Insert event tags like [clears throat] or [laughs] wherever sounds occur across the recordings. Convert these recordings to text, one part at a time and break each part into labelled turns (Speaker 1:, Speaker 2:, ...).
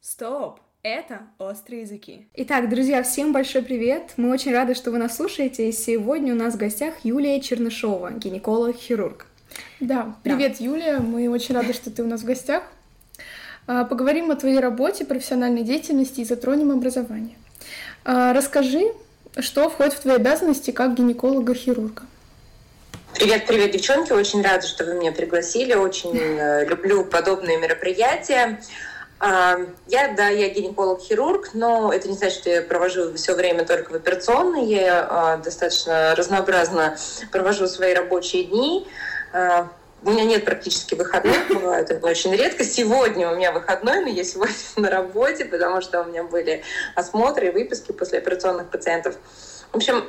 Speaker 1: Стоп! Это «Острые языки». Итак, друзья, всем большой привет! Мы очень рады, что вы нас слушаете. И сегодня у нас в гостях Юлия Чернышова, гинеколог-хирург.
Speaker 2: Да, привет, да. Юлия. Мы очень рады, что ты у нас в гостях. Поговорим о твоей работе, профессиональной деятельности и затронем образование. Расскажи, что входит в твои обязанности как гинеколога-хирурга.
Speaker 3: Привет, привет, девчонки. Очень рада, что вы меня пригласили. Очень [laughs] э, люблю подобные мероприятия. А, я, да, я гинеколог-хирург, но это не значит, что я провожу все время только в операционной. Я а, достаточно разнообразно провожу свои рабочие дни. А, у меня нет практически выходных, [laughs] бывает это очень редко. Сегодня у меня выходной, но я сегодня [laughs] на работе, потому что у меня были осмотры и выписки после операционных пациентов. В общем,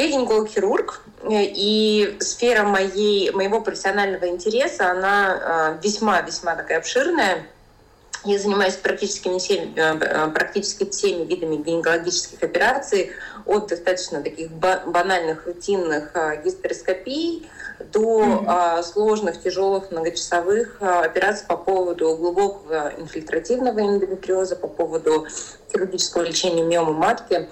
Speaker 3: я гинеколог-хирург, и сфера моей, моего профессионального интереса, она весьма-весьма такая обширная. Я занимаюсь практически всеми, э, э, практически всеми видами гинекологических операций, от достаточно таких банальных, рутинных э, гистероскопий до mm-hmm. сложных, тяжелых, многочасовых операций по поводу глубокого инфильтративного эндометриоза, по поводу хирургического лечения миомы матки.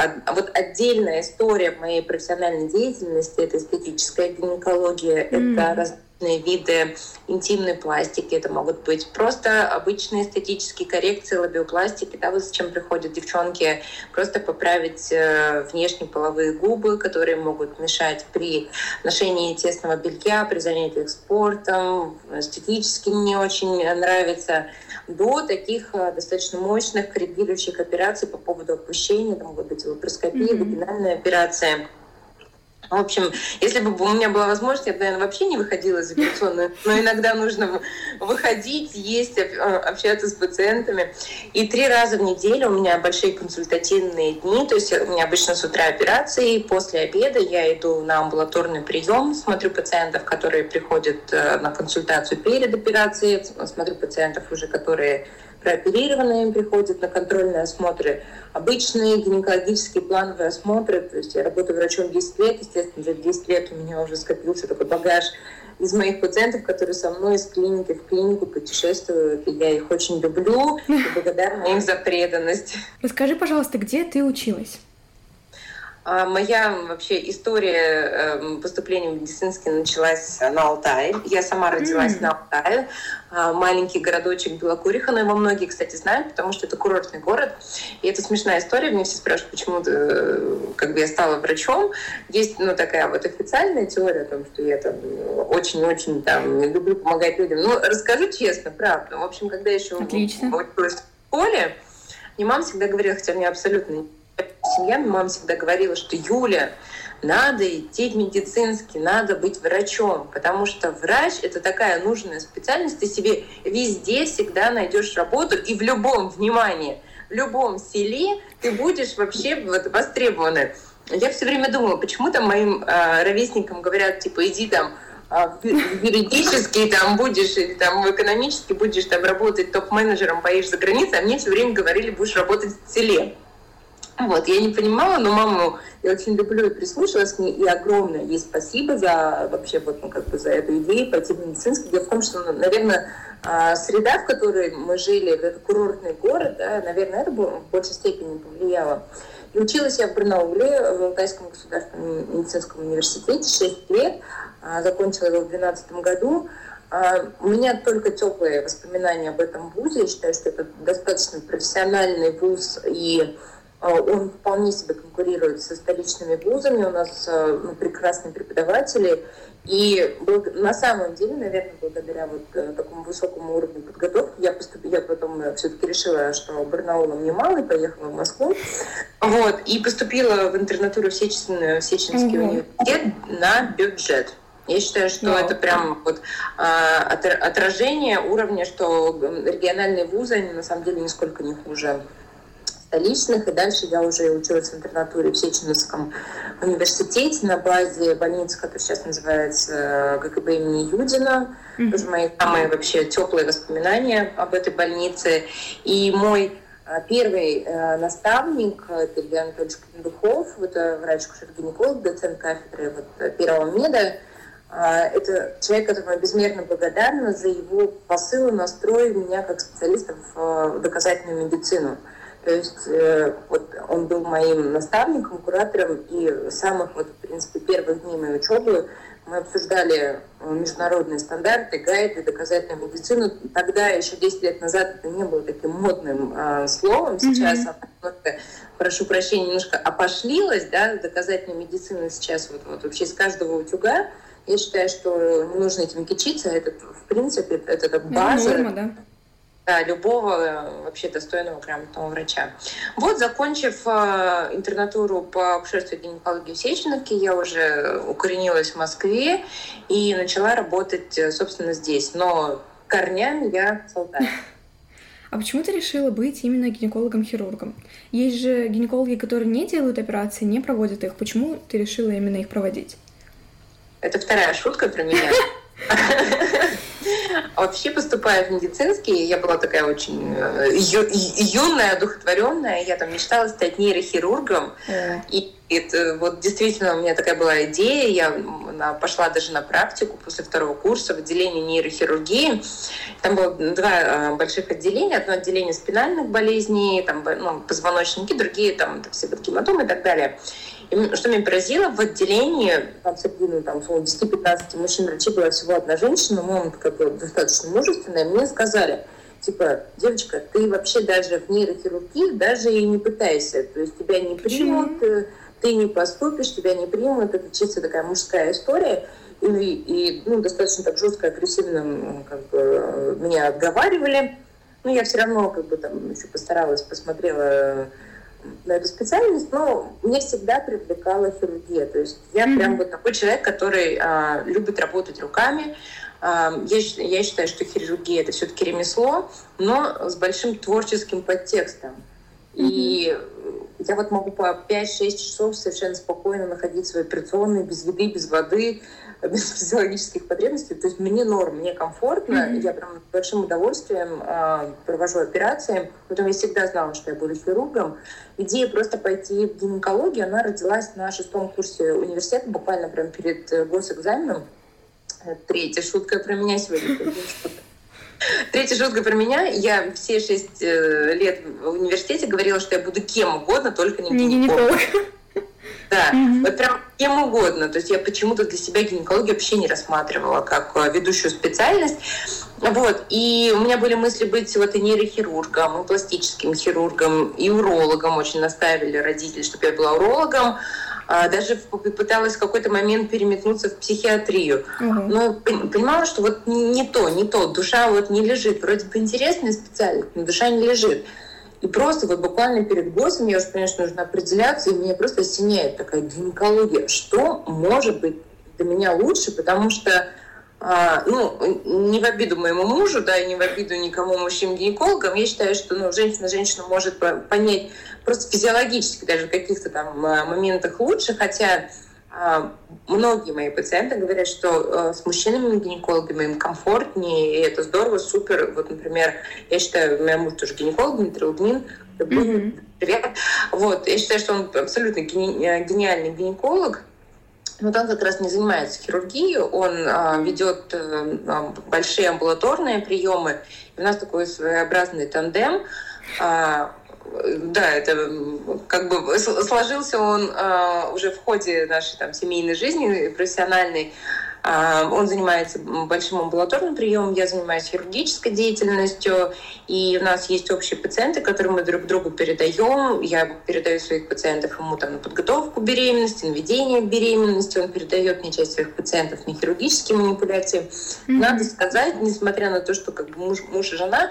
Speaker 3: А, вот отдельная история моей профессиональной деятельности — это эстетическая гинекология, mm-hmm. это различные виды интимной пластики. Это могут быть просто обычные эстетические коррекции лабиопластики. Да, вот зачем приходят девчонки просто поправить э, внешние половые губы, которые могут мешать при ношении тесного белья, при занятиях спортом, эстетически не очень нравится до таких э, достаточно мощных корректирующих операций по поводу опущения, там могут быть лапароскопия, mm-hmm. вагинальная операция. В общем, если бы у меня была возможность, я бы, наверное, вообще не выходила из операционной, но иногда нужно выходить, есть, общаться с пациентами. И три раза в неделю у меня большие консультативные дни, то есть у меня обычно с утра операции, после обеда я иду на амбулаторный прием, смотрю пациентов, которые приходят э, на консультацию перед операцией, смотрю пациентов уже, которые прооперированные приходят на контрольные осмотры, обычные гинекологические плановые осмотры. То есть я работаю врачом 10 лет, естественно, за 10 лет у меня уже скопился такой багаж из моих пациентов, которые со мной из клиники в клинику путешествуют, и я их очень люблю и благодарна им за преданность.
Speaker 1: Расскажи, пожалуйста, где ты училась?
Speaker 3: А, моя вообще история эм, поступления в медицинский началась на Алтае. Я сама родилась mm. на Алтае. А, маленький городочек Белокуриха, но его многие, кстати, знают, потому что это курортный город. И это смешная история. Мне все спрашивают, почему э, как бы я стала врачом. Есть ну, такая вот официальная теория о том, что я там очень-очень там люблю помогать людям. Ну, расскажу честно, правда. В общем, когда я еще
Speaker 1: Отлично.
Speaker 3: училась в школе, мне мама всегда говорила, хотя мне абсолютно семья, мама всегда говорила, что Юля, надо идти в медицинский, надо быть врачом, потому что врач — это такая нужная специальность, ты себе везде всегда найдешь работу, и в любом, внимании, в любом селе ты будешь вообще вот, востребована. Я все время думала, почему там моим э, ровесникам говорят, типа, иди там а, юридически там будешь или там экономически будешь там работать топ-менеджером, поедешь за границей, а мне все время говорили, будешь работать в селе. Вот, я не понимала, но маму я очень люблю и прислушалась к ней, и огромное ей спасибо за вообще вот, ну, как бы за эту идею пойти в медицинский. Дело в том, что, ну, наверное, а, среда, в которой мы жили, это курортный город, да, наверное, это в большей степени повлияло. И училась я в Барнауле, в Алтайском государственном медицинском университете 6 лет, а, закончила его в 2012 году. А, у меня только теплые воспоминания об этом вузе. Я считаю, что это достаточно профессиональный вуз, и он вполне себе конкурирует со столичными вузами, у нас а, ну, прекрасные преподаватели. И на самом деле, наверное, благодаря вот э, такому высокому уровню подготовки, я, поступила, я потом э, все-таки решила, что Барнаула мне мало, и поехала в Москву. Вот, и поступила в интернатуру в Сеченский угу. университет на бюджет. Я считаю, что да. это прям вот а, отражение уровня, что региональные вузы, они на самом деле нисколько не хуже столичных, и дальше я уже училась в интернатуре в Сеченовском университете на базе больницы, которая сейчас называется э, ГКБ имени Юдина. Mm-hmm. Тоже мои самые вообще теплые воспоминания об этой больнице. И мой А первый э, наставник, это Илья Анатольевич Духов, это врач-гинеколог, доцент кафедры вот, первого меда. Э, это человек, которому я безмерно благодарна за его посыл и настрой меня как специалиста в доказательную медицину. То есть э, вот он был моим наставником, куратором, и самых вот, в принципе, первых дней моей учебы мы обсуждали э, международные стандарты, гайды, доказательную медицину. Тогда, еще 10 лет назад, это не было таким модным э, словом. Сейчас, mm-hmm. прошу прощения, немножко опошлилось, да, доказательная медицина сейчас вот, вот вообще из каждого утюга. Я считаю, что не нужно этим кичиться. Это, в принципе, это, это ну, база. Ну, норма, да да, любого э, вообще достойного грамотного врача. Вот, закончив э, интернатуру по обширству гинекологии в Сеченовке, я уже укоренилась в Москве и начала работать, э, собственно, здесь. Но корнями я солдат.
Speaker 1: А почему ты решила быть именно гинекологом-хирургом? Есть же гинекологи, которые не делают операции, не проводят их. Почему ты решила именно их проводить?
Speaker 3: Это вторая шутка про меня. [laughs] А вообще, поступая в медицинский, я была такая очень э, ю, юная, одухотворенная. Я там мечтала стать нейрохирургом. Yeah. И это вот действительно у меня такая была идея. Я пошла даже на практику после второго курса в отделении нейрохирургии. Там было два э, больших отделения. Одно отделение спинальных болезней, там, ну, позвоночники, другие там все гематомы и так далее. И что меня поразило, в отделении там, среди ну, там, 10-15 мужчин врачей была всего одна женщина, мама как бы достаточно мужественная, мне сказали, типа, девочка, ты вообще даже в нейрохирургии даже и не пытайся, то есть тебя не примут, Почему? Ты не поступишь, тебя не примут, это чисто такая мужская история. И, и ну, достаточно так жестко, агрессивно как бы, меня отговаривали. Но я все равно как бы там еще постаралась, посмотрела на эту специальность, но мне всегда привлекала хирургия. То есть я mm-hmm. прям вот такой человек, который а, любит работать руками. А, я, я считаю, что хирургия это все-таки ремесло, но с большим творческим подтекстом. Mm-hmm. И я вот могу по 5-6 часов совершенно спокойно находиться в операционной, без еды, без воды, без физиологических потребностей. То есть мне норм, мне комфортно, mm-hmm. я прям с большим удовольствием э, провожу операции. Потом я всегда знала, что я буду хирургом. Идея просто пойти в гинекологию, она родилась на шестом курсе университета, буквально прям перед э, госэкзаменом. Третья шутка про меня сегодня. Третья шутка про меня. Я все шесть э, лет в университете говорила, что я буду кем угодно, только не гинеколог. Да, mm-hmm. вот прям кем угодно. То есть я почему-то для себя гинекологию вообще не рассматривала как э, ведущую специальность. Вот. И у меня были мысли быть вот и нейрохирургом, и пластическим хирургом, и урологом. Очень наставили родители, чтобы я была урологом. А, даже пыталась в какой-то момент переметнуться в психиатрию. Угу. Но понимала, что вот не то, не то. Душа вот не лежит. Вроде бы интересная специальность, но душа не лежит. И просто вот буквально перед госом я уже что нужно определяться, и меня просто осеняет такая гинекология. Что может быть для меня лучше, потому что а, ну, не в обиду моему мужу, да, и не в обиду никому мужчинам-гинекологам, я считаю, что ну, женщина женщина может понять просто физиологически даже в каких-то там а, моментах лучше, хотя многие мои пациенты говорят, что а, с мужчинами-гинекологами им комфортнее, и это здорово, супер. Вот, например, я считаю, у меня муж тоже гинеколог, Дмитрий mm-hmm. привет. Вот, я считаю, что он абсолютно гениальный гинеколог, вот он как раз не занимается хирургией, он а, ведет а, большие амбулаторные приемы. И у нас такой своеобразный тандем. А, да, это как бы сложился он э, уже в ходе нашей там семейной жизни профессиональной. Э, он занимается большим амбулаторным приемом, я занимаюсь хирургической деятельностью, и у нас есть общие пациенты, которые мы друг другу передаем. Я передаю своих пациентов ему там на подготовку беременности, на ведение беременности, он передает мне часть своих пациентов на хирургические манипуляции. Mm-hmm. Надо сказать, несмотря на то, что как бы муж, муж и жена,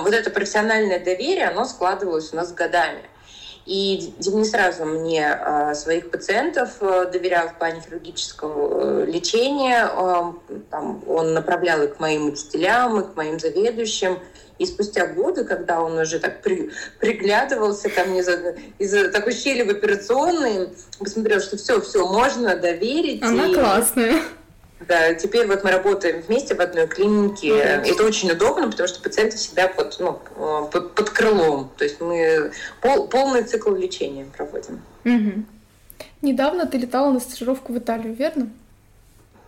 Speaker 3: вот это профессиональное доверие, оно складывалось у нас годами. И Дим не сразу мне а, своих пациентов э, доверял в плане хирургического э, лечения. А, там, он направлял их к моим учителям, и к моим заведующим. И спустя годы, когда он уже так при, приглядывался ко мне из-за такой щели в операционной, посмотрел, что все, все, можно доверить.
Speaker 1: Она
Speaker 3: и...
Speaker 1: классная.
Speaker 3: Да, теперь вот мы работаем вместе в одной клинике. Mm-hmm. Это очень удобно, потому что пациенты всегда под, ну, под, под крылом. То есть мы пол, полный цикл лечения проводим.
Speaker 2: Mm-hmm. Недавно ты летала на стажировку в Италию, верно?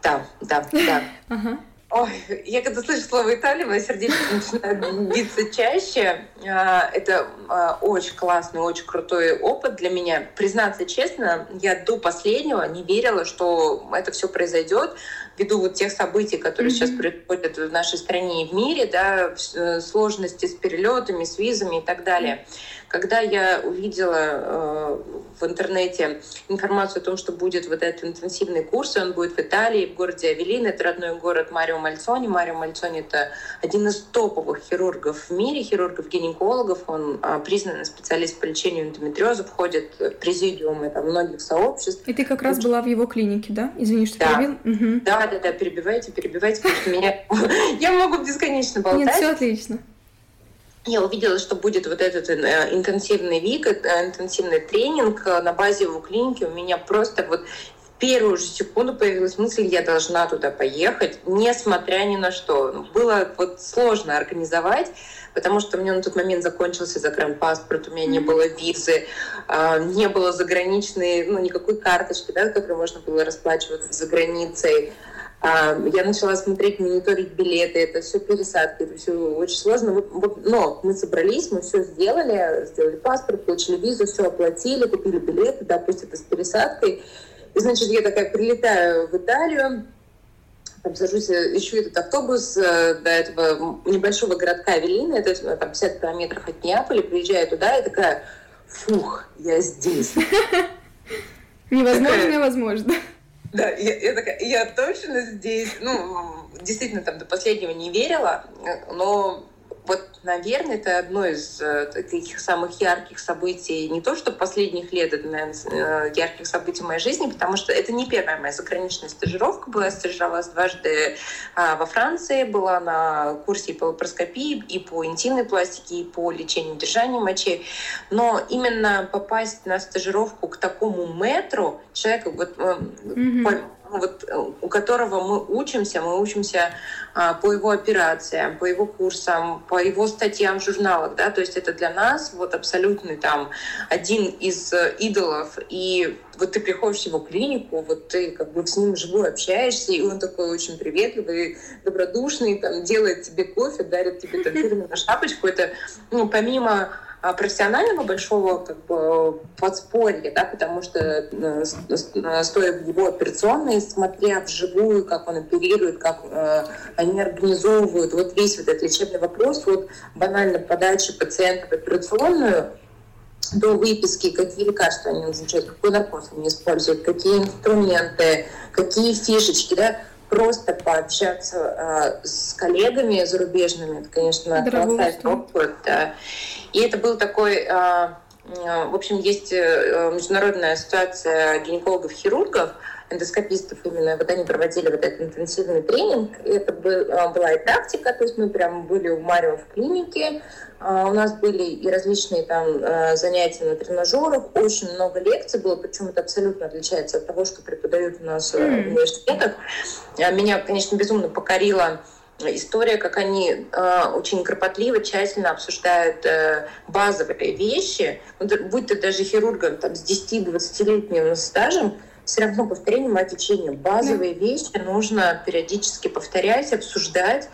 Speaker 3: Да, да, да. [laughs] Ага. Ой, я когда слышу слово Италия, мое сердечко начинает биться чаще. А, это а, очень классный, очень крутой опыт для меня. Признаться честно, я до последнего не верила, что это все произойдет ввиду вот тех событий, которые mm-hmm. сейчас происходят в нашей стране и в мире, да, э, сложности с перелетами, с визами и так далее. Когда я увидела э, в интернете информацию о том, что будет вот этот интенсивный курс, и он будет в Италии, в городе Авелин, это родной город Марио Мальцони. Марио Мальцони — это один из топовых хирургов в мире, хирургов-гинекологов. Он э, признанный специалист по лечению эндометриоза, входит в президиумы там, многих сообществ.
Speaker 1: И ты как раз была в его клинике, да? Извини, что да. перебил.
Speaker 3: Угу. Да, да, да, перебивайте, перебивайте, потому что меня... [laughs] Я могу бесконечно болтать.
Speaker 1: Нет, все отлично
Speaker 3: я увидела, что будет вот этот э, интенсивный вик, э, интенсивный тренинг э, на базе его клиники. У меня просто вот в первую же секунду появилась мысль, я должна туда поехать, несмотря ни на что. Было вот сложно организовать, потому что у меня на тот момент закончился загранпаспорт, у меня не было визы, не было заграничной, ну, никакой карточки, да, которой можно было расплачиваться за границей. А, я начала смотреть, мониторить билеты, это все пересадки, это все очень сложно. Но мы собрались, мы все сделали, сделали паспорт, получили визу, все оплатили, купили билеты, да, пусть это с пересадкой. И, значит, я такая прилетаю в Италию, там сажусь, ищу этот автобус э, до этого небольшого городка Авелина, это там 50 километров от Неаполя, приезжаю туда и такая, фух, я здесь. [laughs]
Speaker 1: Невозможно, невозможно.
Speaker 3: Да, я, я такая, я точно здесь, ну, действительно, там до последнего не верила, но вот, наверное, это одно из э, таких самых ярких событий, не то что последних лет, это, наверное, э, ярких событий в моей жизни, потому что это не первая моя заграничная стажировка была. Я стажировалась дважды а, во Франции, была на курсе по лапароскопии и по интимной пластике, и по лечению держания мочи. Но именно попасть на стажировку к такому метру, человека, вот, mm-hmm вот, э, у которого мы учимся, мы учимся а, по его операциям, по его курсам, по его статьям в журналах, да, то есть это для нас вот абсолютный там один из э, идолов, и вот ты приходишь в его клинику, вот ты как бы с ним живую общаешься, и он такой очень приветливый, добродушный, там делает тебе кофе, дарит тебе там фирменную шапочку, это, ну, помимо профессионального большого как бы подспорья, да, потому что э, стоя в его операционной, смотря вживую, как он оперирует, как э, они организовывают вот весь вот этот лечебный вопрос, вот банально подачи пациента в операционную, до выписки, какие лекарства они назначают, какой наркоз они используют, какие инструменты, какие фишечки, да, просто пообщаться э, с коллегами зарубежными, это, конечно, колоссальный опыт. Да. И это был такой... Э, в общем, есть э, международная ассоциация гинекологов-хирургов, эндоскопистов именно, вот они проводили вот этот интенсивный тренинг, это была и практика, то есть мы прям были у Марио в клинике, а, у нас были и различные там э, занятия на тренажерах, очень много лекций было, причем это абсолютно отличается от того, что преподают у нас mm. в университетах. А, меня, конечно, безумно покорила история, как они э, очень кропотливо, тщательно обсуждают э, базовые вещи, будь ты даже хирургом там, с 10-20-летним стажем, все равно повторение мать учения. Базовые да. вещи нужно периодически повторять, обсуждать.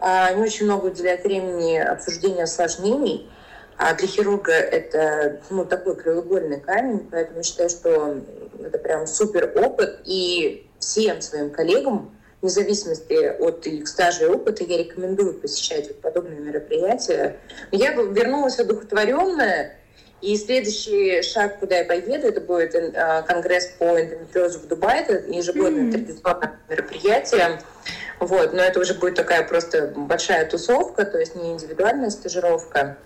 Speaker 3: А, не очень много уделяют времени обсуждению осложнений. А для хирурга это ну, такой краеугольный камень, поэтому считаю, что это прям супер опыт. И всем своим коллегам, вне зависимости от их стажа и опыта, я рекомендую посещать подобные мероприятия. Я вернулась одухотворенная, и следующий шаг, куда я поеду, это будет э, конгресс по эндометриозу в Дубае. Это ежегодное mm-hmm. традиционное мероприятие. Вот, но это уже будет такая просто большая тусовка, то есть не индивидуальная стажировка.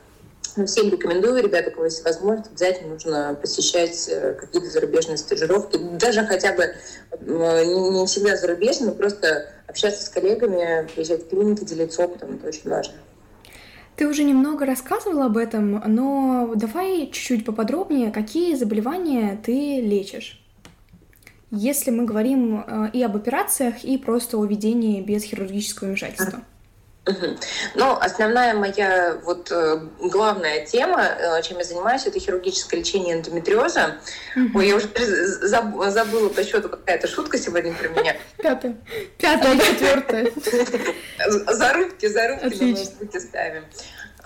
Speaker 3: Но всем рекомендую, ребята, у кого есть возможность, обязательно нужно посещать э, какие-то зарубежные стажировки. Даже хотя бы э, не всегда зарубежные, но просто общаться с коллегами, приезжать в клиники, делиться опытом, это очень важно.
Speaker 1: Ты уже немного рассказывала об этом, но давай чуть-чуть поподробнее, какие заболевания ты лечишь? если мы говорим э, и об операциях, и просто о ведении без хирургического вмешательства?
Speaker 3: Ну, основная моя вот э, главная тема, э, чем я занимаюсь, это хирургическое лечение эндометриоза. Ой, я уже забыла по счету какая-то шутка сегодня про меня.
Speaker 2: Пятая. Пятая, четвертая. [laughs]
Speaker 3: Зарубки, зарубки на ноутбуке ставим.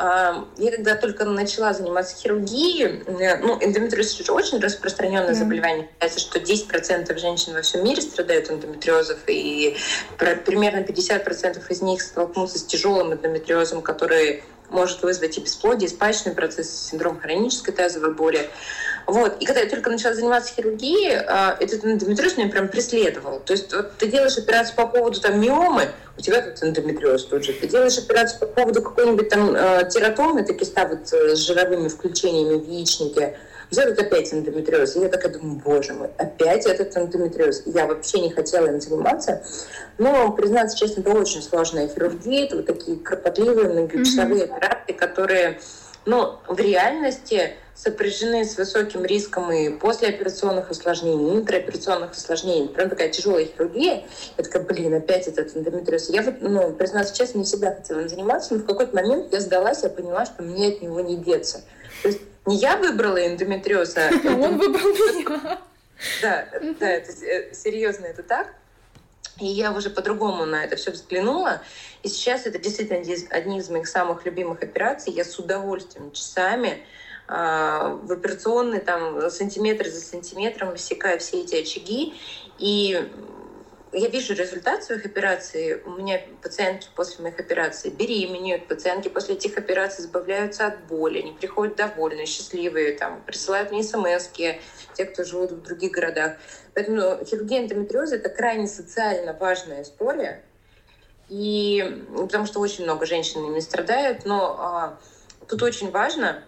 Speaker 3: Я когда только начала заниматься хирургией, э, ну, эндометриоз это очень распространенное заболевание. Кажется, что 10% женщин во всем мире страдают эндометриозов, и примерно 50% из них столкнутся с тяжелым эндометриозом, который может вызвать и бесплодие, и спачный процесс, синдром хронической тазовой боли. Вот. И когда я только начала заниматься хирургией, а, этот эндометриоз меня прям преследовал. То есть вот ты делаешь операцию по поводу там миомы, у тебя тут эндометриоз тут же. Ты делаешь операцию по поводу какой-нибудь там э, тератомы, это киста вот э, с жировыми включениями в яичнике, тебя тут опять эндометриоз. И я такая думаю, боже мой, опять этот эндометриоз. Я вообще не хотела им заниматься. Но, признаться честно, это очень сложная хирургия. Это вот такие кропотливые многочасовые mm-hmm. операции, которые но в реальности сопряжены с высоким риском и послеоперационных осложнений, и интраоперационных осложнений. Прям такая тяжелая хирургия. Я такая, блин, опять этот эндометриоз. Я, вот, ну, признаться честно, не всегда хотела им заниматься, но в какой-то момент я сдалась, я поняла, что мне от него не деться. То есть не я выбрала эндометриоз, а... [laughs]
Speaker 2: Он выбрал [laughs] меня.
Speaker 3: Да, да, это э, серьезно, это так. И я уже по-другому на это все взглянула. И сейчас это действительно одни из моих самых любимых операций. Я с удовольствием часами э, в операционной там сантиметр за сантиметром высекаю все эти очаги. И я вижу результат своих операций. У меня пациентки после моих операций беременеют, пациентки после этих операций избавляются от боли, они приходят довольные, счастливые, там, присылают мне смс те, кто живут в других городах. Поэтому хирургия эндометриоза — это крайне социально важная история, и потому что очень много женщин не страдают, но а, тут очень важно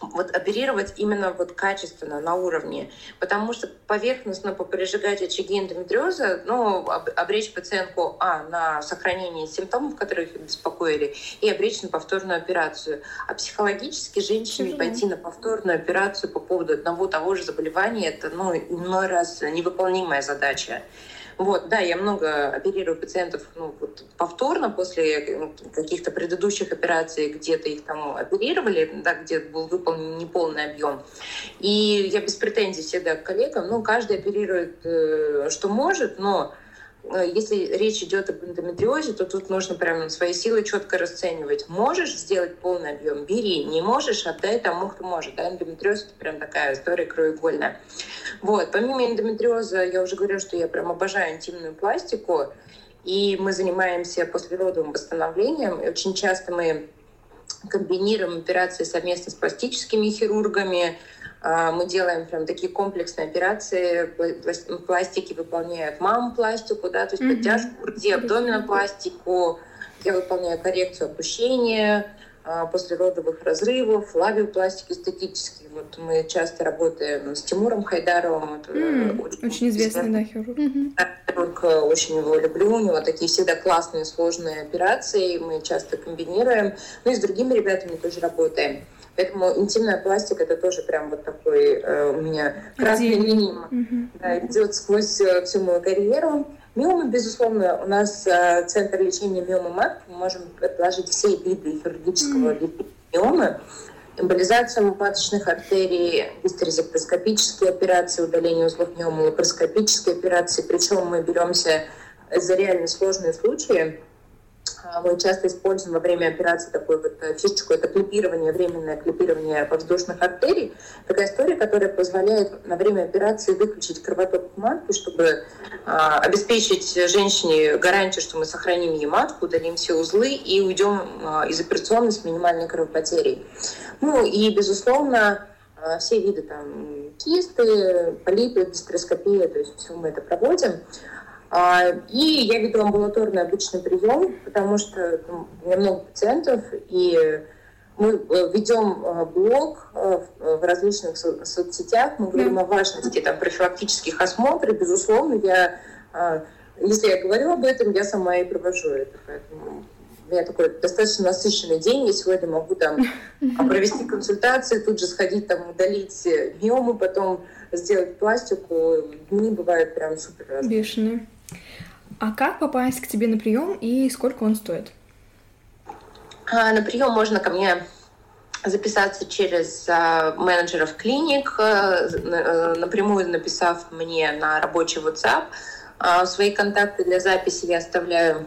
Speaker 3: вот оперировать именно вот качественно, на уровне. Потому что поверхностно поприжигать очаги эндометриоза, ну, обречь пациентку, а, на сохранение симптомов, которые их беспокоили, и обречь на повторную операцию. А психологически женщине пойти на повторную операцию по поводу одного того же заболевания, это, ну, иной раз невыполнимая задача. Вот, да, я много оперирую пациентов ну, вот, повторно после ну, каких-то предыдущих операций, где-то их там оперировали, да, где был выполнен неполный объем. И я без претензий всегда к коллегам, ну, каждый оперирует, э, что может, но если речь идет об эндометриозе, то тут нужно прямо свои силы четко расценивать. Можешь сделать полный объем, бери. Не можешь, отдай тому, кто может. Да, эндометриоз — это прям такая история краеугольная. Вот. Помимо эндометриоза, я уже говорю, что я прям обожаю интимную пластику, и мы занимаемся послеродовым восстановлением. И очень часто мы комбинируем операции совместно с пластическими хирургами, мы делаем прям такие комплексные операции. Пластики выполняют маму-пластику, да, то есть mm-hmm. подтяжку груди, абдоминопластику. Я выполняю коррекцию опущения, а, после родовых разрывов, лабиопластики эстетические. Вот мы часто работаем с Тимуром Хайдаровым.
Speaker 1: Mm, очень, очень известный да, хирург.
Speaker 3: Хирург, э, очень его люблю. У него такие всегда классные, сложные операции. Мы часто комбинируем. Ну и с другими ребятами тоже работаем. Поэтому интимная пластика это тоже прям вот такой э, у меня красная линия mm-hmm. да, идет сквозь э, всю мою карьеру. Миомы, безусловно, у нас э, центр лечения миомы МАК. Мы можем предложить все виды хирургического mm-hmm. миомы. Эмболизация маточных артерий, гистерезектоскопические операции, удаление узлов миомы, лапароскопические операции. Причем мы беремся за реально сложные случаи мы часто используем во время операции такую вот э, фишечку, это клипирование, временное клипирование воздушных артерий. Такая история, которая позволяет на время операции выключить кровоток в матке, чтобы а, обеспечить женщине гарантию, что мы сохраним ей матку, удалим все узлы и уйдем а, из операционной с минимальной кровопотерей. Ну и, безусловно, а, все виды там кисты, полипы, гистероскопия, то есть все мы это проводим. А, и я веду амбулаторный обычный прием, потому что ну, у меня много пациентов, и мы э, ведем э, блог э, в различных со- соцсетях, мы говорим о важности там, профилактических осмотров. Безусловно, я, если я говорю об этом, я сама и провожу это. Поэтому у меня такой достаточно насыщенный день, я сегодня могу там [laughs] провести консультации, тут же сходить там удалить миомы, потом сделать пластику. Дни бывают прям супер разные.
Speaker 1: Бешеные. А как попасть к тебе на прием и сколько он стоит?
Speaker 3: А, на прием можно ко мне записаться через а, менеджеров клиник, а, напрямую написав мне на рабочий WhatsApp. А, свои контакты для записи я оставляю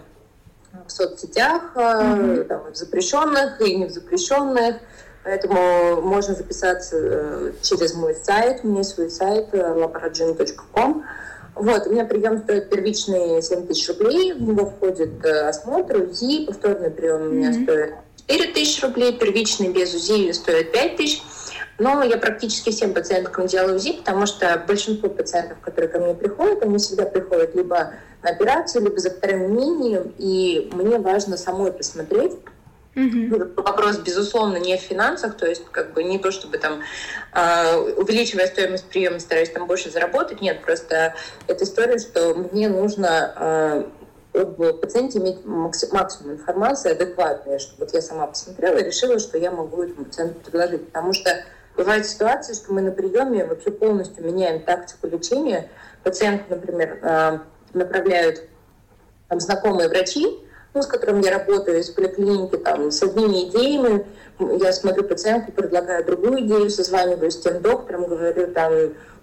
Speaker 3: в соцсетях, mm-hmm. там, в запрещенных и не в запрещенных. Поэтому можно записаться э, через мой сайт. Есть свой сайт э, laparagin.com. Вот, у меня прием стоит первичный 7 тысяч рублей, в него входит э, осмотр, УЗИ, повторный прием у меня mm-hmm. стоит 4 тысячи рублей, первичный без УЗИ стоит 5 тысяч. Но я практически всем пациенткам делаю УЗИ, потому что большинство пациентов, которые ко мне приходят, они всегда приходят либо на операцию, либо за вторым мнением, и мне важно самой посмотреть, Mm-hmm. Вопрос, безусловно, не в финансах, то есть как бы не то, чтобы там э, увеличивая стоимость приема, стараюсь там больше заработать. Нет, просто это история, что мне нужно э, об пациенте иметь максимум информации адекватной, чтобы вот я сама посмотрела и решила, что я могу этому пациенту предложить. Потому что бывает ситуация, что мы на приеме вообще полностью меняем тактику лечения. Пациент, например, э, направляют там, знакомые врачи, с которым я работаю из поликлиники, там, с одними идеями, я смотрю пациентку, предлагаю другую идею, созваниваюсь с тем доктором, говорю там,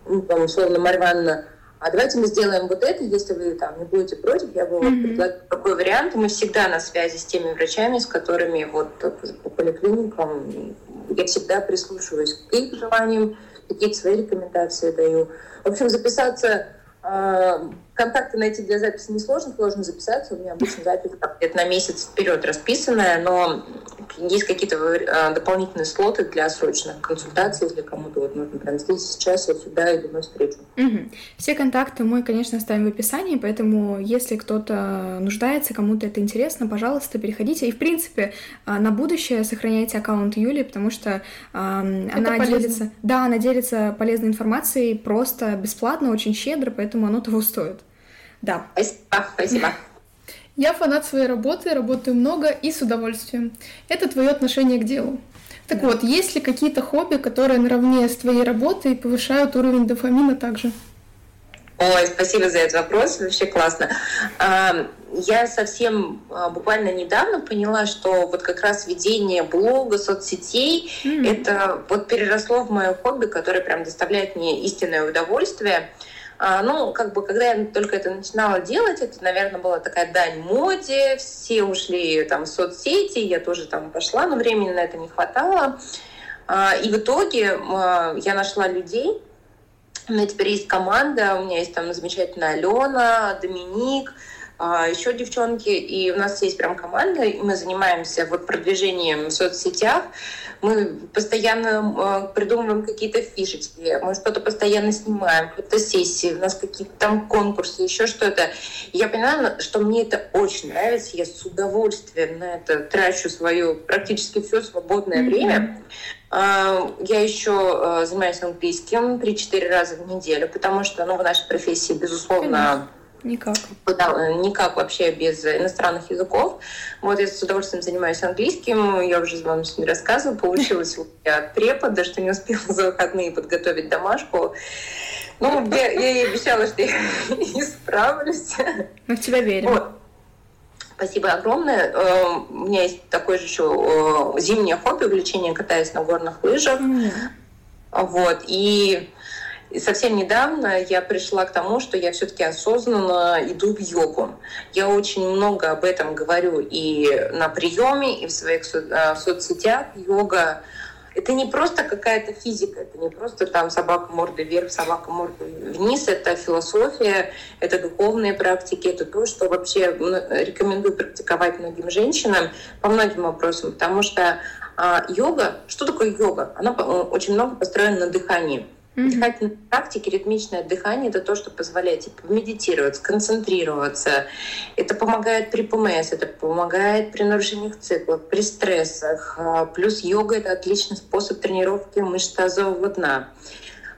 Speaker 3: ну, там условно, Марья а давайте мы сделаем вот это, если вы там не будете против, я бы mm-hmm. предлагаю такой вариант. Мы всегда на связи с теми врачами, с которыми вот по поликлиникам я всегда прислушиваюсь к их желаниям, какие-то свои рекомендации даю. В общем, записаться а, контакты найти для записи несложно, сложно записаться. У меня обычно запись где-то на месяц вперед расписанная, но есть какие-то а, дополнительные слоты для срочных консультаций, если кому-то вот нужно прямо здесь, сейчас, я сюда иду на встречу.
Speaker 1: Угу. Все контакты мы, конечно, оставим в описании, поэтому если кто-то нуждается, кому-то это интересно, пожалуйста, переходите. И, в принципе, а, на будущее сохраняйте аккаунт Юли, потому что а, она полезно. делится... Да, она делится полезной информацией просто бесплатно, очень щедро, поэтому оно того стоит. Да.
Speaker 3: Спасибо, спасибо.
Speaker 2: Я фанат своей работы, работаю много и с удовольствием. Это твое отношение к делу. Так да. вот, есть ли какие-то хобби, которые наравне с твоей работой повышают уровень дофамина также?
Speaker 3: Ой, спасибо за этот вопрос, вообще классно. Я совсем а, буквально недавно поняла, что вот как раз ведение блога, соцсетей, mm. это вот переросло в мое хобби, которое прям доставляет мне истинное удовольствие. А, ну, как бы, когда я только это начинала делать, это, наверное, была такая дань моде, все ушли там в соцсети, я тоже там пошла, но времени на это не хватало. А, и в итоге а, я нашла людей, у меня теперь есть команда, у меня есть там замечательная Алена, Доминик, еще девчонки, и у нас есть прям команда, и мы занимаемся вот продвижением в соцсетях. Мы постоянно э, придумываем какие-то фишечки, мы что-то постоянно снимаем, какие-то сессии, у нас какие-то там конкурсы, еще что-то. Я поняла, что мне это очень нравится, я с удовольствием на это трачу свое практически все свободное mm-hmm. время. А, я еще э, занимаюсь английским 3-4 раза в неделю, потому что ну, в нашей профессии, безусловно,
Speaker 1: Никак.
Speaker 3: Да, никак вообще без иностранных языков. Вот я с удовольствием занимаюсь английским. Я уже вам сегодня рассказывала. Меня от препода, что не успела за выходные подготовить домашку. Ну, я, я ей обещала, что я [laughs] не справлюсь.
Speaker 1: Мы в тебя верим. Вот.
Speaker 3: Спасибо огромное. Э, у меня есть такое же еще э, зимнее хобби, увлечение катаюсь на горных лыжах. Mm. Вот. И и совсем недавно я пришла к тому, что я все-таки осознанно иду в йогу. Я очень много об этом говорю и на приеме, и в своих в соцсетях. Йога это не просто какая-то физика, это не просто там собака мордой вверх, собака мордой вниз, это философия, это духовные практики, это то, что вообще рекомендую практиковать многим женщинам по многим вопросам, потому что а, йога, что такое йога? Она очень много построена на дыхании. Mm-hmm. Дыхательные практики, ритмичное дыхание — это то, что позволяет типа, медитировать, сконцентрироваться. Это помогает при ПМС, это помогает при нарушениях цикла, при стрессах. А, плюс йога — это отличный способ тренировки мышц тазового дна.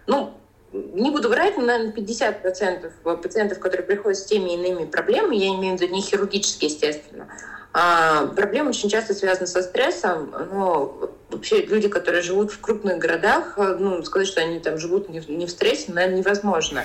Speaker 3: Ну, не буду врать, но, наверное, 50% пациентов, которые приходят с теми иными проблемами, я имею в виду не хирургически, естественно, А, проблема очень часто связана со стрессом, но вообще люди, которые живут в крупных городах, ну, сказать, что они там живут не в, не в стрессе, наверное, невозможно.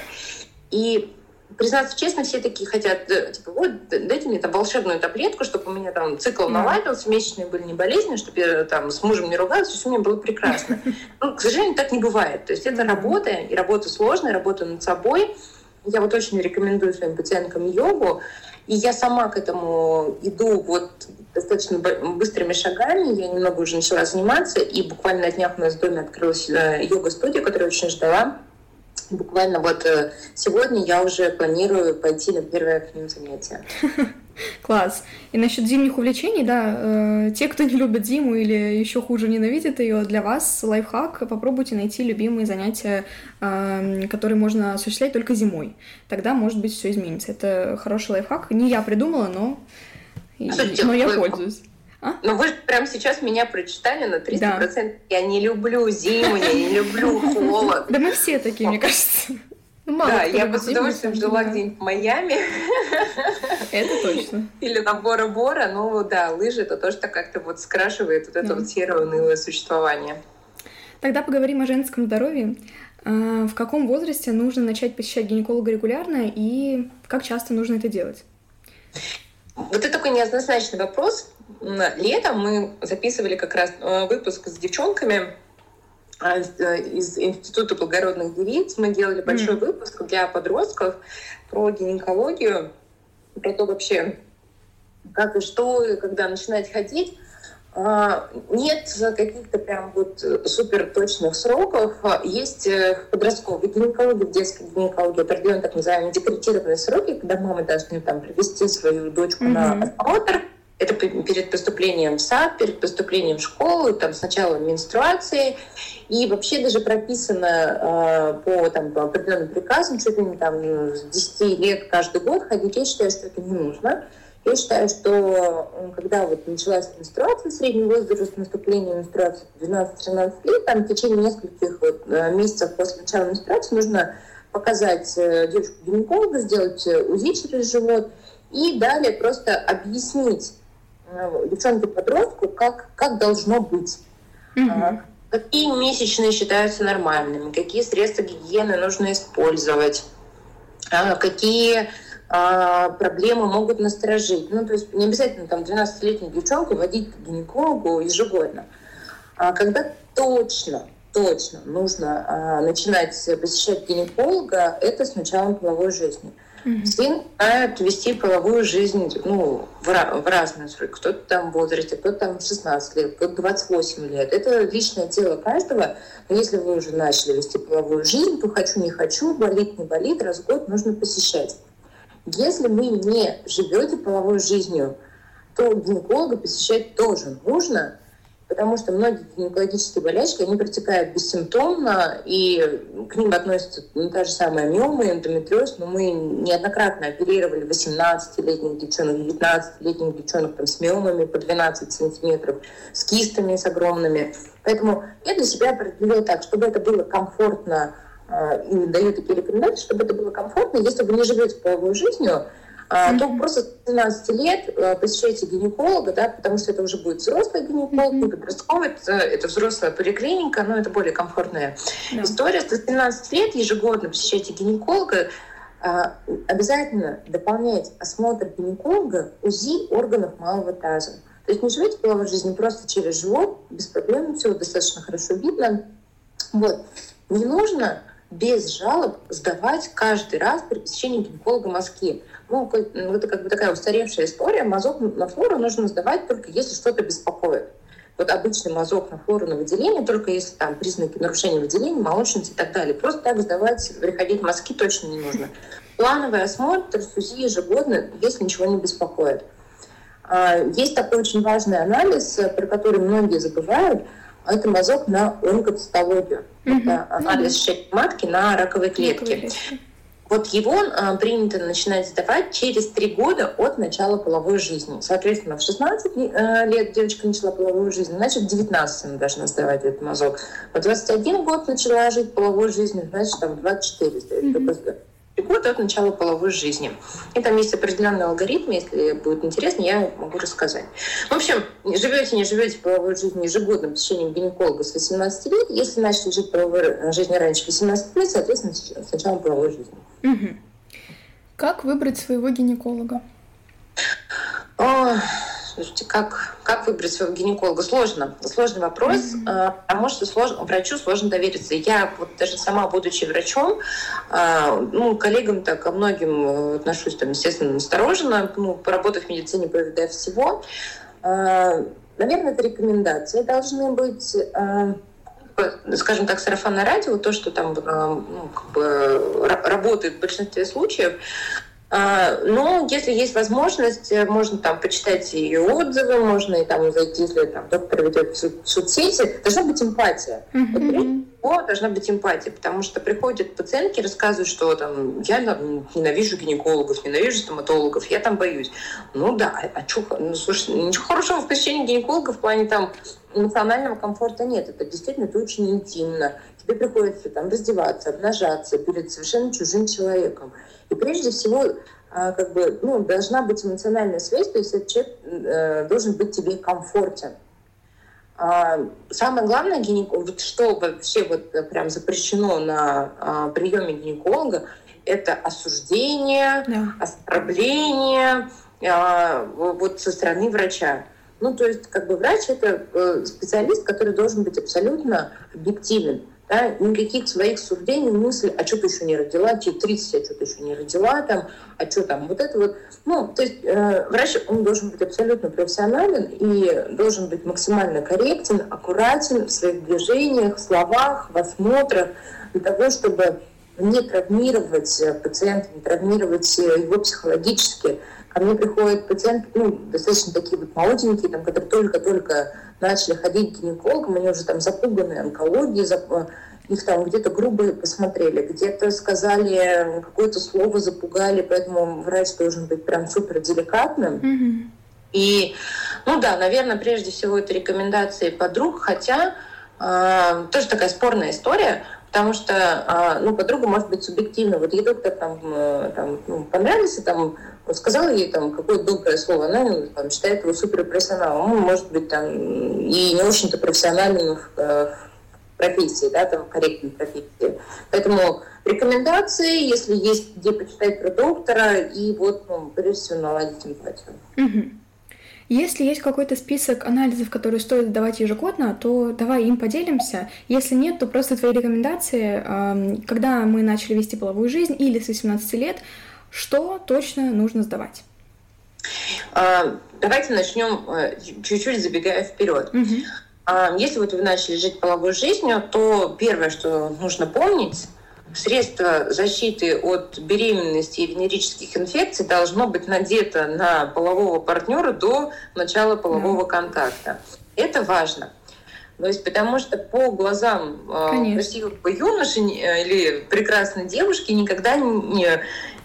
Speaker 3: И признаться честно, все такие хотят, э, типа, вот, дайте мне там волшебную таблетку, чтобы у меня там цикл наладился, месячные были не болезни, чтобы я там с мужем не ругалась, все у меня было прекрасно. [laughs] Ну, к сожалению, так не бывает. То есть это работа, и работа сложная, работа над собой. Я вот очень рекомендую своим пациенткам йогу. И я сама к этому иду вот достаточно быстрыми шагами. Я немного уже начала заниматься, и буквально на днях у нас в доме открылась э, йога-студия, которую очень ждала. Буквально вот э, сегодня я уже планирую пойти на первое к ним занятие. [laughs] [laughs]
Speaker 1: Класс. И насчет зимних увлечений, да, э, те, кто не любит зиму или еще хуже ненавидит ее, для вас лайфхак, попробуйте найти любимые занятия, э, которые можно осуществлять только зимой. Тогда, может быть, все изменится. Это хороший лайфхак. Не я придумала, но,
Speaker 3: Слушайте, но я вы, пользуюсь. А? Но вы же прямо сейчас меня прочитали на 300%. Да. Я не люблю зиму, я не люблю холод. [laughs]
Speaker 1: Да мы все такие, мне кажется.
Speaker 3: Ну, мало да, я бы с удовольствием жила где-нибудь в Майами.
Speaker 1: Это точно. [laughs]
Speaker 3: Или на Бора-Бора. Ну да, лыжи это тоже так как-то вот скрашивает вот это вот серое унылое существование.
Speaker 1: Тогда поговорим о женском здоровье. А, в каком возрасте нужно начать посещать гинеколога регулярно и как часто нужно это делать?
Speaker 3: Вот это такой неоднозначный вопрос. Летом мы записывали как раз э, выпуск с девчонками из Института благородных девиц. Мы делали большой mm. выпуск для подростков про гинекологию, про то вообще, как и что, и когда начинать ходить. А, нет каких-то прям вот супер точных сроков. Есть э, в подростковой гинекологии, в детской гинекологии определенные так называемые декретированные сроки, когда мамы должны там привести свою дочку mm-hmm. на осмотр, это перед поступлением в сад, перед поступлением в школу, там сначала менструации. И вообще даже прописано э, по, там, по определенным приказам, чуть ли не там, с 10 лет каждый год ходить. Я считаю, что это не нужно. Я считаю, что когда вот началась менструация, средний возраст наступления менструации 12-13 лет, там в течение нескольких вот, э, месяцев после начала менструации нужно показать э, девушку гинеколога, сделать э, УЗИ через живот и далее просто объяснить Э, девчонке-подростку, как, как должно быть. Mm-hmm. Какие месячные считаются нормальными, какие средства гигиены нужно использовать, а, какие а, проблемы могут насторожить. Ну, то есть не обязательно там 12-летней девчонке водить к гинекологу ежегодно. А когда точно, точно нужно начинать посещать гинеколога, это с началом половой жизни. Mm-hmm. Все начинают вести половую жизнь ну, в, в разные сроки. Кто-то там в возрасте, кто-то там 16 лет, кто-то 28 лет. Это личное дело каждого. Но если вы уже начали вести половую жизнь, то хочу, не хочу, болит, не болит, раз в год нужно посещать. Если вы не живете половой жизнью, то гинеколога посещать тоже нужно, потому что многие гинекологические болячки, они протекают бессимптомно, и к ним относятся ну, та же самая миома и эндометриоз, но мы неоднократно оперировали 18-летних девчонок, 19-летних девчонок там, с миомами по 12 сантиметров, с кистами с огромными. Поэтому я для себя определила так, чтобы это было комфортно, э, и даю такие рекомендации, чтобы это было комфортно, если вы не живете половой жизнью, а, то просто с 12 лет э, посещайте гинеколога, да, потому что это уже будет взрослый гинеколог, mm-hmm. подростковый, это, это взрослая поликлиника, но это более комфортная yeah. история. С 13 лет ежегодно посещайте гинеколога, а, обязательно дополнять осмотр гинеколога УЗИ органов малого таза. То есть не живите половой жизнью просто через живот, без проблем, все достаточно хорошо видно. Вот. Не нужно без жалоб сдавать каждый раз при посещении гинеколога мазки. Ну, ну, это как бы такая устаревшая история. Мазок на флору нужно сдавать только если что-то беспокоит. Вот обычный мазок на флору на выделение, только если там признаки нарушения выделения, молочницы и так далее. Просто так сдавать, приходить мазки точно не нужно. Плановый осмотр, ФУЗИ ежегодно, если ничего не беспокоит. А, есть такой очень важный анализ, про который многие забывают. Это мазок на онкоцитологию. Mm-hmm. Это анализ mm-hmm. матки на раковой клетке. Вот его а, принято начинать сдавать через три года от начала половой жизни. Соответственно, в 16 э, лет девочка начала половую жизнь, значит, в 19 она должна сдавать этот мазок. В 21 год начала жить половой жизнью, значит, там в 24 сдает mm-hmm. Года от начала половой жизни. И там есть определенный алгоритм, если будет интересно, я могу рассказать. В общем, живете, не живете половой жизнью ежегодным посещением гинеколога с 18 лет. Если начали жить половой жизнью раньше 18 лет, соответственно, с началом половой жизни.
Speaker 2: Угу. Как выбрать своего гинеколога?
Speaker 3: О, Слушайте, как, как выбрать своего гинеколога? Сложно. Сложный вопрос, mm-hmm. потому что сложно, врачу сложно довериться. Я вот даже сама, будучи врачом, а, ну, коллегам так ко многим э, отношусь, там, естественно, настороженно, ну, поработав в медицине, повидая всего. А, наверное, это рекомендации должны быть скажем так, сарафанное радио, то, что там ну, как бы, работает в большинстве случаев, а, но если есть возможность, э, можно там почитать ее отзывы, можно и там зайти, если там доктор ведет в соцсети, должна быть эмпатия. Mm-hmm. Вот должна быть эмпатия, потому что приходят пациентки, рассказывают, что там я ненавижу гинекологов, ненавижу стоматологов, я там боюсь. Ну да, а, а ну, слушай, ничего хорошего в посещении гинеколога в плане там эмоционального комфорта нет. Это действительно это очень интимно. Тебе приходится там раздеваться, обнажаться перед совершенно чужим человеком. И прежде всего, а, как бы, ну, должна быть эмоциональная связь, то есть этот человек э, должен быть тебе комфортен. А, самое главное, гинеколог, вот что вообще вот прям запрещено на а, приеме гинеколога, это осуждение, да. оскорбление вот со стороны врача. Ну, то есть, как бы врач это э, специалист, который должен быть абсолютно объективен да, никаких своих суждений, мыслей, а что ты еще не родила, тебе 30, а что ты еще не родила, там, а что там, вот это вот. Ну, то есть э, врач, он должен быть абсолютно профессионален и должен быть максимально корректен, аккуратен в своих движениях, словах, в осмотрах, для того, чтобы не травмировать э, пациента, не травмировать э, его психологически. Ко мне приходят пациенты, ну, достаточно такие вот молоденькие, там, которые только-только начали ходить к гинекологам, они уже там запуганы онкологией, зап... их там где-то грубо посмотрели, где-то сказали какое-то слово, запугали, поэтому врач должен быть прям супер деликатным. Mm-hmm. И, ну да, наверное, прежде всего это рекомендации подруг, хотя э, тоже такая спорная история, потому что, э, ну, подруга может быть субъективна. Вот ей доктор там, э, там ну, понравился, там сказала ей там какое-то доброе слово, она ну, там, считает его суперпрофессионалом. Он может быть там и не очень-то профессиональным в, э, в профессии, да, там, корректной профессии. Поэтому рекомендации, если есть где почитать про доктора, и вот, ну, прежде всего, наладить эмпатию.
Speaker 1: Угу. Если есть какой-то список анализов, которые стоит давать ежегодно, то давай им поделимся. Если нет, то просто твои рекомендации, когда мы начали вести половую жизнь или с 18 лет, что точно нужно сдавать?
Speaker 3: А, давайте начнем э, чуть-чуть забегая вперед. Угу. Если вот вы начали жить половой жизнью, то первое, что нужно помнить, средство защиты от беременности и венерических инфекций должно быть надето на полового партнера до начала полового да. контакта. Это важно. То есть, потому что по глазам э, Конечно. красивого юноши э, или прекрасной девушки никогда не,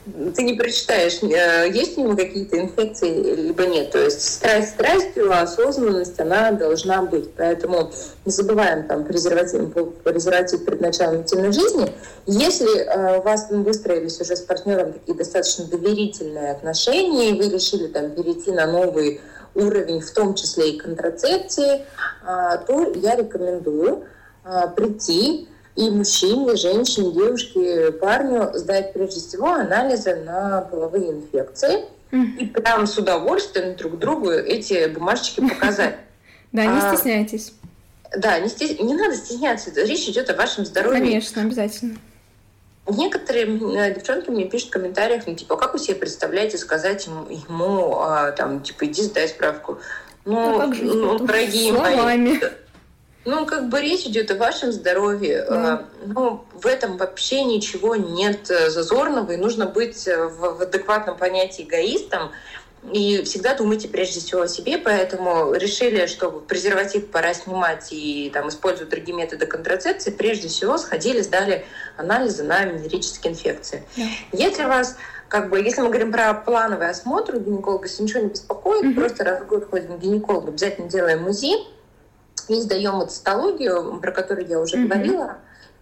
Speaker 3: ты не прочитаешь, э, есть у него какие-то инфекции, либо нет. То есть страсть страстью, а осознанность, она должна быть. Поэтому не забываем там презерватив, презерватив перед началом интимной жизни. Если э, у вас там выстроились уже с партнером такие достаточно доверительные отношения, и вы решили там перейти на новый уровень, в том числе и контрацепции, э, то я рекомендую прийти и мужчине, женщине, девушке, парню сдать прежде всего анализы на половые инфекции и прям с удовольствием друг другу эти бумажечки [laughs] показать.
Speaker 1: Да, не а, стесняйтесь.
Speaker 3: Да, не, стес... не надо стесняться, речь идет о вашем здоровье.
Speaker 1: Конечно, обязательно.
Speaker 3: Некоторые э, девчонки мне пишут в комментариях, ну, типа, как вы себе представляете сказать ему, ему а, там, типа, иди сдай справку. Ну, а ну дорогие мои, ну, как бы речь идет о вашем здоровье. Да. Ну, в этом вообще ничего нет э, зазорного, и нужно быть э, в, в адекватном понятии эгоистом. И всегда думайте прежде всего о себе, поэтому решили, что презерватив пора снимать и там, использовать другие методы контрацепции, прежде всего сходили, сдали анализы на венерические инфекции. Да. Если вас как бы, если мы говорим про плановый осмотр у гинеколога, если ничего не беспокоит, mm-hmm. просто раз в год ходим к гинекологу, обязательно делаем УЗИ, и сдаем вот цитологию, про которую я уже mm-hmm. говорила.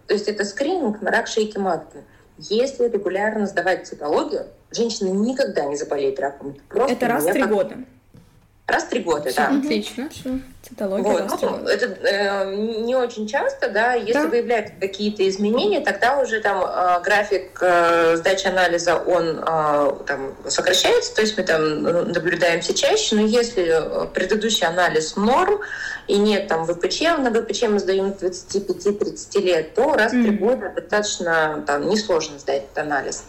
Speaker 3: То есть это скрининг на рак шейки матки. Если регулярно сдавать цитологию, женщина никогда не заболеет раком.
Speaker 1: Просто это раз в три года.
Speaker 3: Раз в три года,
Speaker 1: Все,
Speaker 3: да.
Speaker 1: Отлично. Все.
Speaker 3: Цитология вот. года. Это э, не очень часто, да. Если да. выявляются какие-то изменения, тогда уже там э, график э, сдачи анализа, он э, там сокращается, то есть мы там наблюдаемся чаще, но если э, предыдущий анализ норм, и нет там ВПЧ, на ВПЧ мы сдаем 25-30 лет, то раз в три года достаточно там, несложно сдать этот анализ.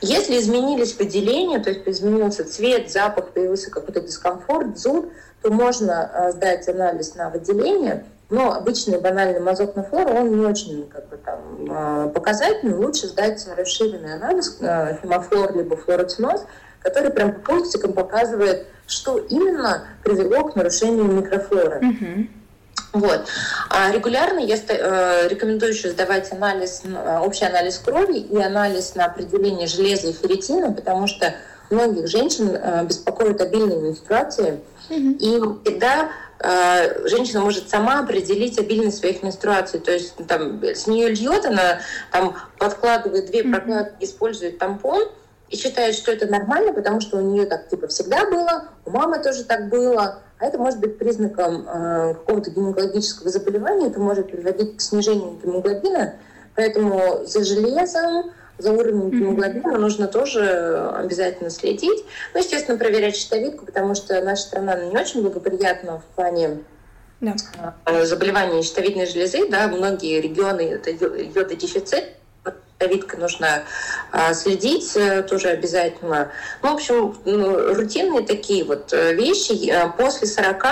Speaker 3: Если изменились выделения, то есть изменился цвет, запах, появился какой-то дискомфорт, зуд, то можно э, сдать анализ на выделение, но обычный банальный мазок на флор, он не очень как бы, там, э, показательный. Лучше сдать расширенный анализ, э, хемофлор либо флороциноз, который прям по пунктикам показывает, что именно привело к нарушению микрофлоры.
Speaker 1: Mm-hmm.
Speaker 3: Вот. А регулярно я э, рекомендую еще сдавать анализ, общий анализ крови и анализ на определение железа и ферритина, потому что многих женщин э, беспокоят обильные менструации, mm-hmm. и всегда э, женщина может сама определить обильность своих менструаций. То есть там, с нее льет, она там подкладывает две прокладки, использует тампон, и считает, что это нормально, потому что у нее так типа всегда было, у мамы тоже так было, а это может быть признаком э, какого-то гинекологического заболевания, это может приводить к снижению гемоглобина, поэтому за железом, за уровнем гемоглобина нужно тоже обязательно следить. Ну, естественно, проверять щитовидку, потому что наша страна не очень благоприятна в плане да. Э, заболеваний щитовидной железы, да, многие регионы это йододефицит, щитовидкой нужно а, следить э, тоже обязательно. Ну, в общем, ну, рутинные такие вот э, вещи. Э, после 40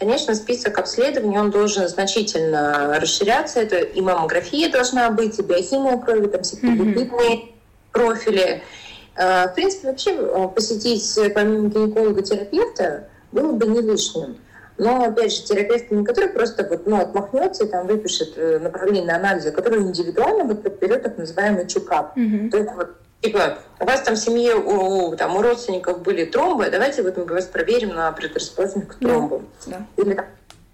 Speaker 3: Конечно, список обследований он должен значительно расширяться. Это и маммография должна быть, и биохимия крови, там всякие mm-hmm. профили. В принципе, вообще посетить помимо гинеколога-терапевта было бы не лишним. Но, опять же, терапевт не который просто вот, ну, отмахнется и там выпишет э, направление на анализы, а который индивидуально вот, подберет так называемый чекап. Mm-hmm. То есть вот Типа, у вас там в семье, у, там, у родственников были тромбы, давайте вот мы вас проверим на предрасположенность к тромбу.
Speaker 1: Да.
Speaker 3: Или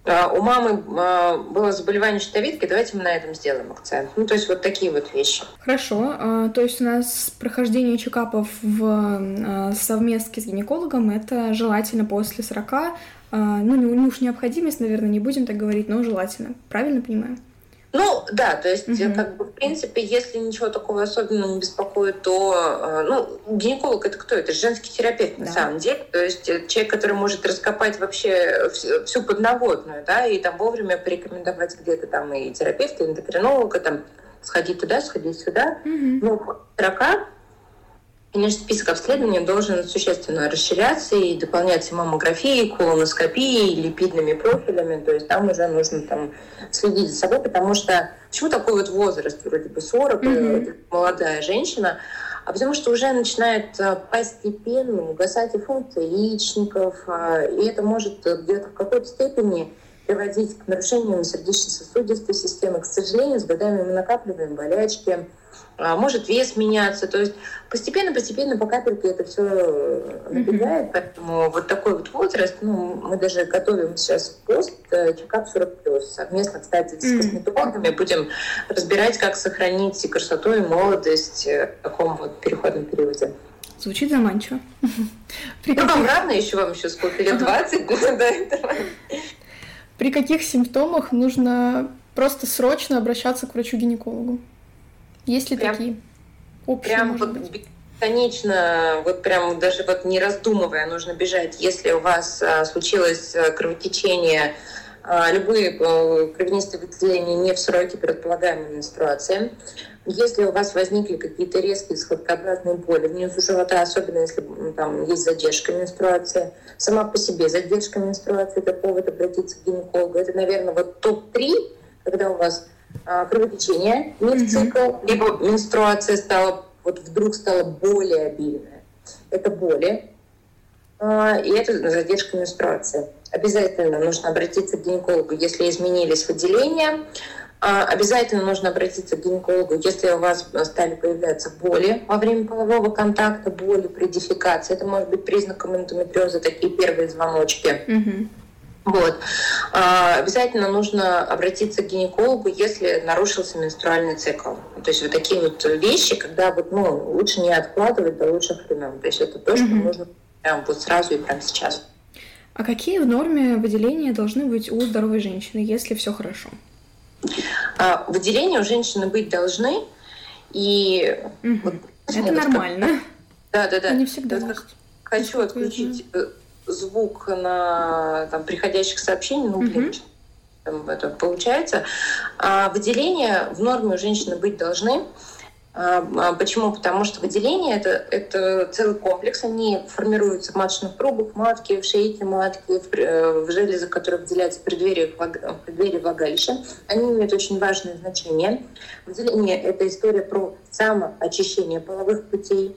Speaker 3: а, у мамы а, было заболевание щитовидки, давайте мы на этом сделаем акцент. Ну, то есть вот такие вот вещи.
Speaker 1: Хорошо. А, то есть у нас прохождение чекапов в совместке с гинекологом это желательно после 40, ну, не уж необходимость, наверное, не будем так говорить, но желательно. Правильно понимаю?
Speaker 3: Ну, да, то есть, угу. как бы, в принципе, если ничего такого особенного не беспокоит, то, э, ну, гинеколог это кто? Это женский терапевт, на да. самом деле. То есть, э, человек, который может раскопать вообще всю подноготную, да, и там вовремя порекомендовать где-то там и терапевта, и эндокринолога, там, сходи туда, сходи сюда.
Speaker 1: Угу.
Speaker 3: Ну, рака Конечно, список обследований должен существенно расширяться и дополняться маммографией, колоноскопией, липидными профилями. То есть там уже нужно там, следить за собой, потому что почему такой вот возраст, вроде бы 40, mm-hmm. молодая женщина, а потому что уже начинает э, постепенно угасать и функция яичников, э, и это может где-то в какой-то степени приводить к нарушениям сердечно-сосудистой системы. К сожалению, с годами мы накапливаем болячки, а, может вес меняться. То есть постепенно-постепенно по капельке это все набегает. Mm-hmm. Поэтому вот такой вот возраст, ну, мы даже готовим сейчас пост э, чекап 40 плюс. Совместно, кстати, с mm-hmm. косметологами будем разбирать, как сохранить и красоту, и молодость э, в таком вот переходном периоде.
Speaker 1: Звучит заманчиво.
Speaker 3: При [laughs] ну, каких... вам рано еще, вам еще сколько лет? 20 до этого.
Speaker 2: При каких симптомах нужно просто срочно обращаться к врачу-гинекологу? Есть ли прям, такие?
Speaker 3: Общие, прям вот быть? конечно, вот прям даже вот не раздумывая, нужно бежать. Если у вас а, случилось а, кровотечение, а, любые а, кровянистые выделения не в сроке предполагаемой менструации, если у вас возникли какие-то резкие схваткообразные боли внизу живота, особенно если там есть задержка менструации, сама по себе задержка менструации, это повод обратиться к гинекологу. Это, наверное, вот топ-3, когда у вас кровотечение не в цикл, либо менструация стала, вот вдруг стала более обильная. Это боли, а, и это задержка менструации. Обязательно нужно обратиться к гинекологу, если изменились выделения. А, обязательно нужно обратиться к гинекологу, если у вас стали появляться боли во время полового контакта, боли при дефекации. Это может быть признаком эндометриоза, такие первые звоночки.
Speaker 1: Mm-hmm.
Speaker 3: Вот. А, обязательно нужно обратиться к гинекологу, если нарушился менструальный цикл. То есть вот такие вот вещи, когда вот, ну, лучше не откладывать до лучших времен. То есть это то, что mm-hmm. нужно прям вот сразу и прямо сейчас.
Speaker 1: А какие в норме выделения должны быть у здоровой женщины, если все хорошо?
Speaker 3: А, выделения у женщины быть должны, и
Speaker 1: угу. вот, это нормально. [laughs]
Speaker 3: Да, да, да.
Speaker 2: Не всегда. Вот,
Speaker 3: хочу отключить э, звук на там, приходящих сообщений, ну, блин, угу. это получается. А выделения в норме у женщины быть должны. А, а почему? Потому что выделение это, это целый комплекс. Они формируются в маточных трубах, в матке, в шейке матки, в, э, в железах, которые выделяются в преддверии, в преддверии влагалища. Они имеют очень важное значение. Выделение — это история про самоочищение половых путей.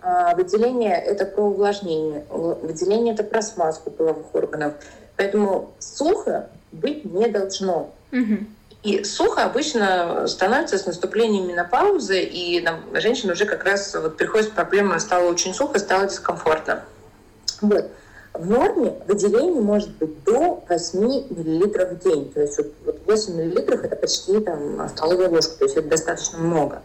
Speaker 3: А выделение — это про увлажнение. Выделение — это про смазку половых органов. Поэтому сухо быть не должно.
Speaker 1: Угу.
Speaker 3: И сухо обычно становится с наступлением менопаузы, и там, женщина уже как раз вот приходит с проблемой, стало очень сухо, стало дискомфортно. Вот. В норме выделение может быть до 8 мл в день. То есть вот 8 мл это почти там, столовая ложка, то есть это достаточно много.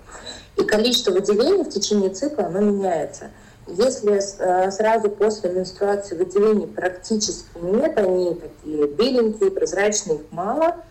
Speaker 3: И количество выделений в течение цикла оно меняется. Если э, сразу после менструации выделений практически нет, они такие беленькие, прозрачные, их мало –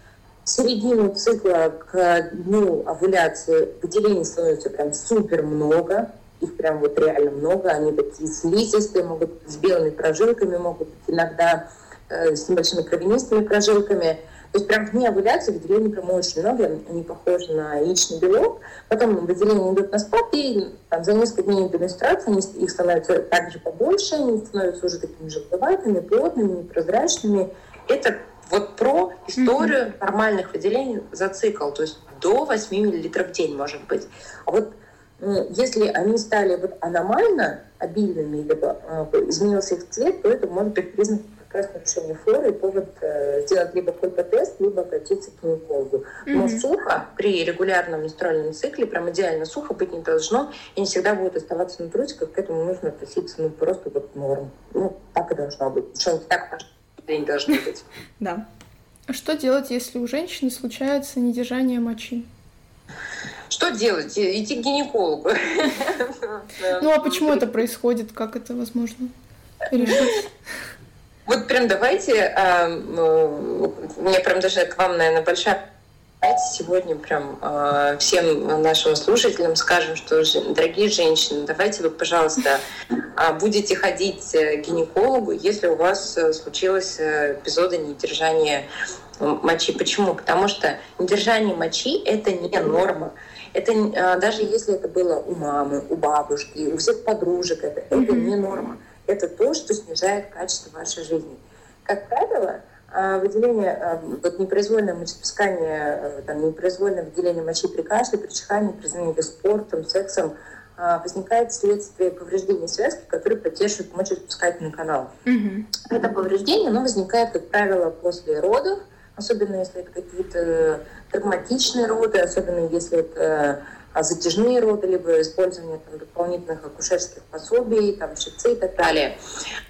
Speaker 3: в середину цикла к дню овуляции выделений становится прям супер много, их прям вот реально много, они такие слизистые, могут с белыми прожилками, могут иногда э, с небольшими кровянистыми прожилками. То есть прям в дни овуляции выделений прям очень много, они похожи на яичный белок. Потом выделения идут на спад, и там, за несколько дней до менструации они, их становится также побольше, они становятся уже такими желтоватыми, плотными, непрозрачными. Это вот про историю mm-hmm. нормальных выделений за цикл, то есть до 8 мл в день может быть. А вот если они стали вот аномально обильными, либо э, изменился их цвет, то это может быть признак как раз нарушения флоры и повод э, сделать либо кольпотест, либо обратиться к гинекологу. Mm-hmm. Но сухо при регулярном менструальном цикле, прям идеально сухо быть не должно, и не всегда будет оставаться на трусиках, к этому нужно относиться ну, просто вот норм. Ну, так и должно быть. Что-нибудь так день должны быть. [laughs]
Speaker 1: Да.
Speaker 2: Что делать, если у женщины случается недержание мочи?
Speaker 3: Что делать? Идти к гинекологу. [laughs]
Speaker 2: Ну а почему это происходит? Как это возможно [laughs] решить?
Speaker 3: Вот прям давайте, а, у меня прям даже к вам, наверное, большая Сегодня прям э, всем нашим слушателям скажем, что, дорогие женщины, давайте вы, пожалуйста, э, будете ходить к гинекологу, если у вас э, случилось э, эпизоды недержания мочи. Почему? Потому что недержание мочи — это не норма. Это э, даже если это было у мамы, у бабушки, у всех подружек, это, это не норма. Это то, что снижает качество вашей жизни. Как правило, а выделение, а, вот непроизвольное мочеиспускание, э, там, непроизвольное выделение мочи при кашле, при чихании, при занятии спортом, сексом а, возникает вследствие повреждения связки, которые поддерживают мочеиспускательный канал.
Speaker 1: Mm-hmm.
Speaker 3: Это повреждение оно возникает, как правило, после родов, особенно если это какие-то травматичные роды, особенно если это затяжные роды, либо использование там, дополнительных акушерских пособий, там, шицы и так далее.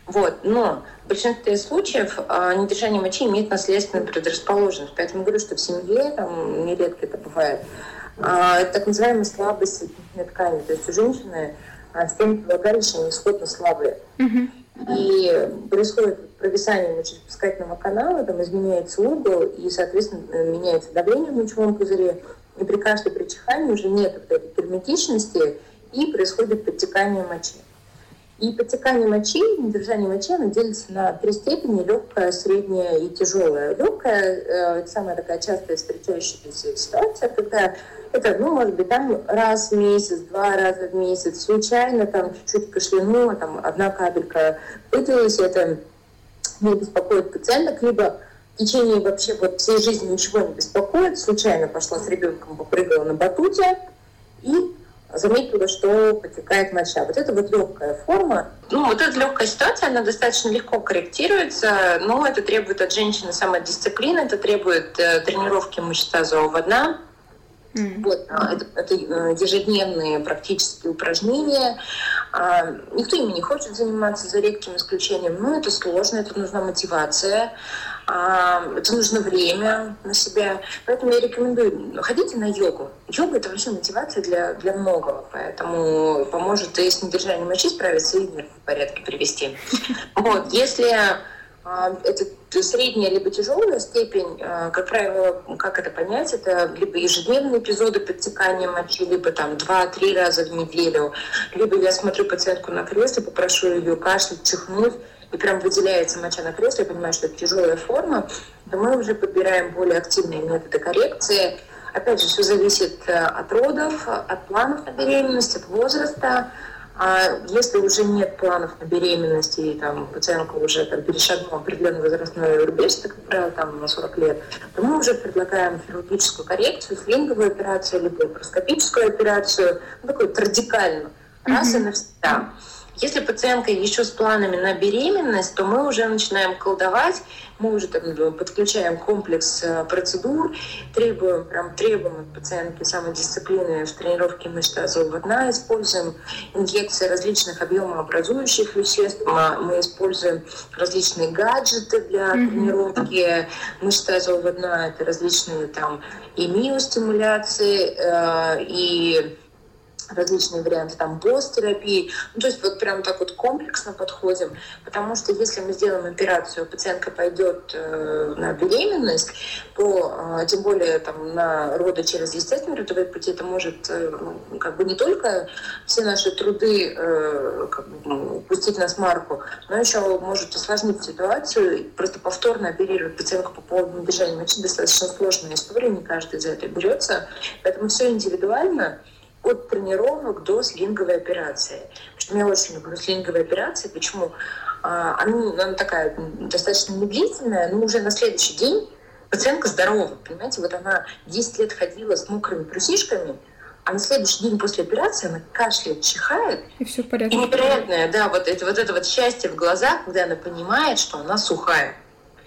Speaker 3: Вот. Но в большинстве случаев а, недержание мочи имеет наследственную предрасположенность. Поэтому говорю, что в семье там, нередко это бывает. А, это так называемая слабость соединительной ткани. То есть у женщины а, стенки влагалища исходно слабые.
Speaker 1: Mm-hmm.
Speaker 3: И происходит провисание мочеиспускательного канала, там изменяется угол, и, соответственно, меняется давление в мочевом пузыре, и при кашле, при чихании уже нет вот этой герметичности, и происходит подтекание мочи. И подтекание мочи, недержание мочи, оно делится на три степени, легкая, средняя и тяжелая. Легкая э, – это самая такая частая встречающаяся ситуация, когда это, ну, может быть, там раз в месяц, два раза в месяц, случайно там чуть-чуть кашлянула, там одна капелька выделилась, это не беспокоит пациенток, либо в течение вообще вот всей жизни ничего не беспокоит, случайно пошла с ребенком, попрыгала на батуте и заметила, что потекает моча. Вот это вот легкая форма. Ну, вот эта легкая ситуация, она достаточно легко корректируется, но это требует от женщины самодисциплины, это требует э, тренировки мышц тазового дна, Mm. Вот, а, это, это э, ежедневные практические упражнения. А, никто ими не хочет заниматься, за редким исключением. Но это сложно, это нужна мотивация, это нужно время на себя. Поэтому я рекомендую, ходите на йогу. Йога – это вообще мотивация для, для многого, поэтому поможет и с недержанием мочи справиться, и в порядке привести. Вот, если а, это средняя либо тяжелая степень, а, как правило, как это понять, это либо ежедневные эпизоды подтекания мочи, либо там 2-3 раза в неделю, либо я смотрю пациентку на кресле, попрошу ее кашлять, чихнуть, и прям выделяется моча на кресле, я понимаю, что это тяжелая форма, то мы уже подбираем более активные методы коррекции. Опять же, все зависит э, от родов, от планов на беременность, от возраста, а если уже нет планов на беременность, и там, пациентка уже там, перешагнула определенный возрастной рубеж, как правило, там, на 40 лет, то мы уже предлагаем хирургическую коррекцию, слинговую операцию, либо лапароскопическую операцию, ну, такую радикально, раз mm-hmm. и навсегда. Если пациентка еще с планами на беременность, то мы уже начинаем колдовать, мы уже там, ну, подключаем комплекс э, процедур, требуем, прям требуем от пациентки самодисциплины в тренировке мышц тазового дна, используем инъекции различных объемообразующих веществ, мы используем различные гаджеты для mm-hmm. тренировки мышц тазового дна, это различные там и миостимуляции, э, и различные варианты там БОС-терапии. Ну, то есть вот прям так вот комплексно подходим, потому что если мы сделаем операцию, пациентка пойдет э, на беременность, то э, тем более там на роды через естественный родовой пути, это может э, ну, как бы не только все наши труды э, как бы, ну, пустить на смарку, но еще может усложнить ситуацию, просто повторно оперировать пациентку по поводу недержания мочи достаточно сложная история, не каждый за это берется, поэтому все индивидуально, от тренировок до слинговой операции. Потому что я очень люблю слинговые операции. Почему? А, она, она такая достаточно медлительная, но уже на следующий день пациентка здорова. Понимаете, вот она 10 лет ходила с мокрыми трусишками, а на следующий день после операции она кашляет, чихает.
Speaker 1: И все в порядке.
Speaker 3: И невероятное, да, вот это, вот это вот счастье в глазах, когда она понимает, что она сухая.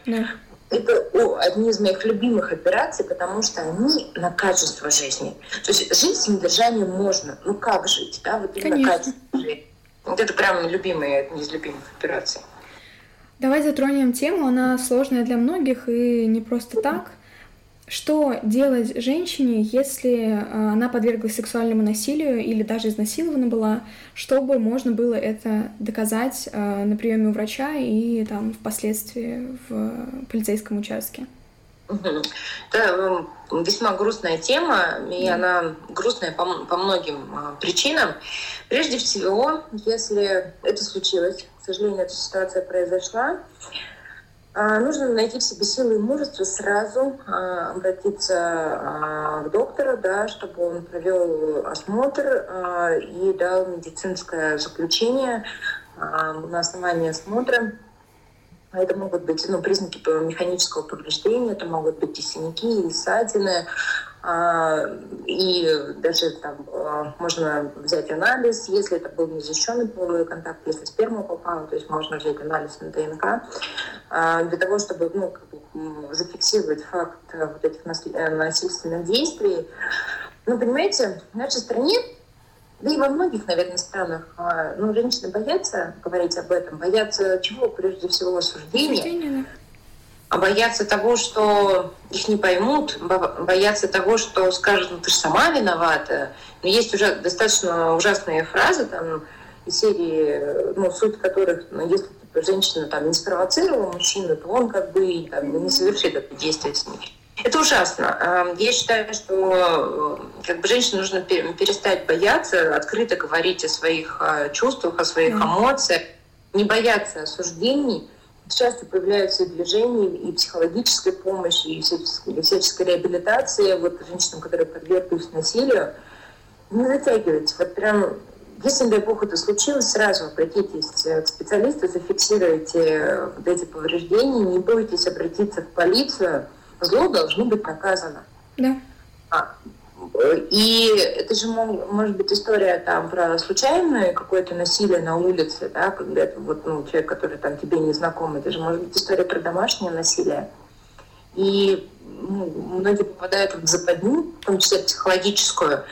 Speaker 3: Да это о, одни из моих любимых операций, потому что они на качество жизни. То есть жить с недержанием можно. Ну как жить, да? Вот именно Конечно. качество жизни. Вот это прям любимые, одни из любимых операций.
Speaker 1: Давай затронем тему, она сложная для многих и не просто так. Что делать женщине, если а, она подверглась сексуальному насилию или даже изнасилована была, чтобы можно было это доказать а, на приеме у врача и там впоследствии в полицейском участке?
Speaker 3: Это весьма грустная тема, и она грустная по, по многим а, причинам. Прежде всего, если это случилось, к сожалению, эта ситуация произошла, нужно найти в себе силы и мужество сразу а, обратиться а, к доктору, да, чтобы он провел осмотр и дал медицинское заключение на основании осмотра. Это могут быть ну, признаки механического повреждения, это могут быть и синяки, и ссадины, а, и даже там а, можно взять анализ, если это был незащищенный половой контакт, если сперма попала, то есть можно взять анализ на ДНК, а, для того, чтобы ну, как бы, зафиксировать факт вот этих насильственных действий. Ну, понимаете, в нашей стране да и во многих, наверное, странах, ну, женщины боятся говорить об этом, боятся чего? Прежде всего осуждения. а боятся того, что их не поймут, боятся того, что скажут, ну ты же сама виновата. Но есть уже достаточно ужасные фразы там из серии, ну, суть которых, ну, если женщина там не спровоцировала мужчину, то он как бы там, не совершит это действие с ней. Это ужасно. Я считаю, что как бы женщине нужно перестать бояться, открыто говорить о своих а, чувствах, о своих эмоциях, не бояться осуждений, часто появляются и движения, и психологическая помощь, и всяческая реабилитация вот женщинам, которые подверглись насилию. Не затягивайте. Вот прям, если, дай бог, это случилось, сразу обратитесь к специалисту, зафиксируйте вот эти повреждения, не бойтесь обратиться в полицию. Зло должно быть наказано.
Speaker 1: Да.
Speaker 3: А, и это же может быть история там про случайное какое-то насилие на улице, да, когда это вот ну, человек, который там тебе не знаком, это же может быть история про домашнее насилие. И ну, многие попадают в западню, в том числе психологическую.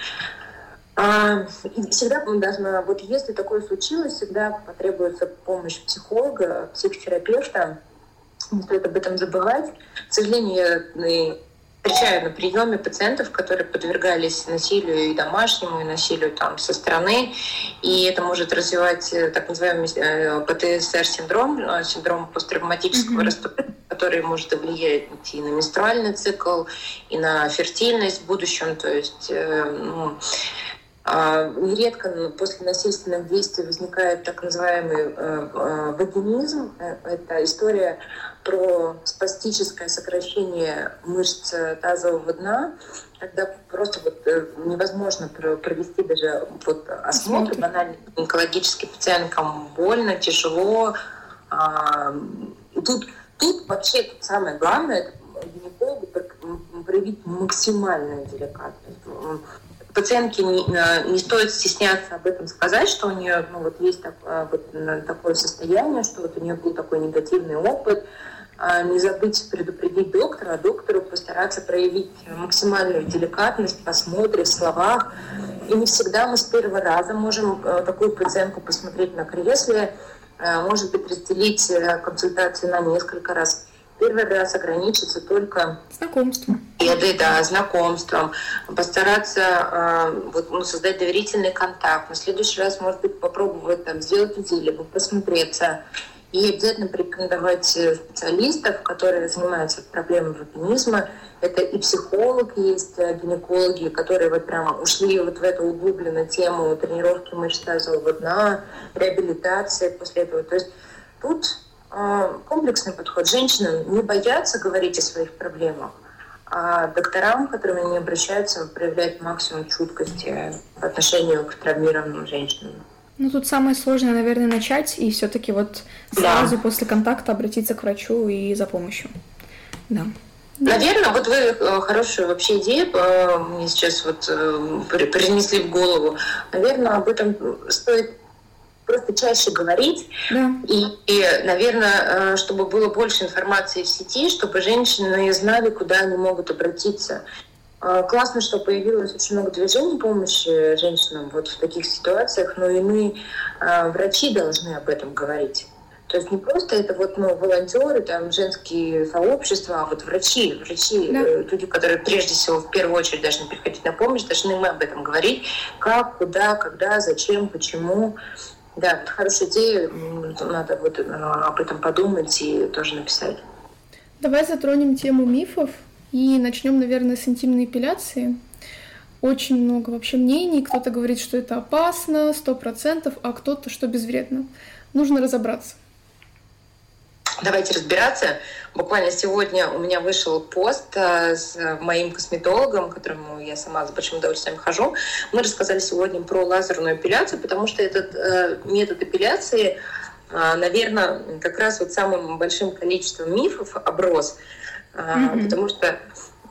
Speaker 3: А, и всегда должна, вот если такое случилось, всегда потребуется помощь психолога, психотерапевта. Не стоит об этом забывать. К сожалению, я встречаю на приеме пациентов, которые подвергались насилию и домашнему, и насилию там со стороны, и это может развивать э, так называемый э, ПТСР-синдром, э, синдром посттравматического mm-hmm. расстроения, который может влиять и на менструальный цикл, и на фертильность в будущем, то есть ну, а, нередко после насильственных действий возникает так называемый вагинизм. Это история про спастическое сокращение мышц тазового дна, когда просто вот э, невозможно провести даже вот осмотр банальный гинекологический пациенткам больно, тяжело. А, тут, тут вообще тут самое главное гинекологу проявить максимальную деликатность пациентке не, э, не стоит стесняться об этом сказать, что у нее ну, вот есть так, э, вот, такое состояние, что вот у нее был такой негативный опыт, а, не забыть предупредить доктора, а доктору постараться проявить максимальную деликатность в осмотре, в словах. И не всегда мы с первого раза можем э, такую пациентку посмотреть на кресле, э, может быть, разделить э, консультацию на несколько раз. Первый раз ограничиться только
Speaker 1: знакомством.
Speaker 3: Беды, да, знакомством, постараться вот, ну, создать доверительный контакт. На следующий раз, может быть, попробовать там, сделать либо посмотреться и обязательно порекомендовать э, специалистов, которые занимаются проблемой вагинизма. Это и психолог есть, э, гинекологи, которые вот прямо ушли вот в эту углубленную тему тренировки мышц тазового дна, реабилитации после этого. То есть тут э, комплексный подход. Женщинам не боятся говорить о своих проблемах, а докторам, к которым они обращаются, проявлять максимум чуткости по отношению к травмированным женщинам.
Speaker 1: Ну, тут самое сложное, наверное, начать и все-таки вот сразу да. после контакта обратиться к врачу и за помощью. Да.
Speaker 3: Наверное, вот вы э, хорошую вообще идею э, мне сейчас вот э, принесли в голову. Наверное, об этом стоит просто чаще говорить. Да. И, и, наверное, чтобы было больше информации в сети, чтобы женщины знали, куда они могут обратиться. А, классно, что появилось очень много движений помощи женщинам вот в таких ситуациях, но и мы, а, врачи, должны об этом говорить. То есть не просто это вот ну, волонтеры, там, женские сообщества, а вот врачи, врачи, да. Э, люди, которые прежде всего в первую очередь должны приходить на помощь, должны мы об этом говорить, как, куда, когда, зачем, почему. Да, это хорошая идея, надо вот э, об этом подумать и тоже написать.
Speaker 2: Давай затронем тему мифов. И начнем, наверное, с интимной эпиляции. Очень много вообще мнений. Кто-то говорит, что это опасно, сто процентов, а кто-то, что безвредно. Нужно разобраться.
Speaker 3: Давайте разбираться. Буквально сегодня у меня вышел пост э, с моим косметологом, к которому я сама с большим удовольствием хожу. Мы рассказали сегодня про лазерную эпиляцию, потому что этот э, метод эпиляции, э, наверное, как раз вот самым большим количеством мифов оброс mm-hmm. потому что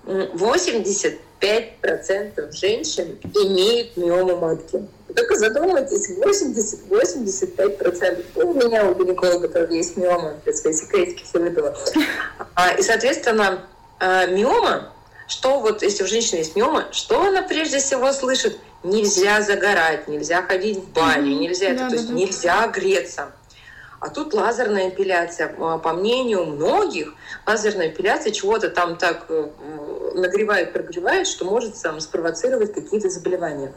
Speaker 3: 85% женщин имеют миому матки. Только задумайтесь, 80-85%. Ну, у меня у гинеколога тоже есть миома, я свои секретики все выдала. А, и, соответственно, а, миома, что вот если у женщины есть миома, что она прежде всего слышит? Нельзя загорать, нельзя ходить в баню, нельзя, да, это, да, то есть да. нельзя греться. А тут лазерная эпиляция, а, по мнению многих, лазерная эпиляция чего-то там так э, нагревает, прогревает, что может сам спровоцировать какие-то заболевания.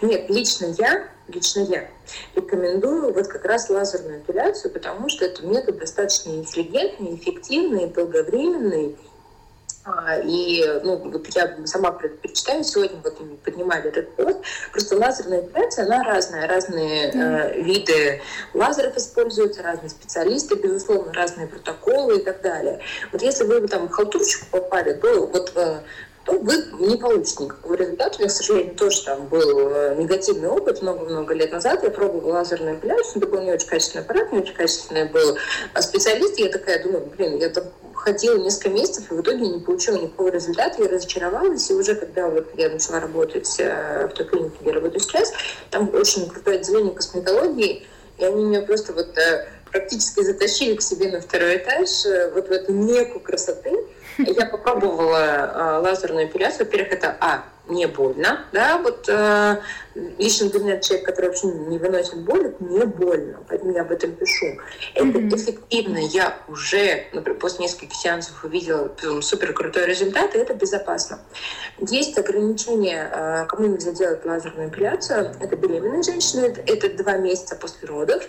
Speaker 3: Нет, лично я, лично я рекомендую вот как раз лазерную эпиляцию, потому что это метод достаточно интеллигентный, эффективный, долговременный, и ну, вот я сама предпочитаю, сегодня вот мы поднимали этот пост, просто лазерная эпиляция, она разная, разные э, виды лазеров используются, разные специалисты, безусловно, разные протоколы и так далее. Вот если вы там в халтурщику попали, то вот э, то вы не получите никакого результата. У меня, к сожалению, тоже там был э, негативный опыт много-много лет назад. Я пробовала лазерную эпиляцию, это был не очень качественный аппарат, не очень качественный был специалист. И я такая думаю, блин, я там ходила несколько месяцев, и в итоге не получила никакого результата, я разочаровалась, и уже когда вот я начала работать э, в той клинике, где я работаю сейчас, там очень крутое отделение косметологии, и они меня просто вот э, практически затащили к себе на второй этаж, вот в эту меку красоты. Я попробовала э, лазерную эпиляцию. Во-первых, это А, не больно, да, вот э, лично для меня человек, который вообще не выносит это не больно, поэтому я об этом пишу. Это mm-hmm. эффективно, я уже, например, после нескольких сеансов увидела супер крутой результат, и это безопасно. Есть ограничения, э, кому нельзя делать лазерную эпиляцию, это беременные женщины, это, это два месяца после родов,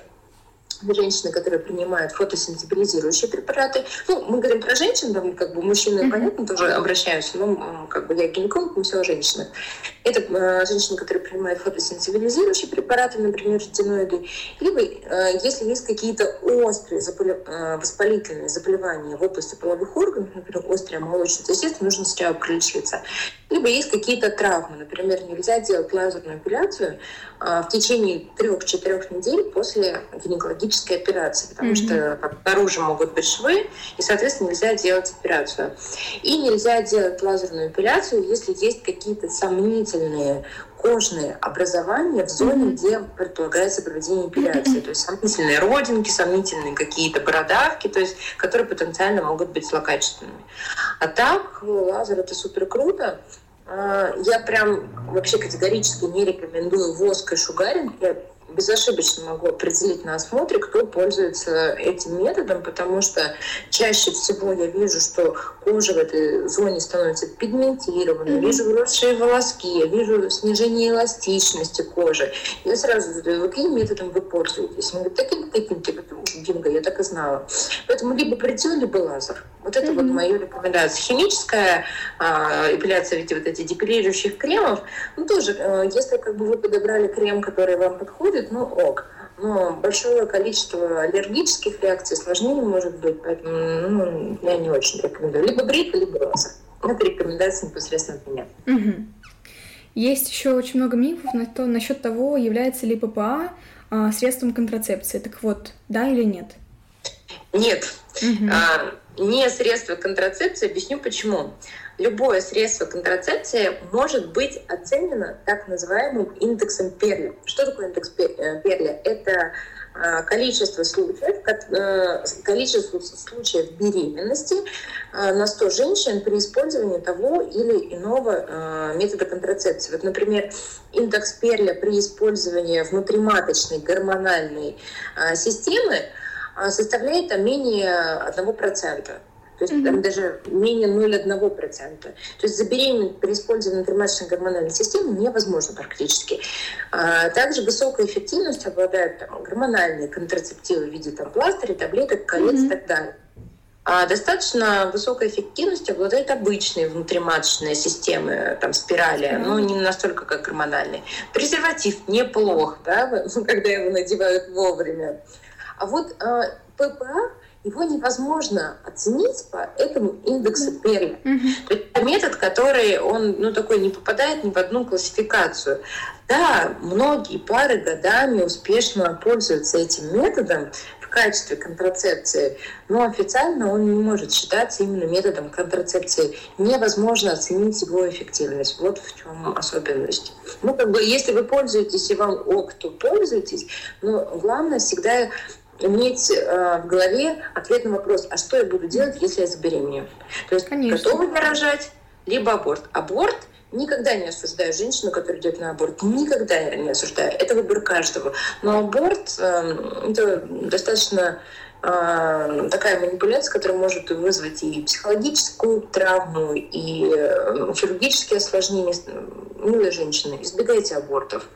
Speaker 3: женщины, которые принимают фотосенсибилизирующие препараты. Ну, мы говорим про женщин, там, как бы мужчины, mm-hmm. понятно, тоже обращаются, но как бы я гинеколог, мы все о женщинах. Это э, женщины, которые принимают фотосенсибилизирующие препараты, например, ретиноиды, либо э, если есть какие-то острые заболев... э, воспалительные заболевания в области половых органов, например, острая молочница, естественно, нужно сначала пролечиться. Либо есть какие-то травмы, например, нельзя делать лазерную эпиляцию в течение трех-четырех недель после гинекологической операции, потому mm-hmm. что снаружи могут быть швы, и, соответственно, нельзя делать операцию. И нельзя делать лазерную эпиляцию, если есть какие-то сомнительные кожные образования в зоне, mm-hmm. где предполагается проведение операции. Mm-hmm. То есть сомнительные родинки, сомнительные какие-то бородавки, то есть, которые потенциально могут быть злокачественными. А так, лазер это супер круто. А, я прям вообще категорически не рекомендую воск и шугаринг. Я безошибочно могу определить на осмотре, кто пользуется этим методом, потому что чаще всего я вижу, что кожа в этой зоне становится пигментированной, mm-hmm. вижу вросшие волоски, я вижу снижение эластичности кожи. Я сразу задаю, каким методом вы пользуетесь? Он говорит, таким, таким, типа, бинго, я так и знала. Поэтому либо притил, либо лазер. Вот это mm-hmm. вот моя рекомендация. Химическая а, эпиляция в виде вот этих депилирующих кремов, ну тоже, а, если как бы вы подобрали крем, который вам подходит, ну ок. Но большое количество аллергических реакций, осложнений может быть, поэтому ну, я не очень рекомендую. Либо бритва, либо лазер. Это рекомендация непосредственно от меня.
Speaker 1: Угу. Есть еще очень много мифов на то, насчет того, является ли ППА а, средством контрацепции. Так вот, да или нет?
Speaker 3: Нет. Угу. А, не средство контрацепции. Объясню почему. Любое средство контрацепции может быть оценено так называемым индексом Перли. Что такое индекс э, Перли? Это а, количество случаев, э, количество случаев беременности а, на 100 женщин при использовании того или иного метода контрацепции. Вот, например, индекс Перля при использовании внутриматочной гормональной системы составляет менее 1%. То есть mm-hmm. там даже менее 0,1%. То есть забеременеть при использовании информационной гормональной системы невозможно практически. А также высокая эффективность обладают там, гормональные контрацептивы в виде там, пластырей, таблеток, колец mm-hmm. и так далее. А достаточно высокой эффективностью обладают обычные внутриматочные системы, там, спирали, mm-hmm. но не настолько, как гормональные. Презерватив неплох, да, [laughs] когда его надевают вовремя. А вот э, ППА его невозможно оценить по этому индексу Перли. Mm-hmm. Это метод, который он ну, такой не попадает ни в одну классификацию. Да, многие пары годами успешно пользуются этим методом в качестве контрацепции, но официально он не может считаться именно методом контрацепции. Невозможно оценить его эффективность. Вот в чем особенность. Ну, как бы, если вы пользуетесь и вам ок, то пользуйтесь, но главное всегда иметь э, в голове ответ на вопрос, а что я буду делать, если я забеременею? То есть Конечно. готова я рожать, либо аборт. Аборт Никогда не осуждаю женщину, которая идет на аборт. Никогда не осуждаю. Это выбор каждого. Но аборт э, это достаточно э, такая манипуляция, которая может вызвать и психологическую травму, и э, хирургические осложнения. Милые женщины, избегайте абортов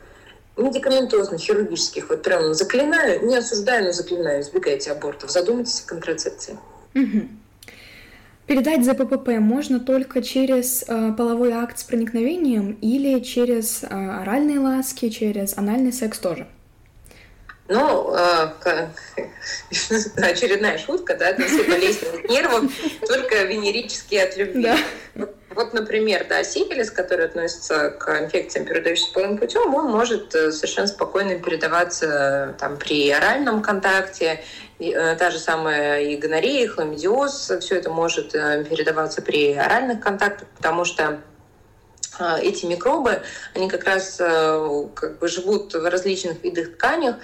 Speaker 3: медикаментозных, хирургических, вот прям заклинаю, не осуждаю, но заклинаю, избегайте абортов, задумайтесь о контрацепции.
Speaker 1: Угу. Передать ЗППП можно только через э, половой акт с проникновением или через э, оральные ласки, через анальный секс тоже?
Speaker 3: Ну, э, [laughs] очередная шутка, да, это все болезни нервов, только венерические от любви. Да. Вот, например, да, сифилис, который относится к инфекциям, передающимся половым путем, он может э, совершенно спокойно передаваться э, там, при оральном контакте. И, э, та же самая и гонорея, и хламидиоз, все это может передаваться при оральных контактах, потому что эти микробы, они как раз э, как бы живут в различных видах тканях.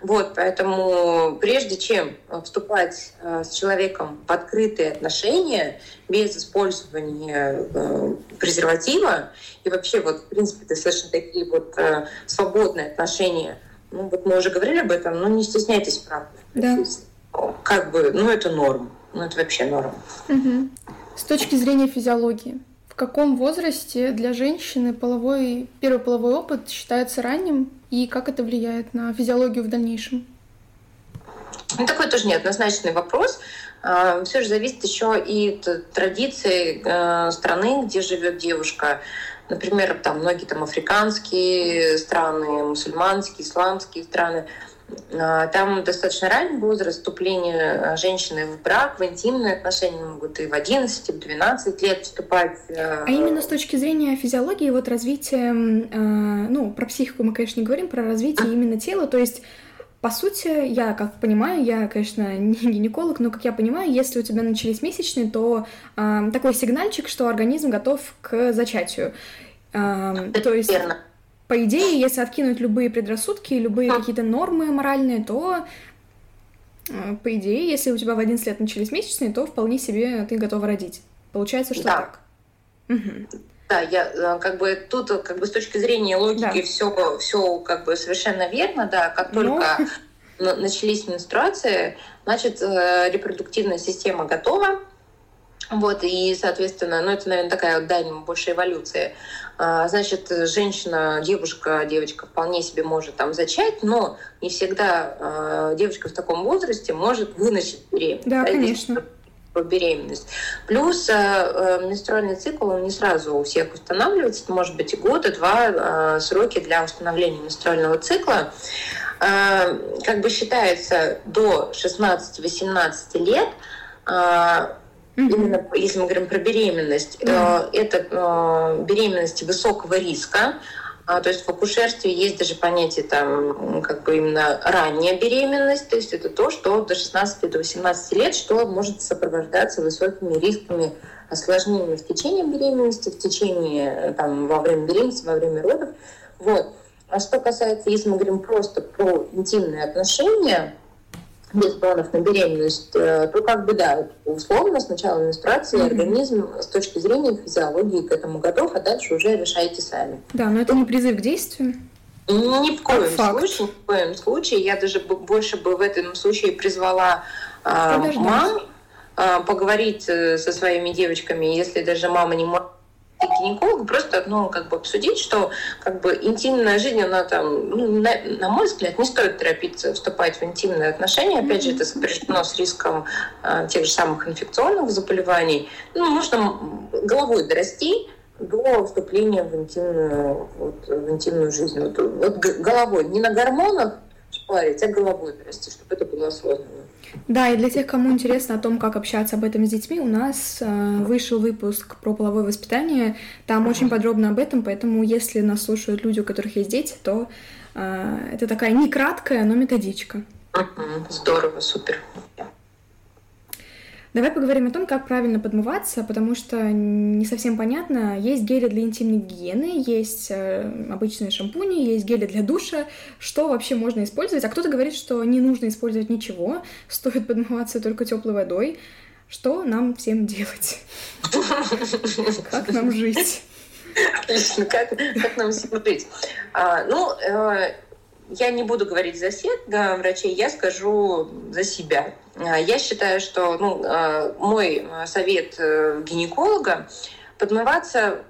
Speaker 3: Вот, поэтому прежде чем вступать э, с человеком в открытые отношения без использования э, презерватива, и вообще вот, в принципе, достаточно такие вот свободные отношения, ну вот мы уже говорили об этом, но не стесняйтесь, правда.
Speaker 1: Да.
Speaker 3: Как бы, ну это норм, ну это вообще норм.
Speaker 2: Угу. С точки зрения физиологии, в каком возрасте для женщины половой, первый половой опыт считается ранним и как это влияет на физиологию в дальнейшем?
Speaker 3: Ну, такой тоже неоднозначный вопрос. А, Все же зависит еще и от традиции э, страны, где живет девушка. Например, там многие там африканские страны, мусульманские, исламские страны – там достаточно ранний возраст вступления а, женщины в брак, в интимные отношения могут и в 11, и в 12 лет вступать.
Speaker 1: А, а именно с точки зрения физиологии, вот развития, ну, про психику мы, конечно, не говорим, про развитие именно тела, то есть по сути, я как понимаю, я, конечно, [laughs] не гинеколог, но как я понимаю, если у тебя начались месячные, то э, такой сигнальчик, что организм готов к зачатию. Э, то есть Верно по идее, если откинуть любые предрассудки, любые какие-то нормы моральные, то э, по идее, если у тебя в 11 лет начались месячные, то вполне себе ты готова родить. Получается, что да. так.
Speaker 3: Угу. Да, я э, как бы тут как бы с точки зрения логики да. все, все как бы совершенно верно, да, как ну. только Но... начались менструации, значит э, репродуктивная система готова, вот, и, соответственно, ну, это, наверное, такая вот дальняя больше эволюция. А, значит, женщина, девушка, девочка вполне себе может там зачать, но не всегда а, девочка в таком возрасте может выносить беременность.
Speaker 1: Да, конечно
Speaker 3: беременность. Плюс э, менструальный цикл, он не сразу у всех устанавливается, это может быть и год, и два э, сроки для установления менструального цикла. Э, как бы считается до 16-18 лет э, Mm-hmm. Именно если мы говорим про беременность, mm-hmm. это э, беременность высокого риска. А, то есть в акушерстве есть даже понятие там как бы именно ранняя беременность, то есть это то, что до 16 до 18 лет, что может сопровождаться высокими рисками осложнений в течение беременности, в течение там во время беременности, во время родов. Вот. А что касается, если мы говорим просто про интимные отношения, без планов на беременность, э, то как бы да, условно сначала менструации mm-hmm. организм с точки зрения физиологии к этому готов, а дальше уже решайте сами.
Speaker 1: Да, но это не призыв к действию.
Speaker 3: Ни в коем Факт. случае, ни в коем случае. Я даже больше бы в этом случае призвала э, мам э, поговорить со своими девочками, если даже мама не может гинекологу просто, ну, как бы обсудить, что как бы интимная жизнь, она там, ну, на, на мой взгляд, не стоит торопиться вступать в интимные отношения. Опять же, это сопряжено с риском а, тех же самых инфекционных заболеваний. Ну, нужно головой дорасти до вступления в интимную, вот, в интимную жизнь. Вот, вот головой, не на гормонах шпарить, а головой дорасти, чтобы это было осознанно.
Speaker 1: Да, и для тех, кому интересно о том, как общаться об этом с детьми, у нас э, вышел выпуск про половое воспитание. Там очень подробно об этом, поэтому если нас слушают люди, у которых есть дети, то э, это такая не краткая, но методичка.
Speaker 3: Здорово, супер.
Speaker 1: Давай поговорим о том, как правильно подмываться, потому что не совсем понятно. Есть гели для интимной гигиены, есть э, обычные шампуни, есть гели для душа. Что вообще можно использовать? А кто-то говорит, что не нужно использовать ничего, [laughs] стоит подмываться только теплой водой. Что нам всем делать? [laughs] Как нам жить?
Speaker 3: Отлично, как, как нам всем жить? А, ну, э, я не буду говорить за всех да, врачей, я скажу за себя. А, я считаю, что ну, а, мой совет э, гинеколога подмываться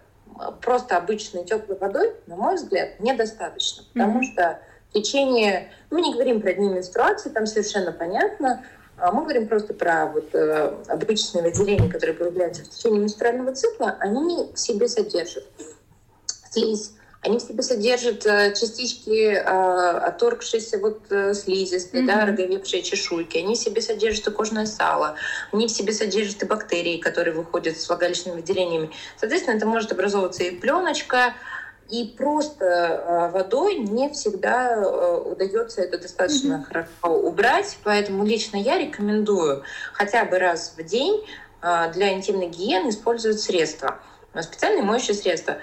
Speaker 3: просто обычной теплой водой, на мой взгляд, недостаточно, потому mm-hmm. что в течение, мы не говорим про дни менструации, там совершенно понятно, а мы говорим просто про вот, э, обычные выделения, которые появляются в течение менструального цикла, они в себе содержат слизь они в себе содержат э, частички э, отторгшиеся вот э, слизистой, mm-hmm. да, роговевшие чешуйки. Они в себе содержат и кожное сало. Они в себе содержат и бактерии, которые выходят с влагалищными выделениями. Соответственно, это может образовываться и пленочка, и просто водой не всегда удается это достаточно mm-hmm. хорошо убрать. Поэтому лично я рекомендую хотя бы раз в день для интимной гигиены использовать средства, специальные моющие средства.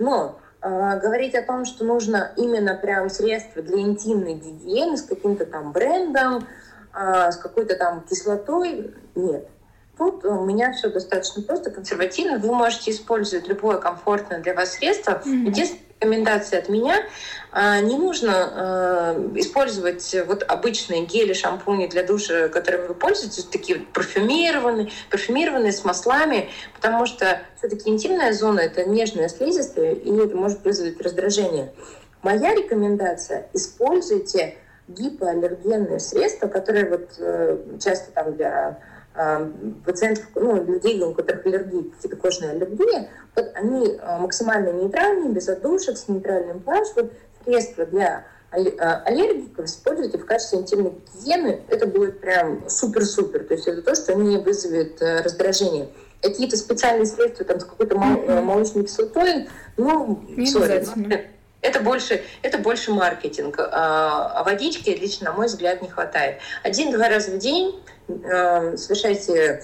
Speaker 3: Но говорить о том, что нужно именно прям средства для интимной гигиены с каким-то там брендом, э, с какой-то там кислотой, нет. Тут у меня все достаточно просто, консервативно. Вы можете использовать любое комфортное для вас средство. Mm-hmm. Единственное, рекомендация от меня. А, не нужно а, использовать вот обычные гели, шампуни для душа, которыми вы пользуетесь, такие парфюмированные, парфюмированные с маслами, потому что все-таки интимная зона — это нежная слизистая, и это может вызвать раздражение. Моя рекомендация — используйте гипоаллергенные средства, которые вот э, часто там для пациентов, ну, людей, у которых аллергия, какие-то кожные аллергии, вот они а, максимально нейтральные, без отдушек, с нейтральным pH. Вот средства для а, аллергиков используйте в качестве интимной гигиены, это будет прям супер-супер. То есть это то, что не вызовет э, раздражение. Какие-то специальные средства там, с какой-то молочной кислотой, ну, сори, это больше, это больше маркетинг. А, а водички лично, на мой взгляд, не хватает. Один-два раза в день э, совершайте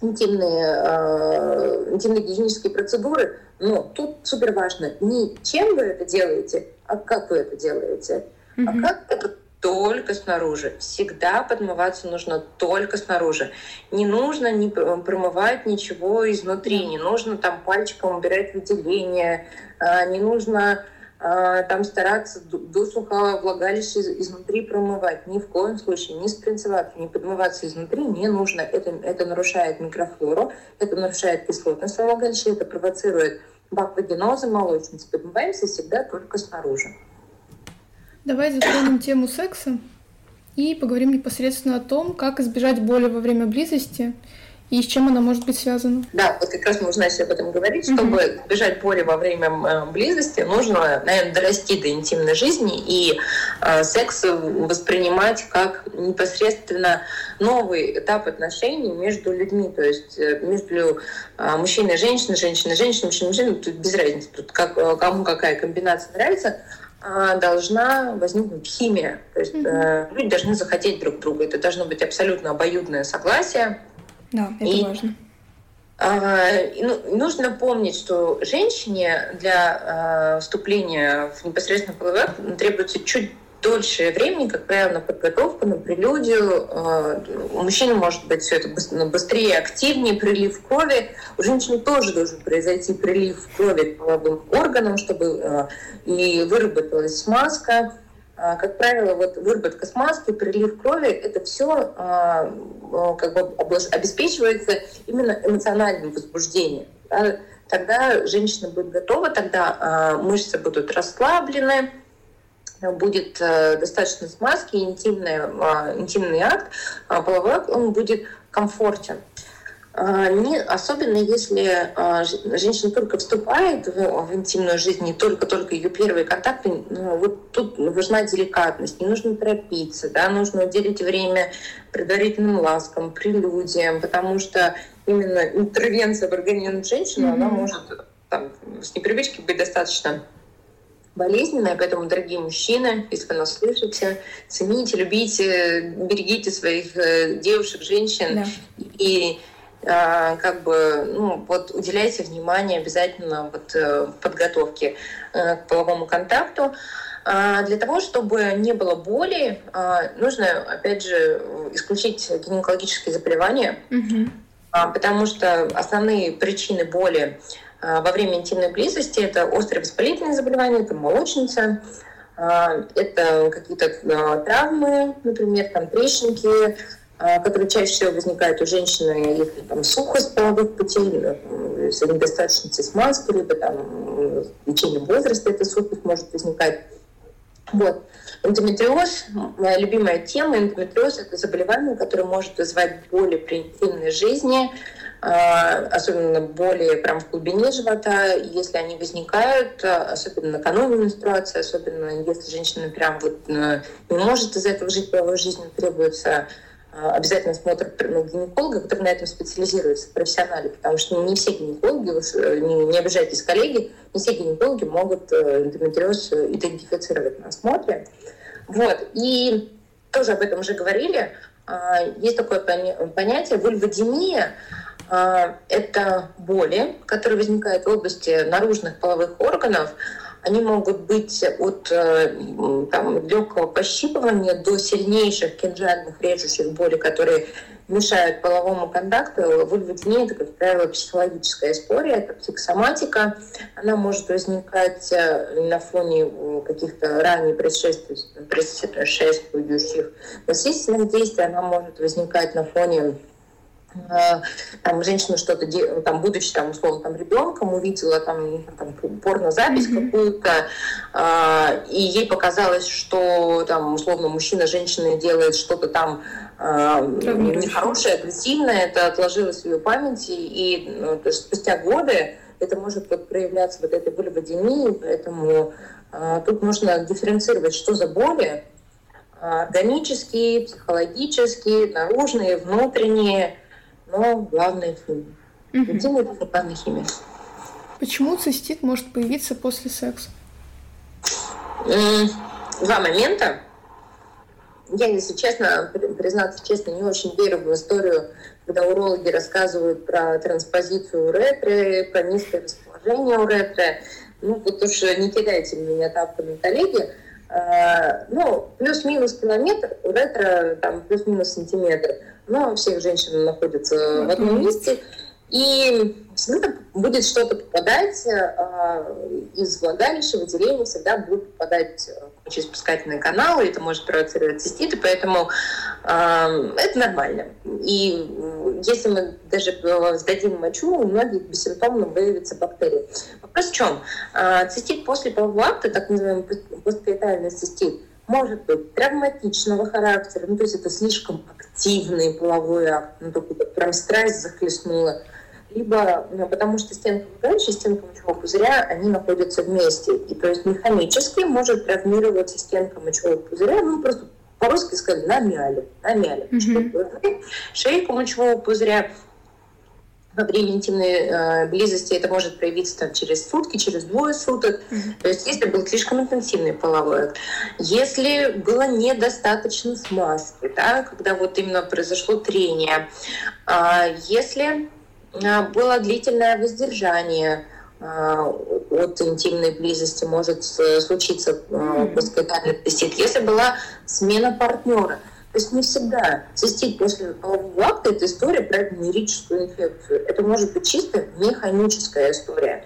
Speaker 3: интимные, э, интимные гигиенические процедуры, но тут супер важно не чем вы это делаете, а как вы это делаете. Mm-hmm. А как это только снаружи. Всегда подмываться нужно только снаружи. Не нужно не промывать ничего изнутри, не нужно там пальчиком убирать выделение, а, не нужно там стараться досуха влагалище изнутри промывать. Ни в коем случае не спринцеваться, не подмываться изнутри не нужно. Это, это нарушает микрофлору, это нарушает кислотность влагалища, это провоцирует баквагенозы, молочницы. Подмываемся всегда только снаружи.
Speaker 2: Давай затронем тему секса и поговорим непосредственно о том, как избежать боли во время близости и с чем она может быть связана?
Speaker 3: Да, вот как раз мы начали об этом говорить. Чтобы mm-hmm. избежать боли во время э, близости, нужно, наверное, дорасти до интимной жизни и э, секс воспринимать как непосредственно новый этап отношений между людьми, то есть э, между э, мужчиной и женщиной, женщиной и женщиной, мужчиной и мужчиной, тут без разницы, тут как, э, кому какая комбинация нравится, а, должна возникнуть химия. То есть mm-hmm. люди должны захотеть друг друга. Это должно быть абсолютно обоюдное согласие
Speaker 1: да, это и, важно.
Speaker 3: А, ну, нужно помнить, что женщине для а, вступления в непосредственно половой акт требуется чуть дольше времени, как правило, на подготовку, на прелюдию. А, у мужчины может быть все это быстрее, активнее, прилив крови. У женщины тоже должен произойти прилив крови к половым органам, чтобы и выработалась смазка. А, как правило, вот выработка смазки, прилив крови, это все а, как бы обеспечивается именно эмоциональным возбуждением. Да? Тогда женщина будет готова, тогда а, мышцы будут расслаблены, будет э, достаточно смазки, интимный, интимный акт, половой акт, он будет комфортен. А, не, особенно если а, женщина только вступает в, в интимную жизнь, не только-только ее первые контакты, ну, вот тут важна деликатность, не нужно торопиться, да, нужно уделить время предварительным ласкам, прелюдиям, потому что именно интервенция в организм женщины, mm-hmm. она может там, с непривычки быть достаточно болезненная, поэтому, дорогие мужчины, если вы нас слышите, цените, любите, берегите своих э, девушек, женщин да. и как бы, ну, вот уделяйте внимание обязательно вот э, подготовке э, к половому контакту. А, для того, чтобы не было боли, а, нужно, опять же, исключить гинекологические заболевания, угу. потому что основные причины боли во время интимной близости это острые воспалительные заболевания, это молочница, это какие-то травмы, например, там трещинки, а, которые чаще всего возникают у женщины, если там сухость половых путей, если недостаточности смазки, либо там в течение возраста эта сухость может возникать. Вот. Эндометриоз, моя любимая тема, эндометриоз – это заболевание, которое может вызывать боли при интимной жизни, а, особенно боли прям в глубине живота, если они возникают, а, особенно накануне менструации, особенно если женщина прям вот э, не может из этого жить половой жизнью, требуется а, обязательно смотр гинеколога, который на этом специализируется, профессионально, потому что не все гинекологи, э, не, не обижайтесь, коллеги, не все гинекологи могут э, эндометриоз э, идентифицировать на осмотре. Вот. И тоже об этом уже говорили. А, есть такое понятие вульводемия. Это боли, которые возникают в области наружных половых органов, они могут быть от э, там, легкого пощипывания до сильнейших кинжальных режущих болей, которые мешают половому контакту. Вульводиния – это, как правило, психологическая история, это психосоматика. Она может возникать э, на фоне э, каких-то ранее предшествующих насильственных действий, она может возникать на фоне там женщина что-то, там, будучи там, условно, там, ребенком, увидела там, там порнозапись mm-hmm. какую-то, э, и ей показалось, что там, условно, мужчина женщина делает что-то там э, нехорошее, агрессивное, это отложилось в ее памяти, и ну, спустя годы это может вот, проявляться вот этой вульводинии, поэтому э, тут нужно дифференцировать, что за боли, органические, психологические, наружные, внутренние, но главное химия. Угу. это главная химия.
Speaker 2: Почему цистит может появиться после секса?
Speaker 3: Два момента. Я, если честно, признаться честно, не очень верю в историю, когда урологи рассказывают про транспозицию уретры, про низкое расположение уретры. Ну, вот уж не кидайте меня тапками, коллеги. А, ну, плюс-минус километр, уретра там плюс-минус сантиметр но всех женщин находятся в одном месте, и всегда будет что-то попадать э, из влагалища, выделения всегда будут попадать э, через спускательные каналы, это может провоцировать циститы, поэтому э, это нормально. И если мы даже сдадим мочу, у многих бессимптомно выявится бактерия. Вопрос в чем? Э, цистит после полового акта, так называемый постфетальный цистит, может быть травматичного характера, ну то есть это слишком активный половой акт, ну такой прям страсть захлестнула, либо ну, потому что стенка влагалища и стенка мочевого пузыря, они находятся вместе. И то есть механически может травмироваться стенка мочевого пузыря, ну просто по-русски сказали, намяли, намяли. Mm-hmm. Шейку мочевого пузыря во время интимной э, близости это может проявиться там, через сутки, через двое суток. Mm-hmm. То есть если был слишком интенсивный половой акт. Если было недостаточно смазки, да, когда вот именно произошло трение. Э, если э, было длительное воздержание, э, от интимной близости может случиться э, постскотальный Если была смена партнера, есть не всегда цистит после полового акта – это история про венерическую инфекцию. Это может быть чисто механическая история.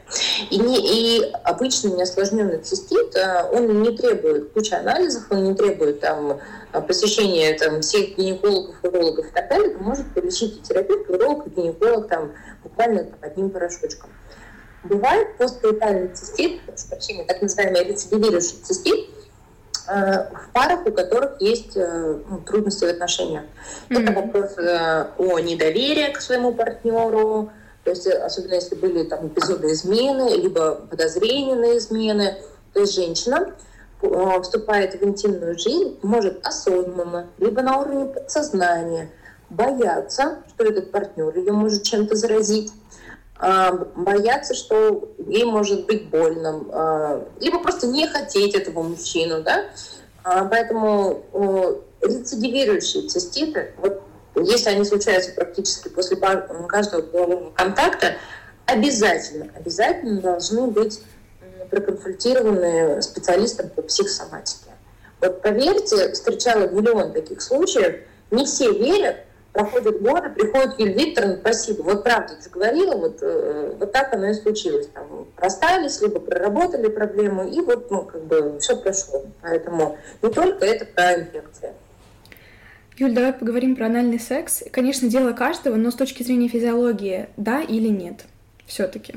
Speaker 3: И, не, и обычный неосложненный цистит, а, он не требует кучи анализов, он не требует там, а, посещения там, всех гинекологов, урологов и так далее. Это может полечить и терапевт, и уролог, и гинеколог там, буквально там, одним порошочком. Бывает посткоитальный цистит, так называемый рецидивирующий цистит, Э, в парах, у которых есть э, ну, трудности в отношениях. Mm-hmm. Это вопрос э, о недоверии к своему партнеру, то есть особенно если были там эпизоды измены, либо подозрения на измены. То есть женщина вступает в интимную жизнь, может осознанно, либо на уровне подсознания бояться, что этот партнер ее может чем-то заразить, а, бояться, что ей может быть больно, а, либо просто не хотеть этого мужчину, да. А, поэтому рецидивирующие циститы, вот если они случаются практически после каждого полового контакта, обязательно, обязательно должны быть проконсультированы специалистом по психосоматике. Вот поверьте, встречала миллион таких случаев, не все верят, проходят годы, приходит Юлия Викторовна, спасибо, вот правда, ты говорила, вот, э, вот так оно и случилось. Там, расстались, либо проработали проблему, и вот, ну, как бы, все прошло. Поэтому не только это про инфекция.
Speaker 1: Юль, давай поговорим про анальный секс. Конечно, дело каждого, но с точки зрения физиологии, да или нет, все-таки.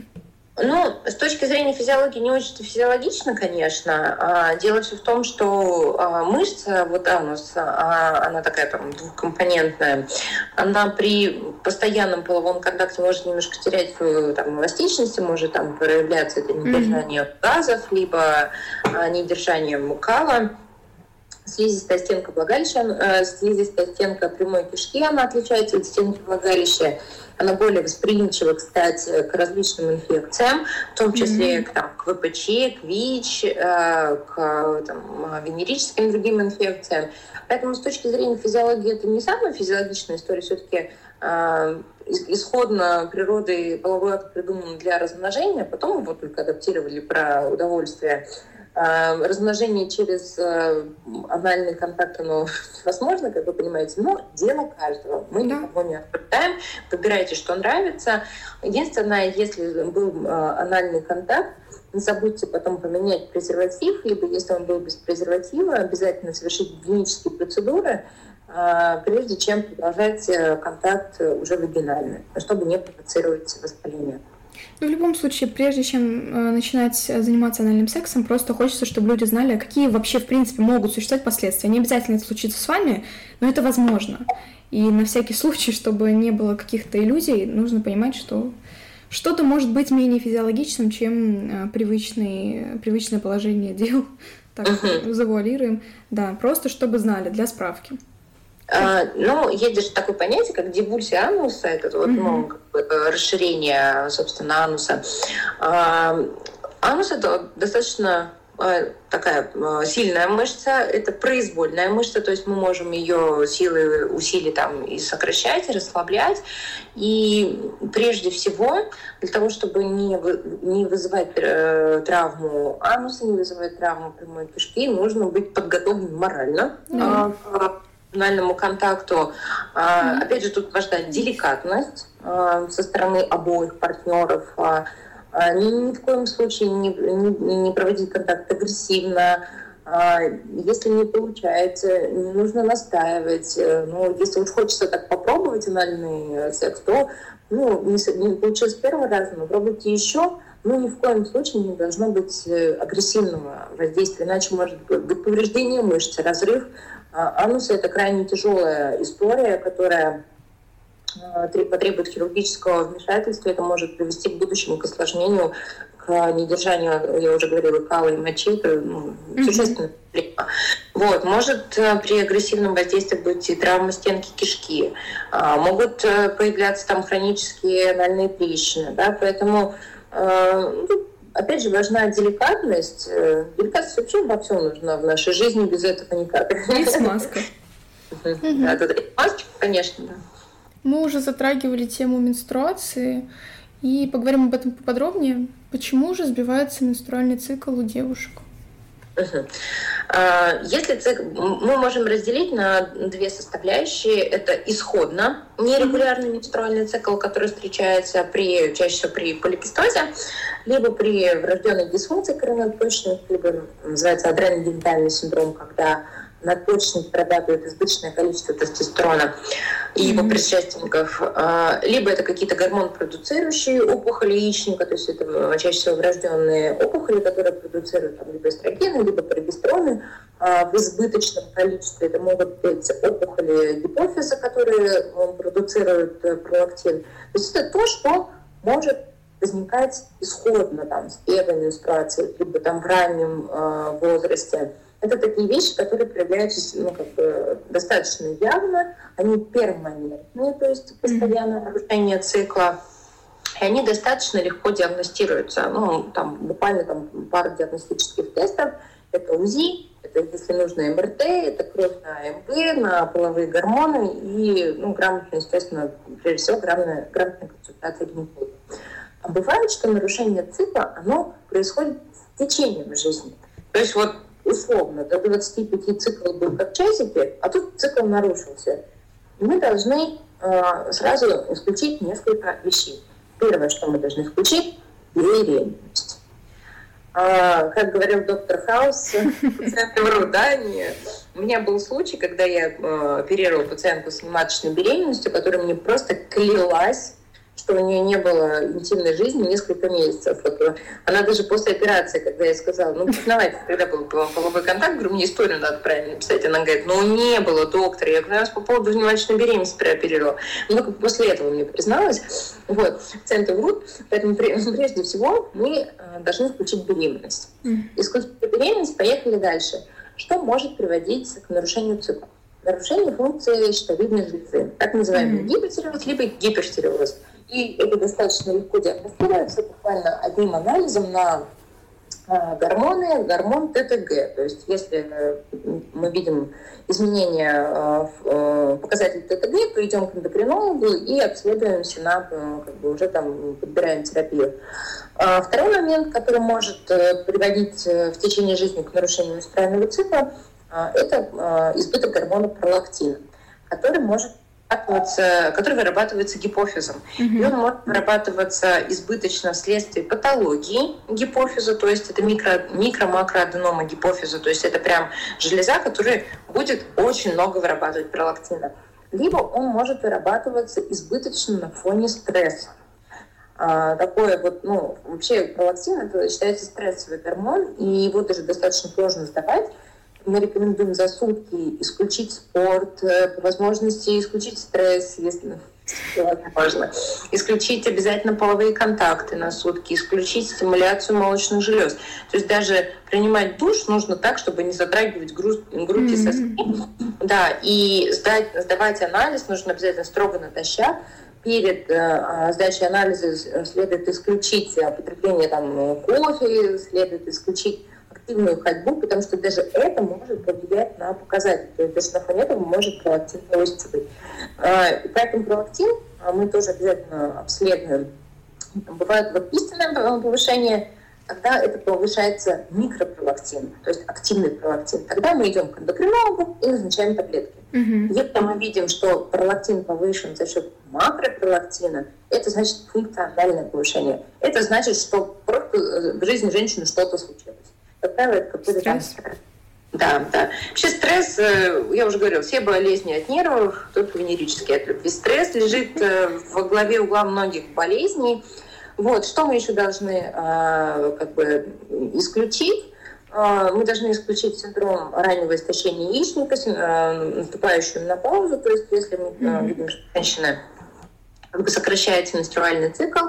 Speaker 3: Ну, с точки зрения физиологии не очень физиологично, конечно. А, дело все в том, что а, мышца, вот у нас а, она такая там двухкомпонентная, она при постоянном половом контакте может немножко терять свою там, эластичность, может там проявляться это недержание mm-hmm. газов, либо недержание мукала. Слизистая стенка влагалища, э, слизистая стенка прямой кишки, она отличается от стенки влагалища. Она более восприимчива, кстати, к различным инфекциям, в том числе mm-hmm. там, к ВПЧ, к ВИЧ, э, к там, венерическим другим инфекциям. Поэтому с точки зрения физиологии это не самая физиологичная история, все-таки э, исходно природой половой акт придуман для размножения, потом его только адаптировали про удовольствие. Эм, размножение через э, анальный контакт, оно [laughs] возможно, как вы понимаете, но дело каждого. Мы да. никого не осуждаем. Выбирайте, что нравится. Единственное, если был э, анальный контакт, не забудьте потом поменять презерватив, либо если он был без презерватива, обязательно совершить гигиенические процедуры, э, прежде чем продолжать контакт уже вагинально, чтобы не провоцировать воспаление.
Speaker 1: Ну, в любом случае, прежде чем э, начинать заниматься анальным сексом, просто хочется, чтобы люди знали, какие вообще, в принципе, могут существовать последствия. Не обязательно это случится с вами, но это возможно. И на всякий [laughs] случай, чтобы не было каких-то иллюзий, нужно понимать, что что-то может быть менее физиологичным, чем э, привычный, привычное положение дел. Так, uh-huh. завуалируем. Да, просто чтобы знали, для справки.
Speaker 3: А, ну, есть даже такое понятие, как дебульсия ануса, это вот, ну, как бы э, расширение, собственно, ануса. А, анус это достаточно э, такая э, сильная мышца, это произвольная мышца, то есть мы можем ее силы усилий там и сокращать, и расслаблять. И прежде всего, для того, чтобы не, не вызывать травму ануса, не вызывать травму прямой кишки, нужно быть подготовленным морально mm-hmm эмоциональному контакту. Mm-hmm. Опять же, тут важна деликатность а, со стороны обоих партнеров. А, ни, ни в коем случае не, не, не проводить контакт агрессивно. Если не получается, не нужно настаивать. Ну, если уж хочется так попробовать анальный секс, то ну, не, не получилось первый раз, но пробуйте еще. Ну, ни в коем случае не должно быть э, агрессивного воздействия, иначе может быть повреждение мышц, разрыв анусы – это крайне тяжелая история, которая а, потребует хирургического вмешательства. Это может привести к будущему к осложнению, к недержанию, я уже говорила, кала и мочи. Это ну, существенная проблема. Вот. Может э, при агрессивном воздействии быть и травма стенки кишки. А, могут э, появляться там хронические анальные трещины. Да? Поэтому э, ну, опять же, важна деликатность. Э, деликатность вообще во всем нужна в нашей жизни, без этого никак.
Speaker 1: И смазка.
Speaker 3: Да, да, маски, конечно, да.
Speaker 2: Мы уже затрагивали тему менструации, и поговорим об этом поподробнее. Почему же сбивается менструальный цикл у девушек?
Speaker 3: А, если цикл, мы можем разделить на две составляющие. Это исходно нерегулярный менструальный цикл, который встречается при, чаще всего при поликистозе, либо при врожденной дисфункции коронадочных, либо называется адреногенитальный синдром, когда надпочечник вырабатывает избыточное количество тестостерона и его предшественников, а, либо это какие-то гормон-продуцирующие опухоли яичника, то есть это чаще всего врожденные опухоли, которые продуцируют там, либо эстрогены, либо прогестероны а, в избыточном количестве. Это могут быть опухоли гипофиза, которые продуцируют э, пролактин. То есть это то, что может возникать исходно там, с первой менструации, либо там в раннем э, возрасте. Это такие вещи, которые проявляются ну, как бы, достаточно явно, они перманентные, то есть постоянное нарушение цикла, и они достаточно легко диагностируются. Ну, там буквально там, пару диагностических тестов. Это УЗИ, это, если нужно, МРТ, это кровь на МГ, на половые гормоны и, ну, грамотно, естественно, прежде всего, грамотная, грамотная консультация гинеколога. А бывает, что нарушение цикла, оно происходит с течением жизни. То есть вот условно до 25 цикл был как часики, а тут цикл нарушился. И мы должны э, сразу исключить несколько вещей. Первое, что мы должны исключить, беременность. А, как говорил доктор Хаус, [laughs] пациенты врут. У меня был случай, когда я э, оперировала пациентку с маточной беременностью, которая мне просто клялась, что у нее не было интимной жизни несколько месяцев. Вот э, она даже после операции, когда я сказала, ну, признавайте, когда был половой контакт, говорю, мне историю надо правильно писать. Она говорит, ну, не было, доктор. Я говорю, я вас по поводу внематочной беременности прооперировала. Ну, только после этого мне призналась. Вот, пациенты врут. Поэтому [laughs] прежде всего мы э, должны включить беременность. Исключить беременность, поехали дальше. что может приводить к нарушению цикла. Нарушение функции щитовидной железы, так называемый mm-hmm. гипотиреоз, либо гипертиреоз. И это достаточно легко диагностируется буквально одним анализом на а, гормоны, гормон ТТГ. То есть если э, мы видим изменения а, в э, показателе ТТГ, то идем к эндокринологу и обследуемся на, э, как бы уже там подбираем терапию. А второй момент, который может приводить в течение жизни к нарушению менструального цикла, это избыток гормона пролактина, который может вырабатываться, который вырабатывается гипофизом. Mm-hmm. И он может вырабатываться избыточно вследствие патологии гипофиза, то есть это микро, микро-макроаденома гипофиза, то есть это прям железа, которая будет очень много вырабатывать пролактина. Либо он может вырабатываться избыточно на фоне стресса. А, такое вот, ну, вообще пролактин это считается стрессовый гормон, и его даже достаточно сложно сдавать, мы рекомендуем за сутки исключить спорт, э, по возможности исключить стресс, если можно. Исключить обязательно половые контакты на сутки, исключить стимуляцию молочных желез. То есть даже принимать душ нужно так, чтобы не затрагивать грудь, грудь и соски. Да, и сдать, сдавать анализ нужно обязательно строго натощак. Перед э, сдачей анализа следует исключить употребление там, кофе, следует исключить активную ходьбу, потому что даже это может повлиять на показатели. То есть даже на фоне этого может пролактин повыситься быть. А, поэтому пролактин а, мы тоже обязательно обследуем. Бывает вот истинное повышение, тогда это повышается микропролактин, то есть активный пролактин. Тогда мы идем к эндокринологу и назначаем таблетки. Угу. Если мы видим, что пролактин повышен за счет макропролактина, это значит функциональное повышение. Это значит, что просто э, в жизни женщины что-то случилось составляет какой-то там стресс. Да, да. Вообще стресс, э, я уже говорила, все болезни от нервов, только венерические от любви. Стресс лежит э, во главе угла многих болезней. Вот, что мы еще должны э, как бы исключить? Мы должны исключить синдром раннего истощения яичника, наступающую на паузу. То есть, если мы видим, что женщина сокращается менструальный цикл,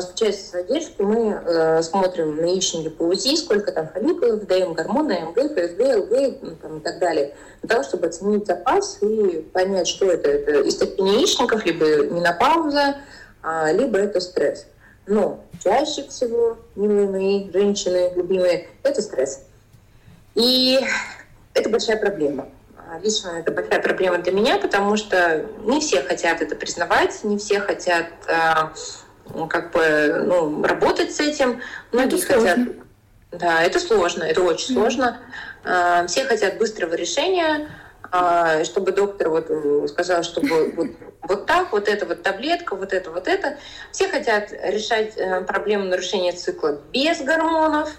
Speaker 3: Случается а, задержки, мы э, смотрим на яичники по УЗИ, сколько там фолликулов, даем гормоны, МГ, ФСГ, ЛГ ну, там, и так далее, для того, чтобы оценить запас и понять, что это. Это истощение яичников, либо менопауза, а, либо это стресс. Но чаще всего, милые мои женщины, любимые, это стресс. И это большая проблема. Лично это большая проблема для меня, потому что не все хотят это признавать, не все хотят а, как бы ну, работать с этим. Многие это хотят. Да, это сложно, это очень mm. сложно. А, все хотят быстрого решения, а, чтобы доктор вот сказал, чтобы [laughs] вот, вот так, вот это вот таблетка, вот это, вот это. Все хотят решать э, проблему нарушения цикла без гормонов,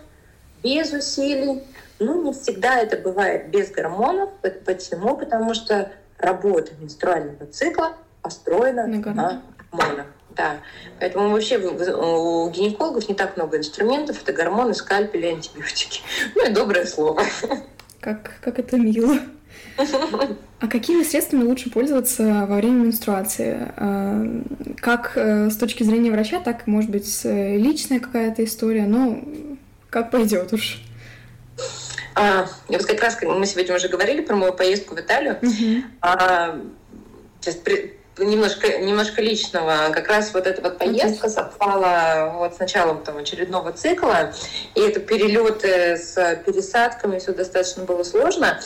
Speaker 3: без усилий. Ну, не всегда это бывает без гормонов. Почему? Потому что работа менструального цикла построена на, на гормонах. Да, поэтому вообще у гинекологов не так много инструментов. Это гормоны, скальпели, антибиотики. [laughs] Ну и доброе слово.
Speaker 1: Как, как это мило. А какими средствами лучше пользоваться во время менструации? А, как э, с точки зрения врача, так, может быть, личная какая-то история, но как пойдет уж.
Speaker 3: А, вот как раз мы сегодня уже говорили про мою поездку в Италию. Угу. А, сейчас немножко, немножко личного. Как раз вот эта вот поездка совпала вот с началом там, очередного цикла, и это перелеты с пересадками, все достаточно было сложно.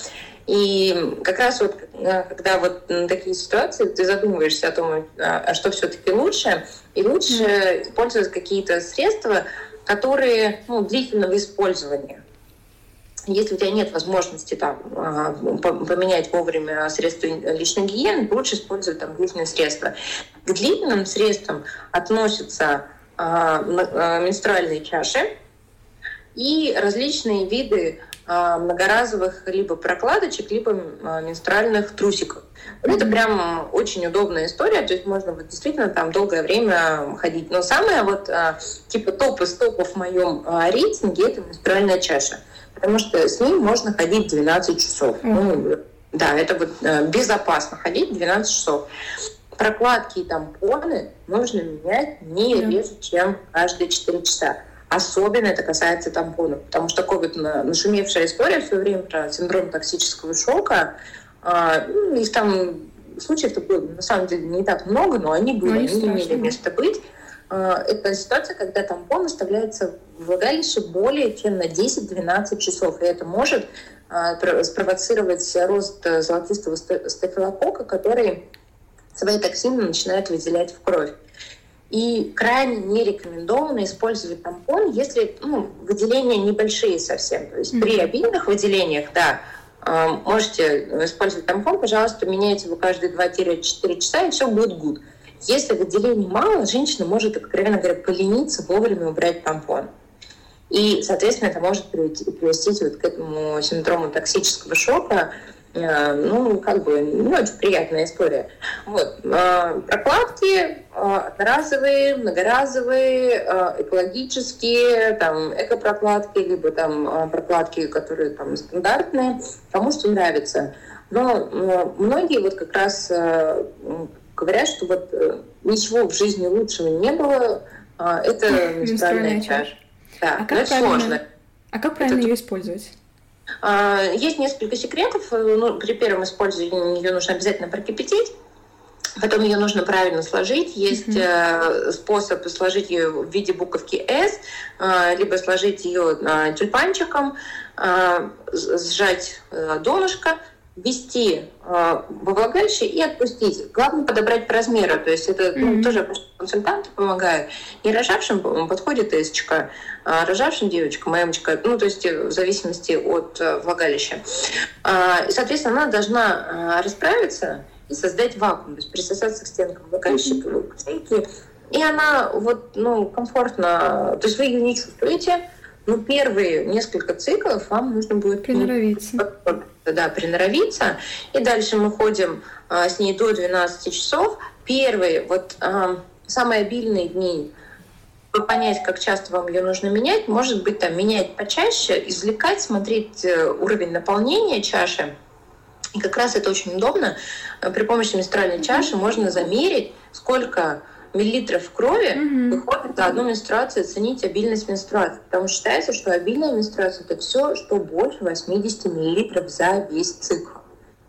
Speaker 3: И как раз вот э, когда вот такие ситуации, ты задумываешься о том, а, а что все-таки лучше, и лучше использовать какие-то средства, которые ну, длительного использования. Если у тебя нет возможности там, а, поменять вовремя средства личной гигиены, лучше использовать там длительные средства. К длительным средствам относятся а, а, менструальные чаши и различные виды многоразовых либо прокладочек, либо менструальных трусиков. Это прям очень удобная история, то есть можно вот действительно там долгое время ходить. Но самое вот типа топ из топов в моем рейтинге это менструальная чаша потому что с ним можно ходить 12 часов. Mm-hmm. Ну, да, это вот э, безопасно ходить 12 часов. Прокладки и тампоны нужно менять не реже, чем каждые 4 часа. Особенно это касается тампонов, потому что такая вот нашумевшая история в свое время про синдром токсического шока. А, ну, их там случаев-то было на самом деле не так много, но они были, они, они имели место быть. А, это ситуация, когда тампон оставляется влагалище более чем на 10-12 часов, и это может а, спровоцировать рост золотистого стафилокока, который свои токсины начинает выделять в кровь. И крайне не рекомендовано использовать тампон, если ну, выделения небольшие совсем. То есть mm-hmm. при обильных выделениях, да, а, можете использовать тампон, пожалуйста, меняйте его каждые 2-4 часа, и все будет good. Если выделений мало, женщина может, откровенно говоря, полениться вовремя убрать тампон. И, соответственно, это может привести, вот к этому синдрому токсического шока, Э, ну, как бы, не очень приятная история. Вот. Э, прокладки э, одноразовые, многоразовые, экологические, там, экопрокладки, либо там прокладки, которые там стандартные, кому что нравится. Но многие вот как раз говорят, что вот ничего в жизни лучшего не было, это менструальная чаша. Да, а
Speaker 1: как это сложно. А как правильно это... ее использовать?
Speaker 3: А, есть несколько секретов. Ну, при первом использовании ее нужно обязательно прокипятить. Потом ее нужно правильно сложить. Есть mm-hmm. способ сложить ее в виде буковки S, э, либо сложить ее тюльпанчиком, сжать донышко, ввести э, во влагалище и отпустить. Главное подобрать по размеру, то есть это mm-hmm. ну, тоже консультанты помогают. Не рожавшим подходит эсочка, а рожавшим девочка, мамочка, ну то есть в зависимости от э, влагалища. Э, соответственно, она должна э, расправиться и создать вакуум, то есть присосаться к стенкам влагалища, mm-hmm. к и она вот, ну, комфортно, то есть вы ее не чувствуете, но первые несколько циклов вам нужно будет
Speaker 1: приноровиться.
Speaker 3: Да, приноровиться. И дальше мы ходим а, с ней до 12 часов. Первые, вот а, самые обильные дни, понять, как часто вам ее нужно менять, может быть, там менять почаще, извлекать, смотреть э, уровень наполнения чаши. И как раз это очень удобно. При помощи менструальной чаши можно замерить, сколько миллилитров крови mm-hmm. выходит на одну менструацию, оценить обильность менструации. Потому что считается, что обильная менструация это все, что больше 80 миллилитров за весь цикл.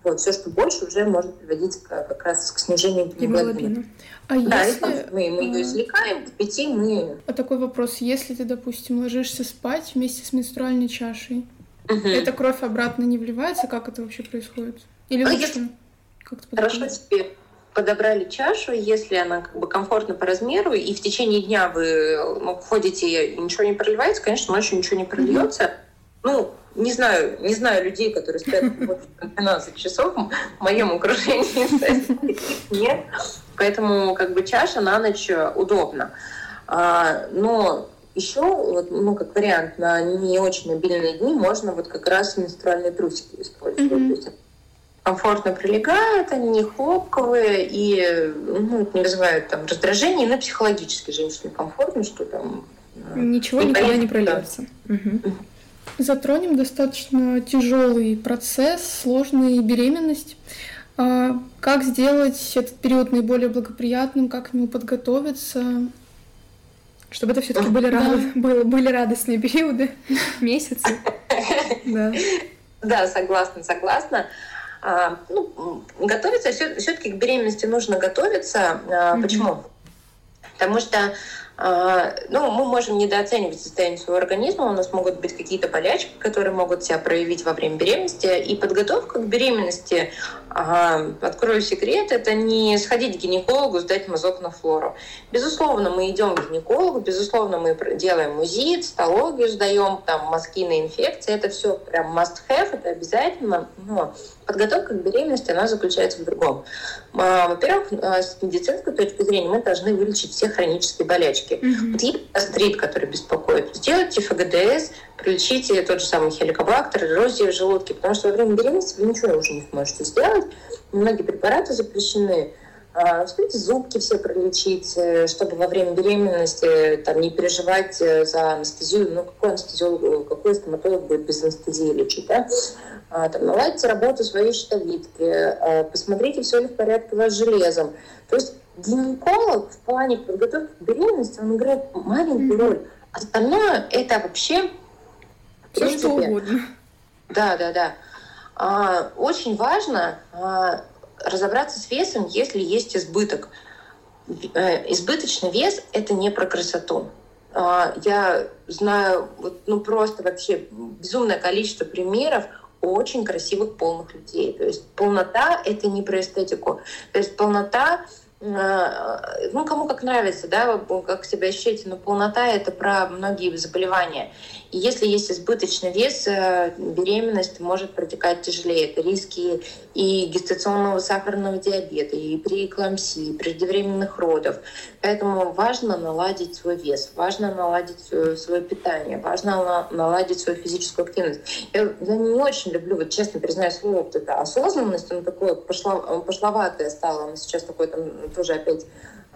Speaker 3: Вот, все, что больше, уже может приводить к, как раз к снижению гемоглобина. А да, если... мы, мы ее извлекаем, в пяти мы...
Speaker 2: А такой вопрос, если ты, допустим, ложишься спать вместе с менструальной чашей, угу. эта кровь обратно не вливается? Как это вообще происходит? Или а лучше?
Speaker 3: Как-то Хорошо себе подобрали чашу, если она как бы комфортна по размеру, и в течение дня вы ну, ходите и ничего не проливается, конечно, ночью ничего не прольется. Ну, не знаю, не знаю людей, которые спят 12 часов, в моем окружении [laughs] нет. Поэтому как бы чаша на ночь удобно. А, но еще, ну, как вариант, на не очень обильные дни можно вот как раз менструальные трусики использовать. Mm-hmm. Комфортно прилегают, они не хлопковые и ну, не вызывают там раздражения, но психологически женщине комфортно, что там...
Speaker 1: Э, Ничего не никуда не прольется. Угу.
Speaker 2: Затронем достаточно тяжелый процесс, сложную беременность. А как сделать этот период наиболее благоприятным, как к нему подготовиться?
Speaker 1: Чтобы это все-таки были, да. рад... были, были радостные периоды, [laughs] месяцы. [laughs]
Speaker 3: Да, согласна, согласна. А, ну, готовиться все-таки к беременности нужно готовиться. Mm-hmm. Почему? Потому что а, ну, мы можем недооценивать состояние своего организма, у нас могут быть какие-то болячки, которые могут себя проявить во время беременности. И подготовка к беременности, открою секрет, это не сходить к гинекологу, сдать мазок на флору. Безусловно, мы идем к гинекологу, безусловно, мы делаем УЗИ, цитологию сдаем, там, мазки на инфекции, это все прям must have, это обязательно. Но подготовка к беременности, она заключается в другом. А, во-первых, а, с медицинской точки зрения мы должны вылечить все хронические болячки. Mm-hmm. Вот есть гастрит, который беспокоит. Сделайте ФГДС, пролечите тот же самый хеликобактер, эрозию в желудке, потому что во время беременности вы ничего уже не сможете сделать. Многие препараты запрещены. А, успейте зубки все пролечить, э, чтобы во время беременности там, не переживать э, за анестезию. Ну, какой анестезиолог, какой стоматолог будет без анестезии лечить, да? А, там, наладьте работу своей щитовидки, а, посмотрите, все ли в порядке у вас с железом. То есть гинеколог в плане подготовки к беременности, он играет маленькую роль. Остальное это вообще...
Speaker 1: Все что угодно.
Speaker 3: Да, да, да. А, очень важно а, разобраться с весом, если есть избыток. Э, избыточный вес – это не про красоту. А, я знаю вот, ну, просто вообще безумное количество примеров очень красивых полных людей. То есть полнота — это не про эстетику. То есть полнота ну, кому как нравится, да, как себя ощущаете, но полнота — это про многие заболевания. И если есть избыточный вес, э, беременность может протекать тяжелее. Это риски и гестационного сахарного диабета, и при эклампсии, и преждевременных родов. Поэтому важно наладить свой вес, важно наладить э, свое питание, важно наладить свою физическую активность. Я, я не очень люблю, вот честно признаюсь, слово вот это осознанность, он такое пошло, пошловатое стало, он сейчас такой там тоже опять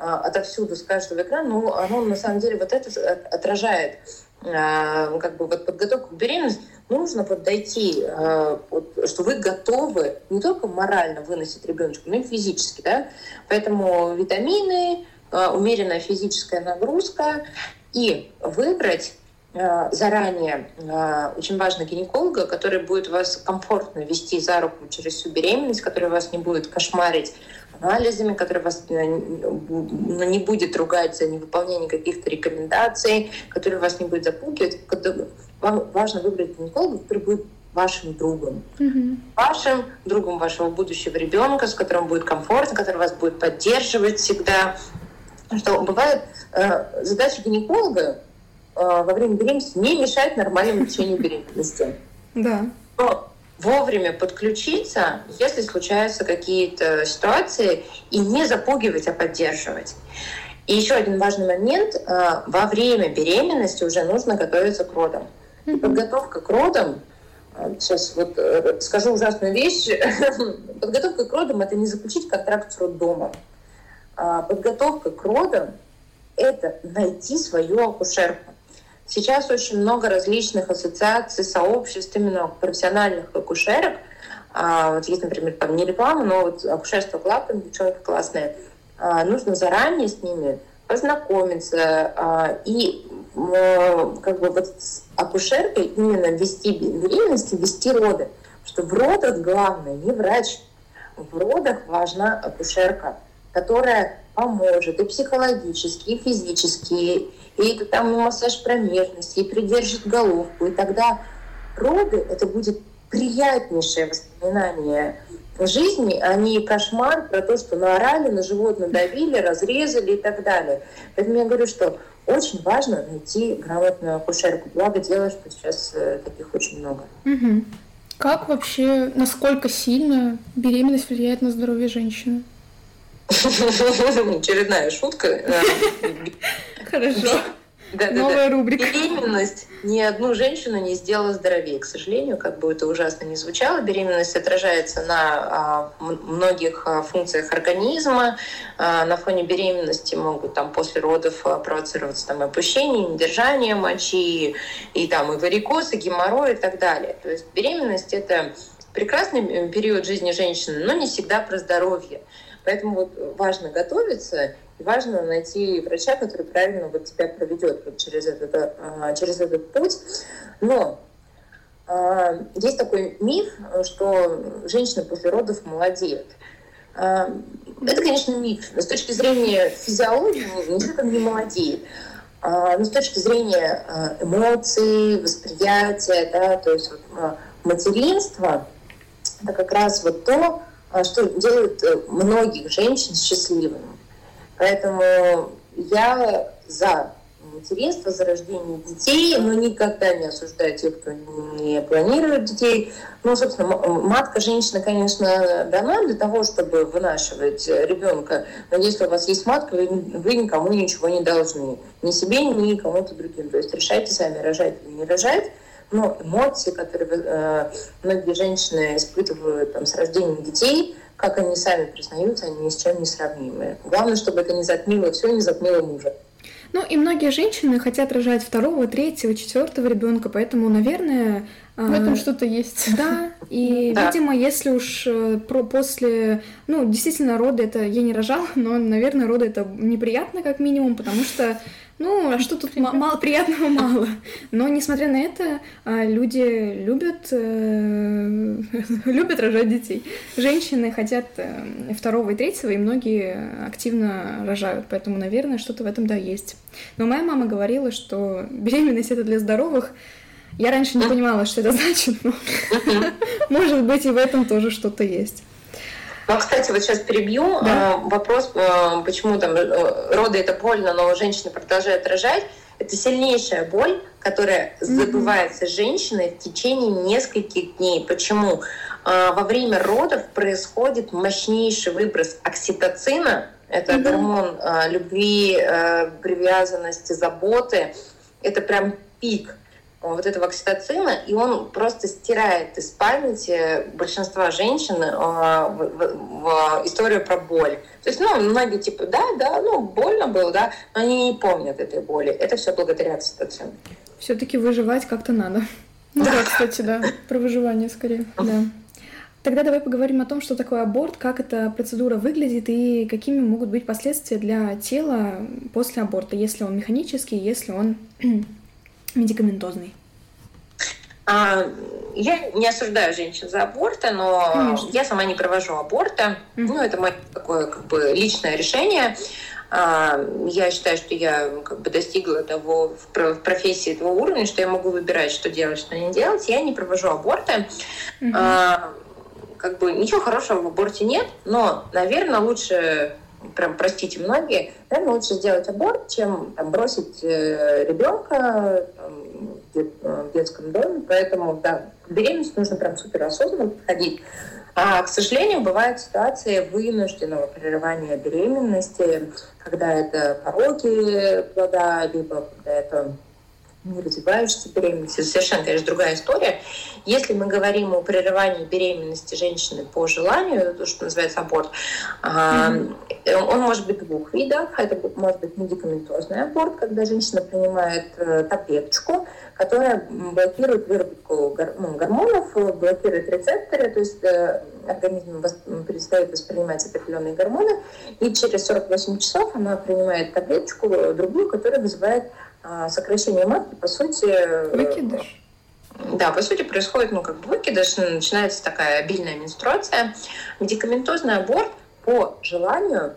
Speaker 3: а, отовсюду с каждого экрана, но оно на самом деле вот это отражает а, как бы вот подготовку к беременности, нужно подойти, а, вот, что вы готовы не только морально выносить ребеночка, но и физически, да, поэтому витамины, умеренная физическая нагрузка и выбрать заранее очень важно гинеколога, который будет вас комфортно вести за руку через всю беременность, который вас не будет кошмарить анализами, который вас э, ну, не будет ругать за невыполнение каких-то рекомендаций, который вас не будет запугивать. Вам важно выбрать гинеколога, который будет вашим другом. Mm-hmm. Вашим другом вашего будущего ребенка, с которым будет комфортно, который вас будет поддерживать всегда. Что бывает э, задача гинеколога э, во время беременности не мешать нормальному течению беременности.
Speaker 1: Да.
Speaker 3: Но вовремя подключиться, если случаются какие-то ситуации, и не запугивать, а поддерживать. И еще один важный момент. Э, во время беременности уже нужно готовиться к родам. И подготовка к родам э, Сейчас вот э, скажу ужасную вещь. [laughs] Подготовка к родам – это не заключить контракт с роддомом. А подготовка к родам – это найти свою акушерку. Сейчас очень много различных ассоциаций, сообществ именно профессиональных акушерок. А, вот есть, например, там не реклама, но вот акушерство клапан, девчонки классные. А, нужно заранее с ними познакомиться а, и как бы вот с акушеркой именно вести беременности, вести роды. Что в родах главное не врач, в родах важна акушерка, которая поможет и психологически, и физически, и это там массаж промежности, и придержит головку. И тогда роды — это будет приятнейшее воспоминание жизни, а не кошмар про то, что наорали, на живот надавили, разрезали и так далее. Поэтому я говорю, что очень важно найти грамотную акушерку. Благо дело, что сейчас э, таких очень много.
Speaker 2: Угу. Как вообще, насколько сильно беременность влияет на здоровье женщины? [laughs]
Speaker 3: Очередная шутка.
Speaker 1: Хорошо. Да, Новая да. рубрика.
Speaker 3: Беременность ни одну женщину не сделала здоровее, к сожалению, как бы это ужасно не звучало. Беременность отражается на а, многих а, функциях организма. А, на фоне беременности могут там после родов а, провоцироваться там опущение, недержание мочи, и там и варикоз, и геморрой и так далее. То есть беременность это прекрасный период жизни женщины, но не всегда про здоровье. Поэтому вот важно готовиться, и важно найти врача, который правильно вот тебя проведет вот через, этот, а, через этот путь. Но а, есть такой миф, что женщины после родов молодеют. А, это, конечно, миф. С точки зрения физиологии никто там не молодеет. Но с точки зрения эмоций, восприятия, да, то есть вот, материнство, это как раз вот то, что делает э, многих женщин счастливыми. Поэтому я за материнство, за рождение детей, но никогда не осуждаю тех, кто не планирует детей. Ну, собственно, матка женщина, конечно, дана для того, чтобы вынашивать ребенка. Но если у вас есть матка, вы, вы никому ничего не должны. Ни себе, ни кому-то другим. То есть решайте сами, рожать или не рожать ну, эмоции, которые э, многие женщины испытывают там, с рождением детей, как они сами признаются, они ни с чем не сравнимы. Главное, чтобы это не затмило все, не затмило мужа.
Speaker 1: Ну и многие женщины хотят рожать второго, третьего, четвертого ребенка, поэтому, наверное,
Speaker 2: В этом что-то есть.
Speaker 1: Да, и, [laughs] да. видимо, если уж э, про после... Ну, действительно, роды это... Я не рожала, [laughs] но, наверное, роды это неприятно, как минимум, потому что ну, а что тут мало приятного [laughs] мало. Но несмотря на это, а, люди любят, э, любят рожать детей. Женщины хотят э, второго и третьего, и многие активно рожают, поэтому, наверное, что-то в этом да есть. Но моя мама говорила, что беременность это для здоровых. Я раньше не понимала, что это значит, но [laughs] может быть и в этом тоже что-то есть.
Speaker 3: Ну, а, кстати, вот сейчас перебью. Да. Вопрос, э, почему там э, роды это больно, но женщины продолжают рожать. Это сильнейшая боль, которая забывается женщиной в течение нескольких дней. Почему? А, во время родов происходит мощнейший выброс окситоцина, это mm-hmm. гормон а, любви, привязанности, заботы. Это прям пик вот этого окситоцина, и он просто стирает из памяти большинства женщин э, в, в, в историю про боль. То есть, ну, многие типа, да, да, ну, больно было, да, но они не помнят этой боли. Это все благодаря окситоцину.
Speaker 1: Все-таки выживать как-то надо. [laughs]
Speaker 2: Ну да, кстати, да, про выживание скорее. Да.
Speaker 1: Тогда давай поговорим о том, что такое аборт, как эта процедура выглядит и какими могут быть последствия для тела после аборта, если он механический, если он [clears throat] медикаментозный?
Speaker 3: А, я не осуждаю женщин за аборты, но Конечно. я сама не провожу аборты. Mm-hmm. Ну, это мое такое как бы личное решение. А, я считаю, что я как бы достигла того в профессии этого уровня, что я могу выбирать, что делать, что не делать. Я не провожу аборты. Mm-hmm. Как бы ничего хорошего в аборте нет, но, наверное, лучше прям простите многие, наверное, лучше сделать аборт, чем там, бросить э, ребенка там, в детском доме. Поэтому, да, к нужно прям супер осознанно подходить. А, к сожалению, бывают ситуации вынужденного прерывания беременности, когда это пороги плода, либо когда это не развиваешься беременности. Совершенно, конечно, другая история. Если мы говорим о прерывании беременности женщины по желанию, то, что называется аборт, mm-hmm. Он может быть двух видов. Это может быть медикаментозный аборт, когда женщина принимает э, таблеточку, которая блокирует выработку ну, гормонов, блокирует рецепторы, то есть э, организм перестает воспринимать определенные гормоны, и через 48 часов она принимает таблеточку, другую, которая вызывает а, сокращение матки, по сути...
Speaker 1: Выкидыш.
Speaker 3: Да, по сути происходит, ну, как бы выкидыш, начинается такая обильная менструация. Медикаментозный аборт по желанию,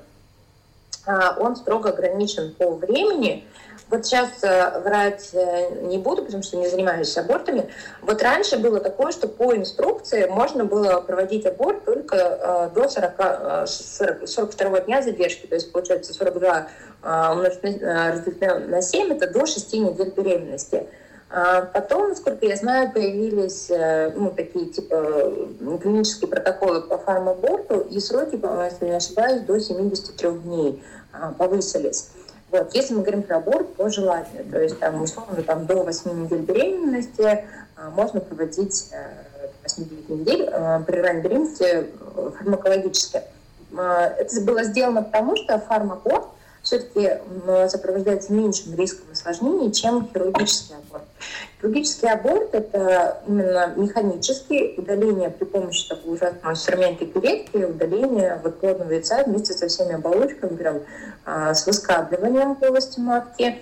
Speaker 3: а, он строго ограничен по времени, вот сейчас э, врать э, не буду, потому что не занимаюсь абортами. Вот раньше было такое, что по инструкции можно было проводить аборт только э, до 40, 40, 42 дня задержки. То есть, получается, 42 умножить на, на 7 это до 6 недель беременности. А потом, насколько я знаю, появились ну, такие типа клинические протоколы по фармаборту, и сроки, если не ошибаюсь, до 73 дней повысились. Вот. Если мы говорим про аборт по желанию, то есть там, условно там, до 8 недель беременности а, можно проводить 8 э, недель а, прерывание беременности э, фармакологически. А, это было сделано потому, что фармаборт все-таки сопровождается меньшим риском осложнений, чем хирургический аборт. Хирургический аборт – это именно механический удаление при помощи такого ужасного инструмента передки, удаление вот плодного яйца вместе со всеми оболочками, прям а, с выскабливанием полости матки.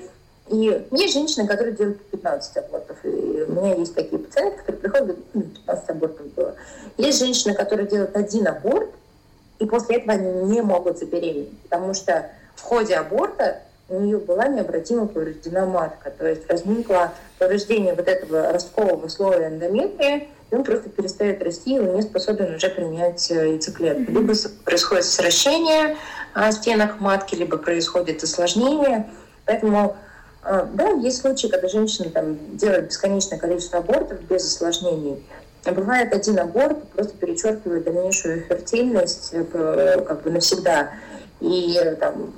Speaker 3: И есть женщины, которые делают 15 абортов. И у меня есть такие пациенты, которые приходят, и 15 абортов было. Есть женщины, которые делают один аборт, и после этого они не могут забеременеть, потому что в ходе аборта у нее была необратимо повреждена матка, то есть возникло повреждение вот этого росткового слоя эндометрия, и он просто перестает расти, и он не способен уже принять э, яйцеклетку. Либо происходит сращение а, стенок матки, либо происходит осложнение. Поэтому а, да, есть случаи, когда женщина там, делает бесконечное количество абортов без осложнений. А бывает один аборт просто перечеркивает дальнейшую фертильность э, как бы навсегда. И там,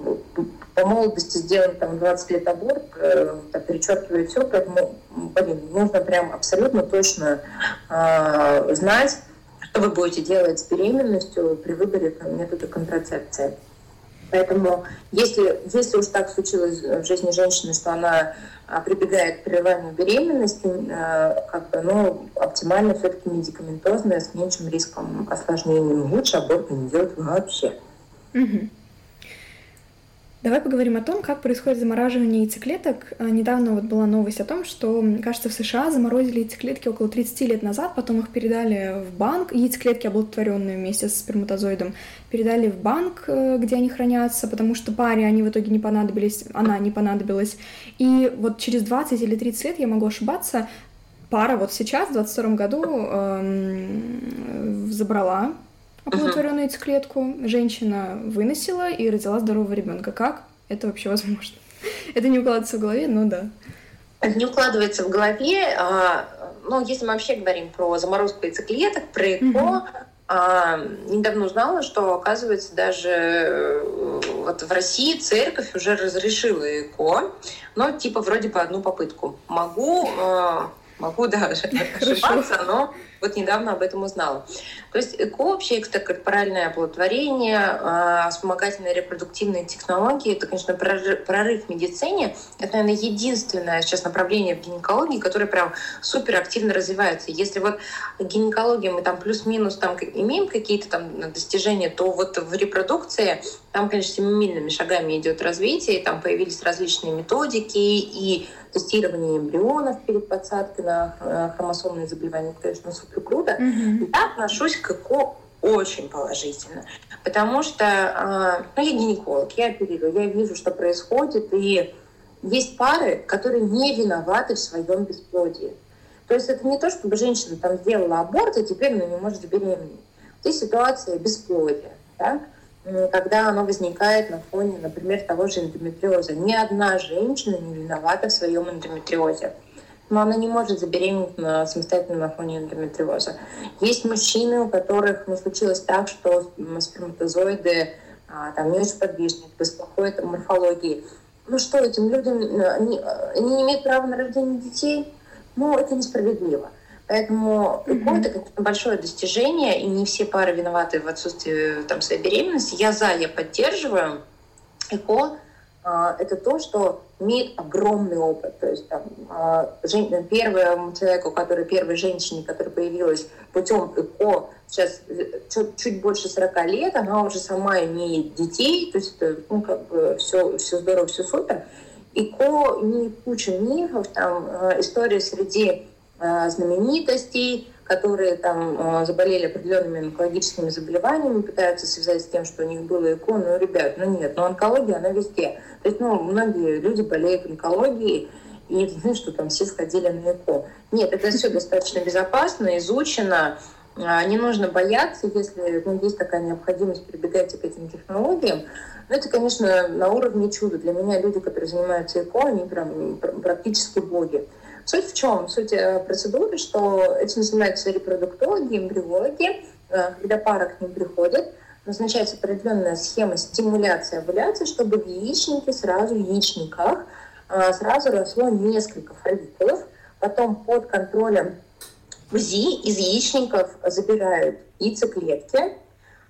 Speaker 3: по молодости сделан там 20 лет аборт, э, перечеркивает все, поэтому блин, нужно прям абсолютно точно э, знать, что вы будете делать с беременностью при выборе там, метода контрацепции. Поэтому если, если уж так случилось в жизни женщины, что она а, прибегает к прерыванию беременности, а, как бы, ну, оптимально все-таки медикаментозная с меньшим риском осложнений. Лучше аборт не делать вообще.
Speaker 1: Угу. Давай поговорим о том, как происходит замораживание яйцеклеток. А, недавно вот была новость о том, что, кажется, в США заморозили яйцеклетки около 30 лет назад, потом их передали в банк, яйцеклетки, оплодотворенные вместе с сперматозоидом, передали в банк, э, где они хранятся, потому что паре они в итоге не понадобились, она не понадобилась. И вот через 20 или 30 лет, я могу ошибаться, пара вот сейчас, в 22 году, эм, забрала оплодотворенную яйцеклетку, женщина выносила и родила здорового ребенка. Как это вообще возможно? [laughs] Это не укладывается в голове, но да.
Speaker 3: Это не укладывается в голове. А, ну, если мы вообще говорим про заморозку яйцеклеток, про ЭКО, а, недавно узнала, что, оказывается, даже э, вот в России церковь уже разрешила ЭКО, но типа вроде бы одну попытку. Могу, э, могу даже [laughs] ошибаться, но вот недавно об этом узнала. То есть ЭКО, вообще экстракорпоральное оплодотворение, а, вспомогательные репродуктивные технологии, это, конечно, прорыв в медицине. Это, наверное, единственное сейчас направление в гинекологии, которое прям супер активно развивается. Если вот гинекология мы там плюс-минус там имеем какие-то там достижения, то вот в репродукции там, конечно, семимильными шагами идет развитие, и там появились различные методики и тестирование эмбрионов перед подсадкой на э, хромосомные заболевания, это, конечно, супер круто. Mm-hmm. Я отношусь к ЭКО очень положительно, потому что э, ну, я гинеколог, я оперирую, я вижу, что происходит, и есть пары, которые не виноваты в своем бесплодии. То есть это не то, чтобы женщина там сделала аборт, и теперь она не может забеременеть. Здесь ситуация бесплодия. Да? когда оно возникает на фоне, например, того же эндометриоза. Ни одна женщина не виновата в своем эндометриозе. Но она не может забеременеть на, самостоятельно на фоне эндометриоза. Есть мужчины, у которых ну, случилось так, что сперматозоиды а, там, не очень подвижны, без плохой там, морфологии. Ну что, этим людям, э, они, э, они не имеют права на рождение детей? Ну, это несправедливо. Поэтому mm-hmm. это, большое достижение, и не все пары виноваты в отсутствии там, своей беременности. Я за, я поддерживаю. ЭКО это то, что имеет огромный опыт. То есть там, а, первому человеку, который, первой женщине, которая появилась путем ЭКО, сейчас чуть, чуть больше 40 лет, она уже сама имеет детей, то есть это, ну, как бы все, все здорово, все супер. ЭКО имеет кучу мифов, там э, история среди знаменитостей, которые там э, заболели определенными онкологическими заболеваниями, пытаются связать с тем, что у них было ЭКО. Ну, ребят, ну нет, но онкология, она везде. То есть, ну, многие люди болеют онкологией, и знаю, что там все сходили на ЭКО. Нет, это все достаточно безопасно, изучено. А, не нужно бояться, если ну, есть такая необходимость прибегать к этим технологиям. Но это, конечно, на уровне чуда. Для меня люди, которые занимаются ЭКО, они прям практически боги. Суть в чем? Суть э, процедуры, что этим занимаются репродуктологи, эмбриологи. Э, когда пара к ним приходит, назначается определенная схема стимуляции овуляции, чтобы в яичнике сразу, в яичниках э, сразу росло несколько фолликулов. Потом под контролем УЗИ из яичников забирают яйцеклетки.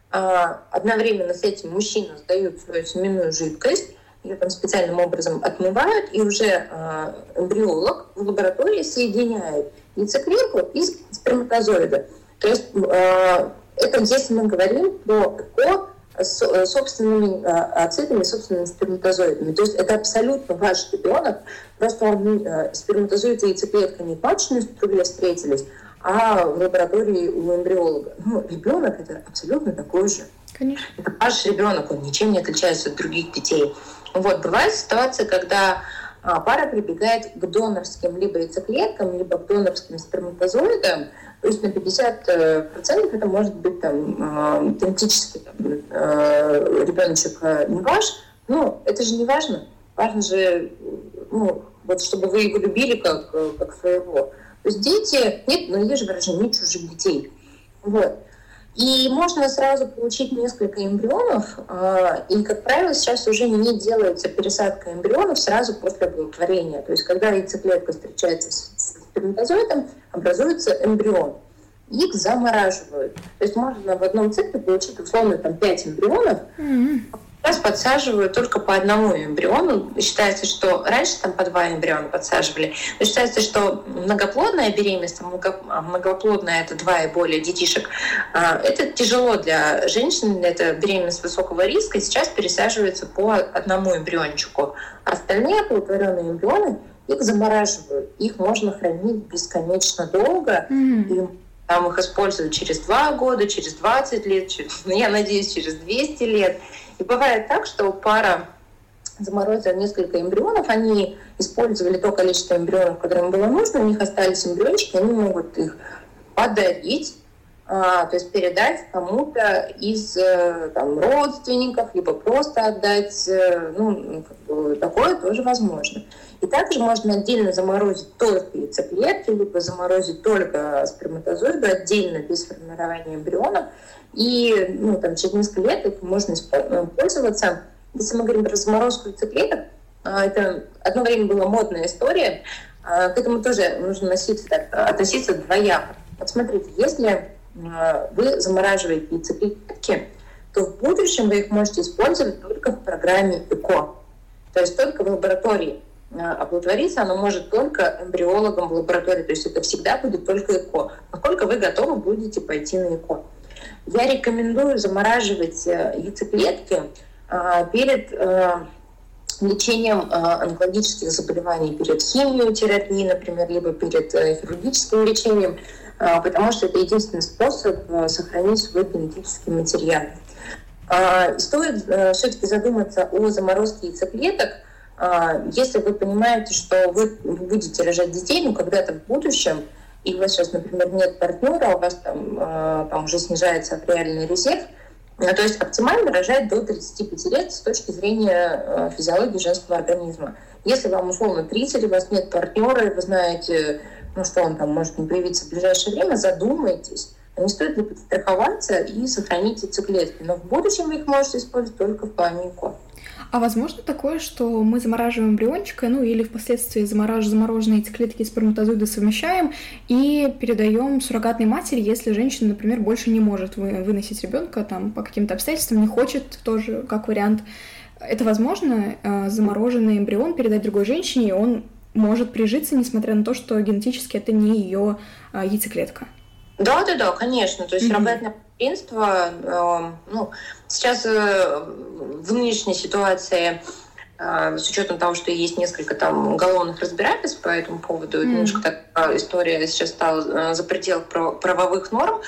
Speaker 3: Одновременно с этим мужчина сдает свою семенную жидкость, ее там специальным образом отмывают, и уже э, эмбриолог в лаборатории соединяет яйцеклетку и сперматозоиды. То есть э, это если мы говорим про ЭКО с собственными э, ацидами, собственными сперматозоидами. То есть это абсолютно ваш ребенок, просто он, э, сперматозоид и яйцеклетка не в струге встретились, а в лаборатории у эмбриолога. Ну, ребенок это абсолютно такой же.
Speaker 1: Конечно.
Speaker 3: Это ваш ребенок, он ничем не отличается от других детей. Вот, бывает ситуация, когда а, пара прибегает к донорским либо яйцеклеткам, либо к донорским сперматозоидам, то есть на 50% э, это может быть там а, теоретически там, э, ребеночек э, не ваш, но это же не важно. Важно же, ну, вот чтобы вы его любили как, как своего. То есть дети, нет, но есть же выражение, нет чужих детей. Вот. И можно сразу получить несколько эмбрионов, а, и, как правило, сейчас уже не делается пересадка эмбрионов сразу после оплодотворения. То есть, когда яйцеклетка встречается с сперматозоидом, образуется эмбрион. Их замораживают. То есть можно в одном цикле получить условно там, 5 эмбрионов, mm-hmm. Сейчас подсаживают только по одному эмбриону. Считается, что раньше там по два эмбриона подсаживали. Но считается, что многоплодная беременность, а многоплодная это два и более детишек, а, это тяжело для женщин, это беременность высокого риска. Сейчас пересаживается по одному эмбриончику. Остальные оплодотворенные эмбрионы их замораживают. Их можно хранить бесконечно долго. Mm-hmm. И там их используют через два года, через 20 лет, через, ну, я надеюсь, через 200 лет. И бывает так, что пара заморозила несколько эмбрионов, они использовали то количество эмбрионов, которое им было нужно, у них остались эмбриончики, они могут их подарить, а, то есть передать кому-то из э, там, родственников, либо просто отдать, э, ну, такое тоже возможно. И также можно отдельно заморозить только яйцеклетки, либо заморозить только сперматозоиды отдельно без формирования эмбриона. И ну, там, через несколько лет этим можно э, пользоваться. Если мы говорим про заморозку яйцеклеток, а, это одно время была модная история. А, к этому тоже нужно относиться, так, относиться двояко. Вот смотрите, если вы замораживаете яйцеклетки, то в будущем вы их можете использовать только в программе ЭКО, то есть только в лаборатории. Э, оплодотвориться оно может только эмбриологом в лаборатории, то есть это всегда будет только ЭКО. Насколько вы готовы будете пойти на ЭКО? Я рекомендую замораживать э, яйцеклетки э, перед лечением онкологических заболеваний, перед химиотерапией, например, либо перед хирургическим лечением, потому что это единственный способ сохранить свой генетический материал. Стоит все-таки задуматься о заморозке яйцеклеток – а, если вы понимаете, что вы будете рожать детей, ну, когда-то в будущем, и у вас сейчас, например, нет партнера, у вас там, а, там уже снижается реальный резерв, то есть оптимально рожать до 35 лет с точки зрения физиологии женского организма. Если вам условно 30, у вас нет партнера, и вы знаете, ну что он там может не появиться в ближайшее время, задумайтесь, не стоит ли подстраховаться и сохранить яйцеклетки. Но в будущем вы их можете использовать только в плане.
Speaker 1: А возможно такое, что мы замораживаем эмбриончика, ну или впоследствии заморож... замороженные яйцеклетки и сперматозоиды совмещаем и передаем суррогатной матери, если женщина, например, больше не может вы... выносить ребенка там по каким-то обстоятельствам, не хочет тоже как вариант. Это возможно, э, замороженный эмбрион передать другой женщине, и он может прижиться, несмотря на то, что генетически это не ее э, яйцеклетка.
Speaker 3: Да, да, да, конечно. То есть mm-hmm. суррогатное материнство, э, ну, сейчас э, в нынешней ситуации с учетом того, что есть несколько там уголовных разбирательств по этому поводу, mm-hmm. немножко такая история сейчас стала э, за пределы правовых норм.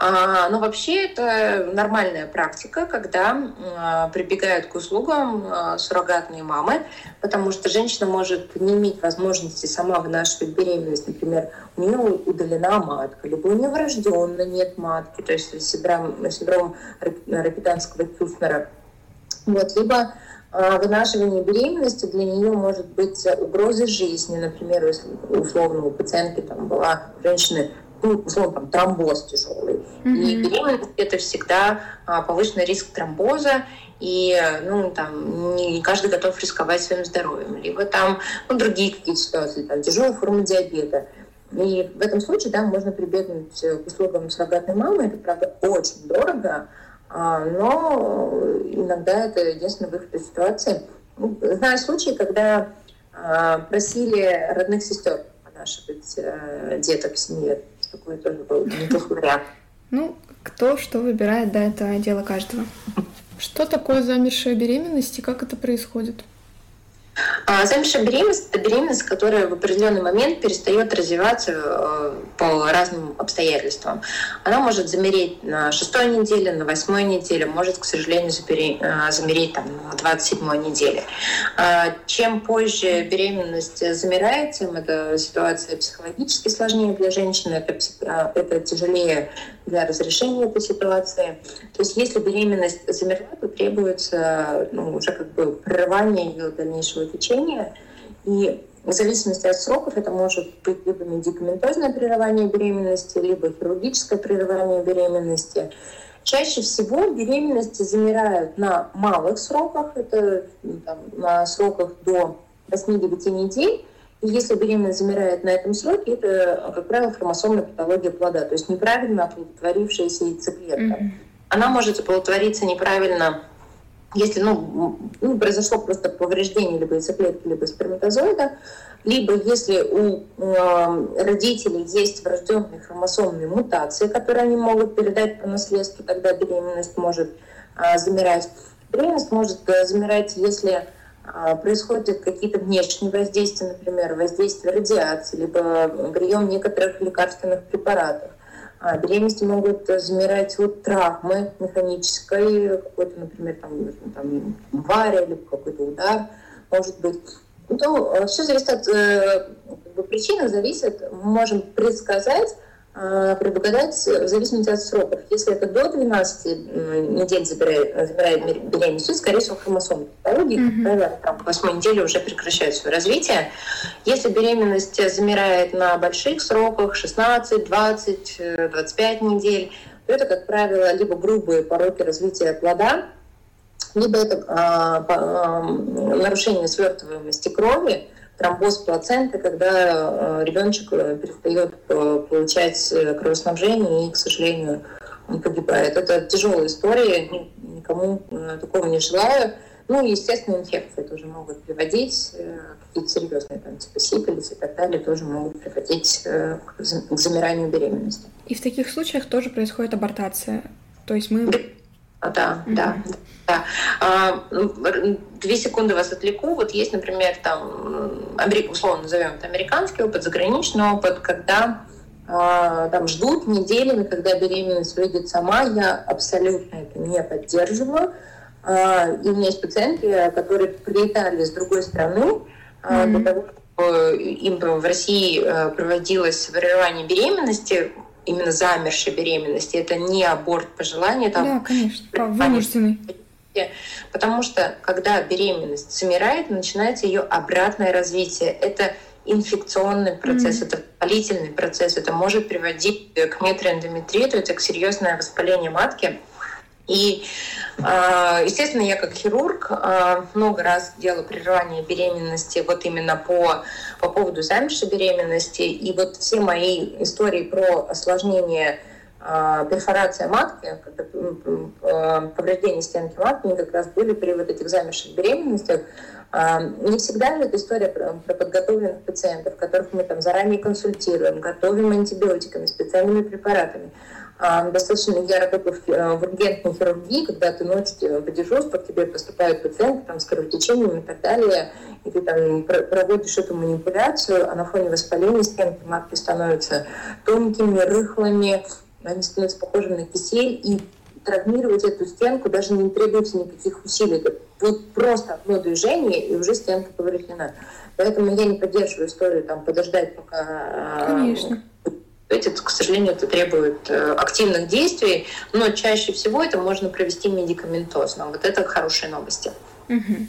Speaker 3: А, но вообще это нормальная практика, когда а, прибегают к услугам а, суррогатные мамы, потому что женщина может не иметь возможности сама вынашивать беременность. Например, у нее удалена матка, либо у нее врожденно нет матки, то есть синдром, синдром рапитанского Кюфнера. Вот, либо вынашивание беременности для нее может быть угрозой жизни. Например, если условно у пациентки там была женщины ну, условно, там, тромбоз тяжелый. Mm-hmm. И беременность это всегда а, повышенный риск тромбоза, и ну, там, не каждый готов рисковать своим здоровьем. Либо там ну, другие какие-то ситуации, там, тяжелая форма диабета. И в этом случае да, можно прибегнуть к услугам суррогатной мамы. Это, правда, очень дорого, а, но иногда это единственный выход из ситуации. Ну, знаю случаи, когда а, просили родных сестер понашивать э, деток в семье такой тоже был неплохой [laughs] вариант.
Speaker 1: Ну, кто что выбирает, да, это дело каждого.
Speaker 2: Что такое замершая беременность и как это происходит?
Speaker 3: А замершая беременность – это беременность, которая в определенный момент перестает развиваться э, по разным обстоятельствам. Она может замереть на шестой неделе, на восьмой неделе, может, к сожалению, э, замереть там, на 27 неделе. А чем позже беременность замирает, тем эта ситуация психологически сложнее для женщины, это, э, это тяжелее для разрешения этой ситуации. То есть если беременность замерла, то требуется ну, уже как бы прерывание ее дальнейшего течения. И в зависимости от сроков это может быть либо медикаментозное прерывание беременности, либо хирургическое прерывание беременности. Чаще всего беременности замирают на малых сроках, это там, на сроках до 8-9 недель, и если беременность замирает на этом сроке, это, как правило, хромосомная патология плода, то есть неправильно оплодотворившаяся яйцеклетка. Mm-hmm. Она может оплодотвориться неправильно если ну, ну, произошло просто повреждение либо яйцеклетки, либо сперматозоида, либо если у э, родителей есть врожденные хромосомные мутации, которые они могут передать по наследству, тогда беременность может э, замирать. Беременность может э, замирать, если происходят какие-то внешние воздействия, например, воздействие радиации, либо прием некоторых лекарственных препаратов. А беременности могут замирать от травмы механической, какой-то, например, там, там авария, либо какой-то удар, может быть. Ну, э, все зависит от э, как бы, причины, зависит, мы можем предсказать, предугадать в зависимости от сроков. Если это до 12 недель забирает, забирает беременность, скорее всего, хромосомные патологии, mm-hmm. правило, там, к 8 неделе уже прекращает свое развитие. Если беременность замирает на больших сроках, 16, 20, 25 недель, то это, как правило, либо грубые пороки развития плода, либо это а, а, нарушение свертываемости крови, тромбоз плаценты, когда а, ребеночек э, перестает э, получать э, кровоснабжение и, к сожалению, он погибает. Это тяжелая история, никому такого не желаю. Ну и, естественно, инфекции тоже могут приводить, какие-то серьезные, там, типа сифилис и так далее, тоже могут приводить к замиранию беременности.
Speaker 1: И в таких случаях тоже происходит абортация. То есть мы
Speaker 3: да, mm-hmm. да, да. А, ну, две секунды вас отвлеку. Вот есть, например, там, условно назовем это американский опыт, заграничный опыт, когда а, там ждут неделями, когда беременность выйдет сама. Я абсолютно это не поддерживаю. А, и у меня есть пациенты, которые прилетали с другой страны mm-hmm. для того, чтобы им в России проводилось формирование беременности именно замершей беременности. Это не аборт по желанию.
Speaker 1: Там, да, конечно, вынужденный.
Speaker 3: Потому что когда беременность замирает, начинается ее обратное развитие. Это инфекционный процесс, mm-hmm. это воспалительный процесс, это может приводить к метроэндометриту, это к серьезное воспаление матки. И, а, естественно, я как хирург а, много раз делала прерывание беременности вот именно по, по поводу замершей беременности. И вот все мои истории про осложнение а, перфорация матки, повреждение стенки матки, они как раз были при вот этих замерших беременностях. Не всегда эта история про, про подготовленных пациентов, которых мы там заранее консультируем, готовим антибиотиками, специальными препаратами. Достаточно, я работаю в, э, ургентной хирургии, когда ты ночью по дежурству, к тебе поступают пациенты там, с кровотечением и так далее, и ты там проводишь эту манипуляцию, а на фоне воспаления стенки матки становятся тонкими, рыхлыми, они становятся похожими на кисель, и травмировать эту стенку даже не требуется никаких усилий. Вот просто одно движение, и уже стенка повреждена. Поэтому я не поддерживаю историю там подождать, пока
Speaker 1: а, Конечно.
Speaker 3: Это, к сожалению, это требует э, активных действий, но чаще всего это можно провести медикаментозно. Вот это хорошие новости.
Speaker 1: Угу.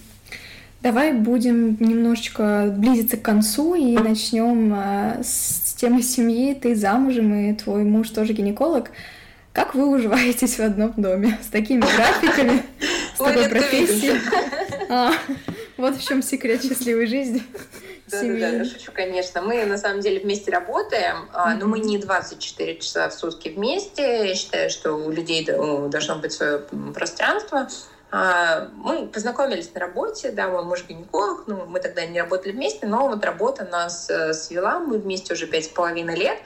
Speaker 1: Давай будем немножечко близиться к концу и начнем э, с темы семьи. Ты замужем, и твой муж тоже гинеколог. Как вы уживаетесь в одном доме с такими графиками, с [laughs] такой профессией? А, вот в чем секрет счастливой жизни.
Speaker 3: Да, да, да, шучу, конечно. Мы на самом деле вместе работаем, mm-hmm. но мы не 24 часа в сутки вместе. Я считаю, что у людей должно быть свое пространство. А, мы познакомились на работе, да, мой муж гинеколог, ну, мы тогда не работали вместе, но вот работа нас э, свела, мы вместе уже пять с половиной лет.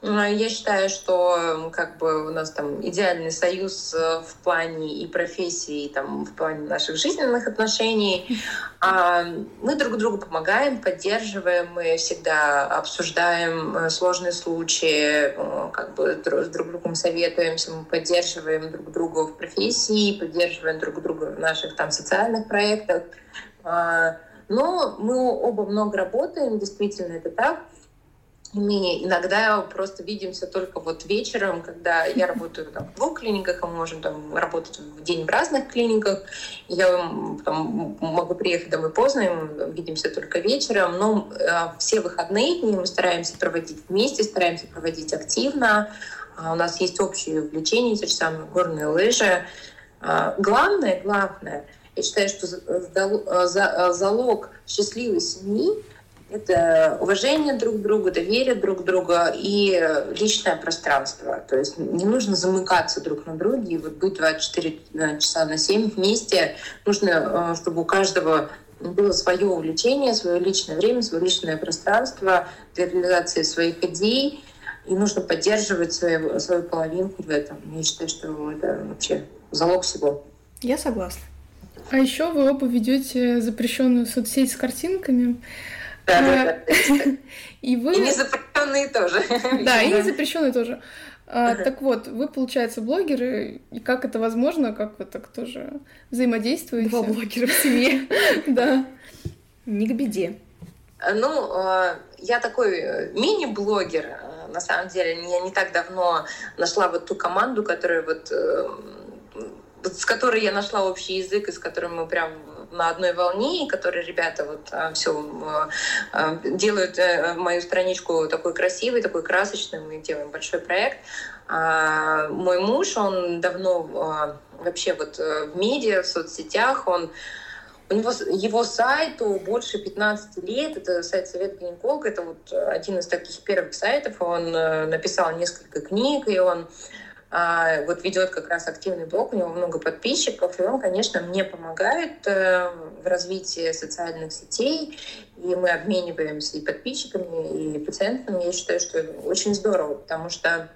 Speaker 3: Я считаю, что как бы у нас там идеальный союз э, в плане и профессии, и там в плане наших жизненных отношений. [laughs] А, мы друг другу помогаем, поддерживаем, мы всегда обсуждаем э, сложные случаи, э, как бы с друг другом советуемся, мы поддерживаем друг друга в профессии, поддерживаем друг друга в наших там социальных проектах. А, но мы оба много работаем, действительно это так. Мы иногда просто видимся только вот вечером, когда я работаю там, в двух клиниках, а мы можем там работать в день в разных клиниках. Я там, могу приехать домой поздно, и мы видимся только вечером. Но э, все выходные дни мы стараемся проводить вместе, стараемся проводить активно. А у нас есть общие увлечения, те же самые горные лыжи. А, главное, главное, я считаю, что залог счастливой семьи это уважение друг к другу, доверие друг к другу и личное пространство. То есть не нужно замыкаться друг на друге и вот быть 24 э, часа на 7 вместе. Нужно, э, чтобы у каждого было свое увлечение, свое личное время, свое личное пространство для реализации своих идей. И нужно поддерживать свою, свою половинку в этом. Я считаю, что это вообще залог всего.
Speaker 1: Я согласна.
Speaker 2: А еще вы оба ведете запрещенную соцсеть с картинками.
Speaker 3: Да, да, да. [laughs] И вы... И незапрещенные тоже. [laughs]
Speaker 2: Да, и незапрещенные тоже. А, так вот, вы, получается, блогеры, и как это возможно, как вы так тоже взаимодействуете?
Speaker 1: Два блогера в семье. [laughs]
Speaker 2: Да.
Speaker 1: Не к беде.
Speaker 3: Ну, а, я такой э, мини-блогер. Э, на самом деле, я не так давно нашла вот ту команду, которая вот э, с которой я нашла общий язык, и с которой мы прям на одной волне, и которые ребята вот а, все а, а, делают э, мою страничку такой красивой, такой красочной. Мы делаем большой проект. Мой муж, он давно вообще вот э, в медиа, в соцсетях, он у него его сайту больше 15 лет. Это сайт Совет гинеколога. Это вот один из таких первых сайтов. Он э, написал несколько книг, и он вот ведет как раз активный блог, у него много подписчиков, и он, конечно, мне помогает э, в развитии социальных сетей, и мы обмениваемся и подписчиками, и пациентами. Я считаю, что очень здорово, потому что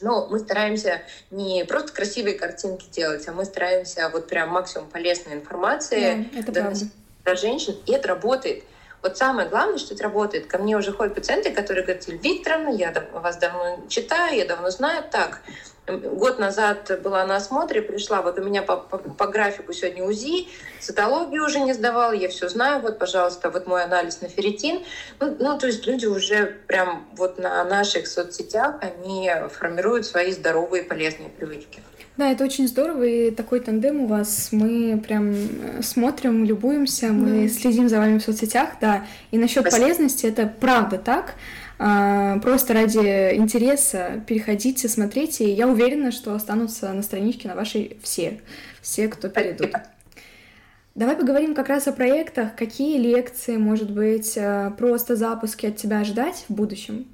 Speaker 3: ну, мы стараемся не просто красивые картинки делать, а мы стараемся вот прям максимум полезной информации
Speaker 1: да, это доносить
Speaker 3: для женщин, и это работает. Вот самое главное, что это работает. Ко мне уже ходят пациенты, которые говорят, Викторовна, я вас давно читаю, я давно знаю. Так, год назад была на осмотре, пришла, вот у меня по, по, по графику сегодня УЗИ, цитологию уже не сдавала, я все знаю, вот, пожалуйста, вот мой анализ на ферритин. Ну, ну, то есть люди уже прям вот на наших соцсетях, они формируют свои здоровые полезные привычки.
Speaker 1: Да, это очень здорово, и такой тандем у вас. Мы прям э, смотрим, любуемся, мы да. следим за вами в соцсетях, да. И насчет полезности это правда так. А, просто ради интереса переходите, смотрите, и я уверена, что останутся на страничке на вашей все, все, кто перейдут. Давай поговорим как раз о проектах. Какие лекции, может быть, э, просто запуски от тебя ждать в будущем?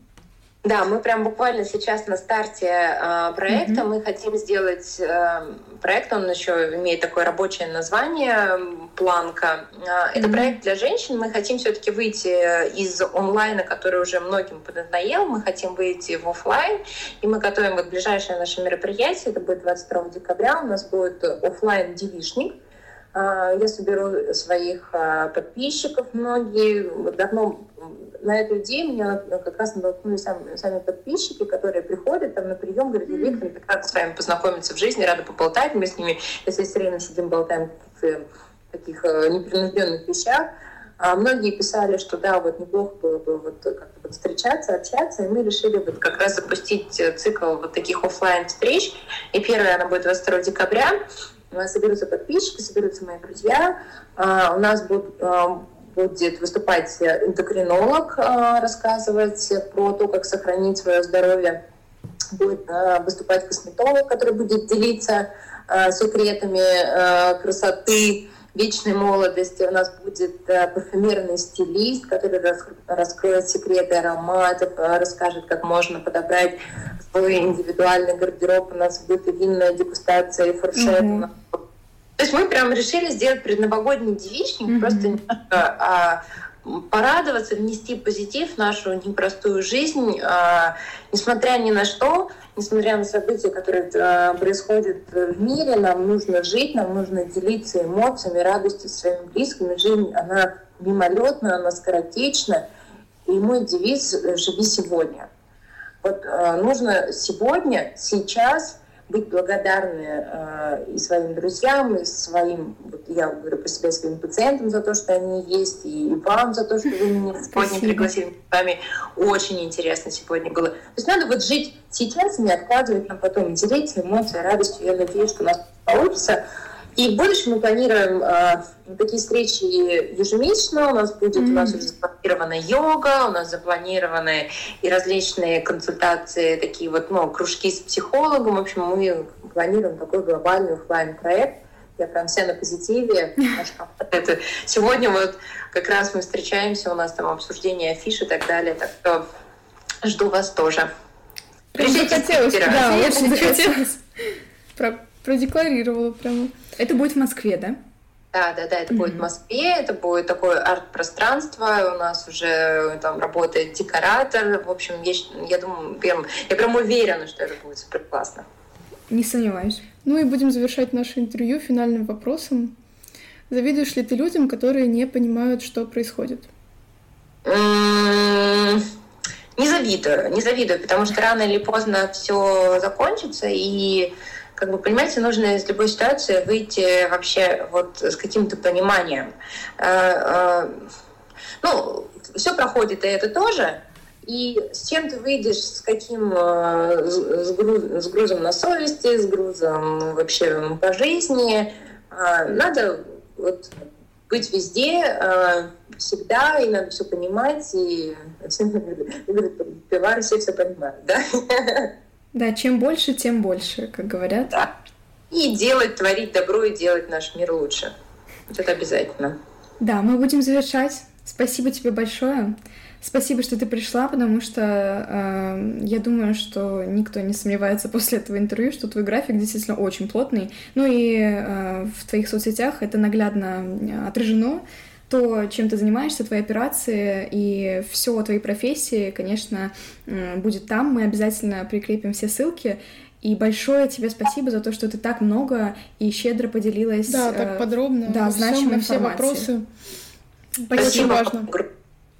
Speaker 3: Да, мы прям буквально сейчас на старте э, проекта. Mm-hmm. Мы хотим сделать э, проект, он еще имеет такое рабочее название Планка. Э, это mm-hmm. проект для женщин. Мы хотим все-таки выйти из онлайна, который уже многим поднадоел. Мы хотим выйти в офлайн. И мы готовим вот ближайшее наше мероприятие. Это будет 22 декабря. У нас будет офлайн девишник. Я соберу своих подписчиков. Многие давно на эту идею меня как раз натолкнули сами, сами подписчики, которые приходят там на прием, говорят, Виктор, так рада с вами познакомиться в жизни, рада поболтать. Мы с ними, если все время сидим, болтаем в таких э, непринужденных вещах. А многие писали, что да, вот неплохо было бы вот как-то вот встречаться, общаться, и мы решили вот как раз запустить э, цикл вот таких офлайн встреч. И первая она будет 22 декабря. Соберутся подписчики, соберутся мои друзья. А, у нас будут будет выступать эндокринолог, э, рассказывать про то, как сохранить свое здоровье. Будет э, выступать косметолог, который будет делиться э, секретами красоты, вечной молодости. У нас будет парфюмерный стилист, который раскроет секреты ароматов, расскажет, как можно подобрать свой индивидуальный гардероб. У нас будет винная дегустация, и фуршет. Mm-hmm. То есть мы прям решили сделать предновогодний девичник, mm-hmm. просто немножко а, порадоваться, внести позитив в нашу непростую жизнь, а, несмотря ни на что, несмотря на события, которые а, происходят в мире, нам нужно жить, нам нужно делиться эмоциями, радостью своими близкими. Жизнь, она мимолетна, она скоротечна. И мой девиз «Живи сегодня». Вот а, нужно сегодня, сейчас быть благодарны э, и своим друзьям, и своим, вот я говорю по себе, своим пациентам за то, что они есть, и вам за то, что вы меня [laughs] сегодня пригласили. С вами очень интересно сегодня было. То есть надо вот жить сейчас, не откладывать на потом, делиться эмоциями, радостью. Я надеюсь, что у нас получится. И в будущем мы планируем э, такие встречи ежемесячно. У нас будет mm-hmm. у нас уже запланирована йога, у нас запланированы и различные консультации, такие вот ну, кружки с психологом. В общем, мы планируем такой глобальный офлайн проект Я прям вся на позитиве. Это, сегодня вот как раз мы встречаемся, у нас там обсуждение афиш и так далее, так что жду вас тоже.
Speaker 2: Прям захотелось, да, очень захотелось. Про, продекларировала прямо.
Speaker 1: Это будет в Москве, да?
Speaker 3: Да, да, да, это mm-hmm. будет в Москве, это будет такое арт-пространство, у нас уже там работает декоратор, в общем, я, я думаю, прям, я прям уверена, что это будет супер классно.
Speaker 1: Не сомневаюсь.
Speaker 2: Ну и будем завершать наше интервью финальным вопросом. Завидуешь ли ты людям, которые не понимают, что происходит?
Speaker 3: Не завидую, не завидую, потому что рано или поздно все закончится, и как бы, понимаете, нужно из любой ситуации выйти вообще вот с каким-то пониманием. Э, э, ну, все проходит, и это тоже. И с чем ты выйдешь, с каким, э, с, груз, с грузом на совести, с грузом вообще по жизни, надо вот быть везде, всегда, и надо все понимать, и [laughs] все пивары, все все понимают, да? [laughs]
Speaker 1: Да, чем больше, тем больше, как говорят.
Speaker 3: Да. И делать, творить добро и делать наш мир лучше. Вот это обязательно.
Speaker 1: Да, мы будем завершать. Спасибо тебе большое. Спасибо, что ты пришла, потому что э, я думаю, что никто не сомневается после этого интервью, что твой график действительно очень плотный. Ну и э, в твоих соцсетях это наглядно отражено то, чем ты занимаешься, твои операции и все о твоей профессии, конечно, будет там. Мы обязательно прикрепим все ссылки. И большое тебе спасибо за то, что ты так много и щедро поделилась.
Speaker 2: Да, так э, подробно. Да, значимой на все вопросы.
Speaker 3: Спасибо. Очень важно.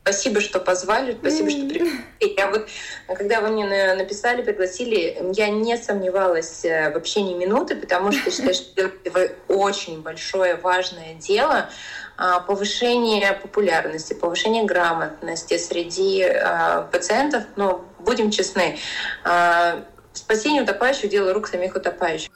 Speaker 3: Спасибо, что позвали, спасибо, что пригласили. Я вот, когда вы мне написали, пригласили, я не сомневалась э, вообще ни минуты, потому что считаю, что вы [laughs] очень большое, важное дело. А, повышение популярности, повышение грамотности среди а, пациентов, но будем честны, а, спасение утопающих — дело рук самих утопающих.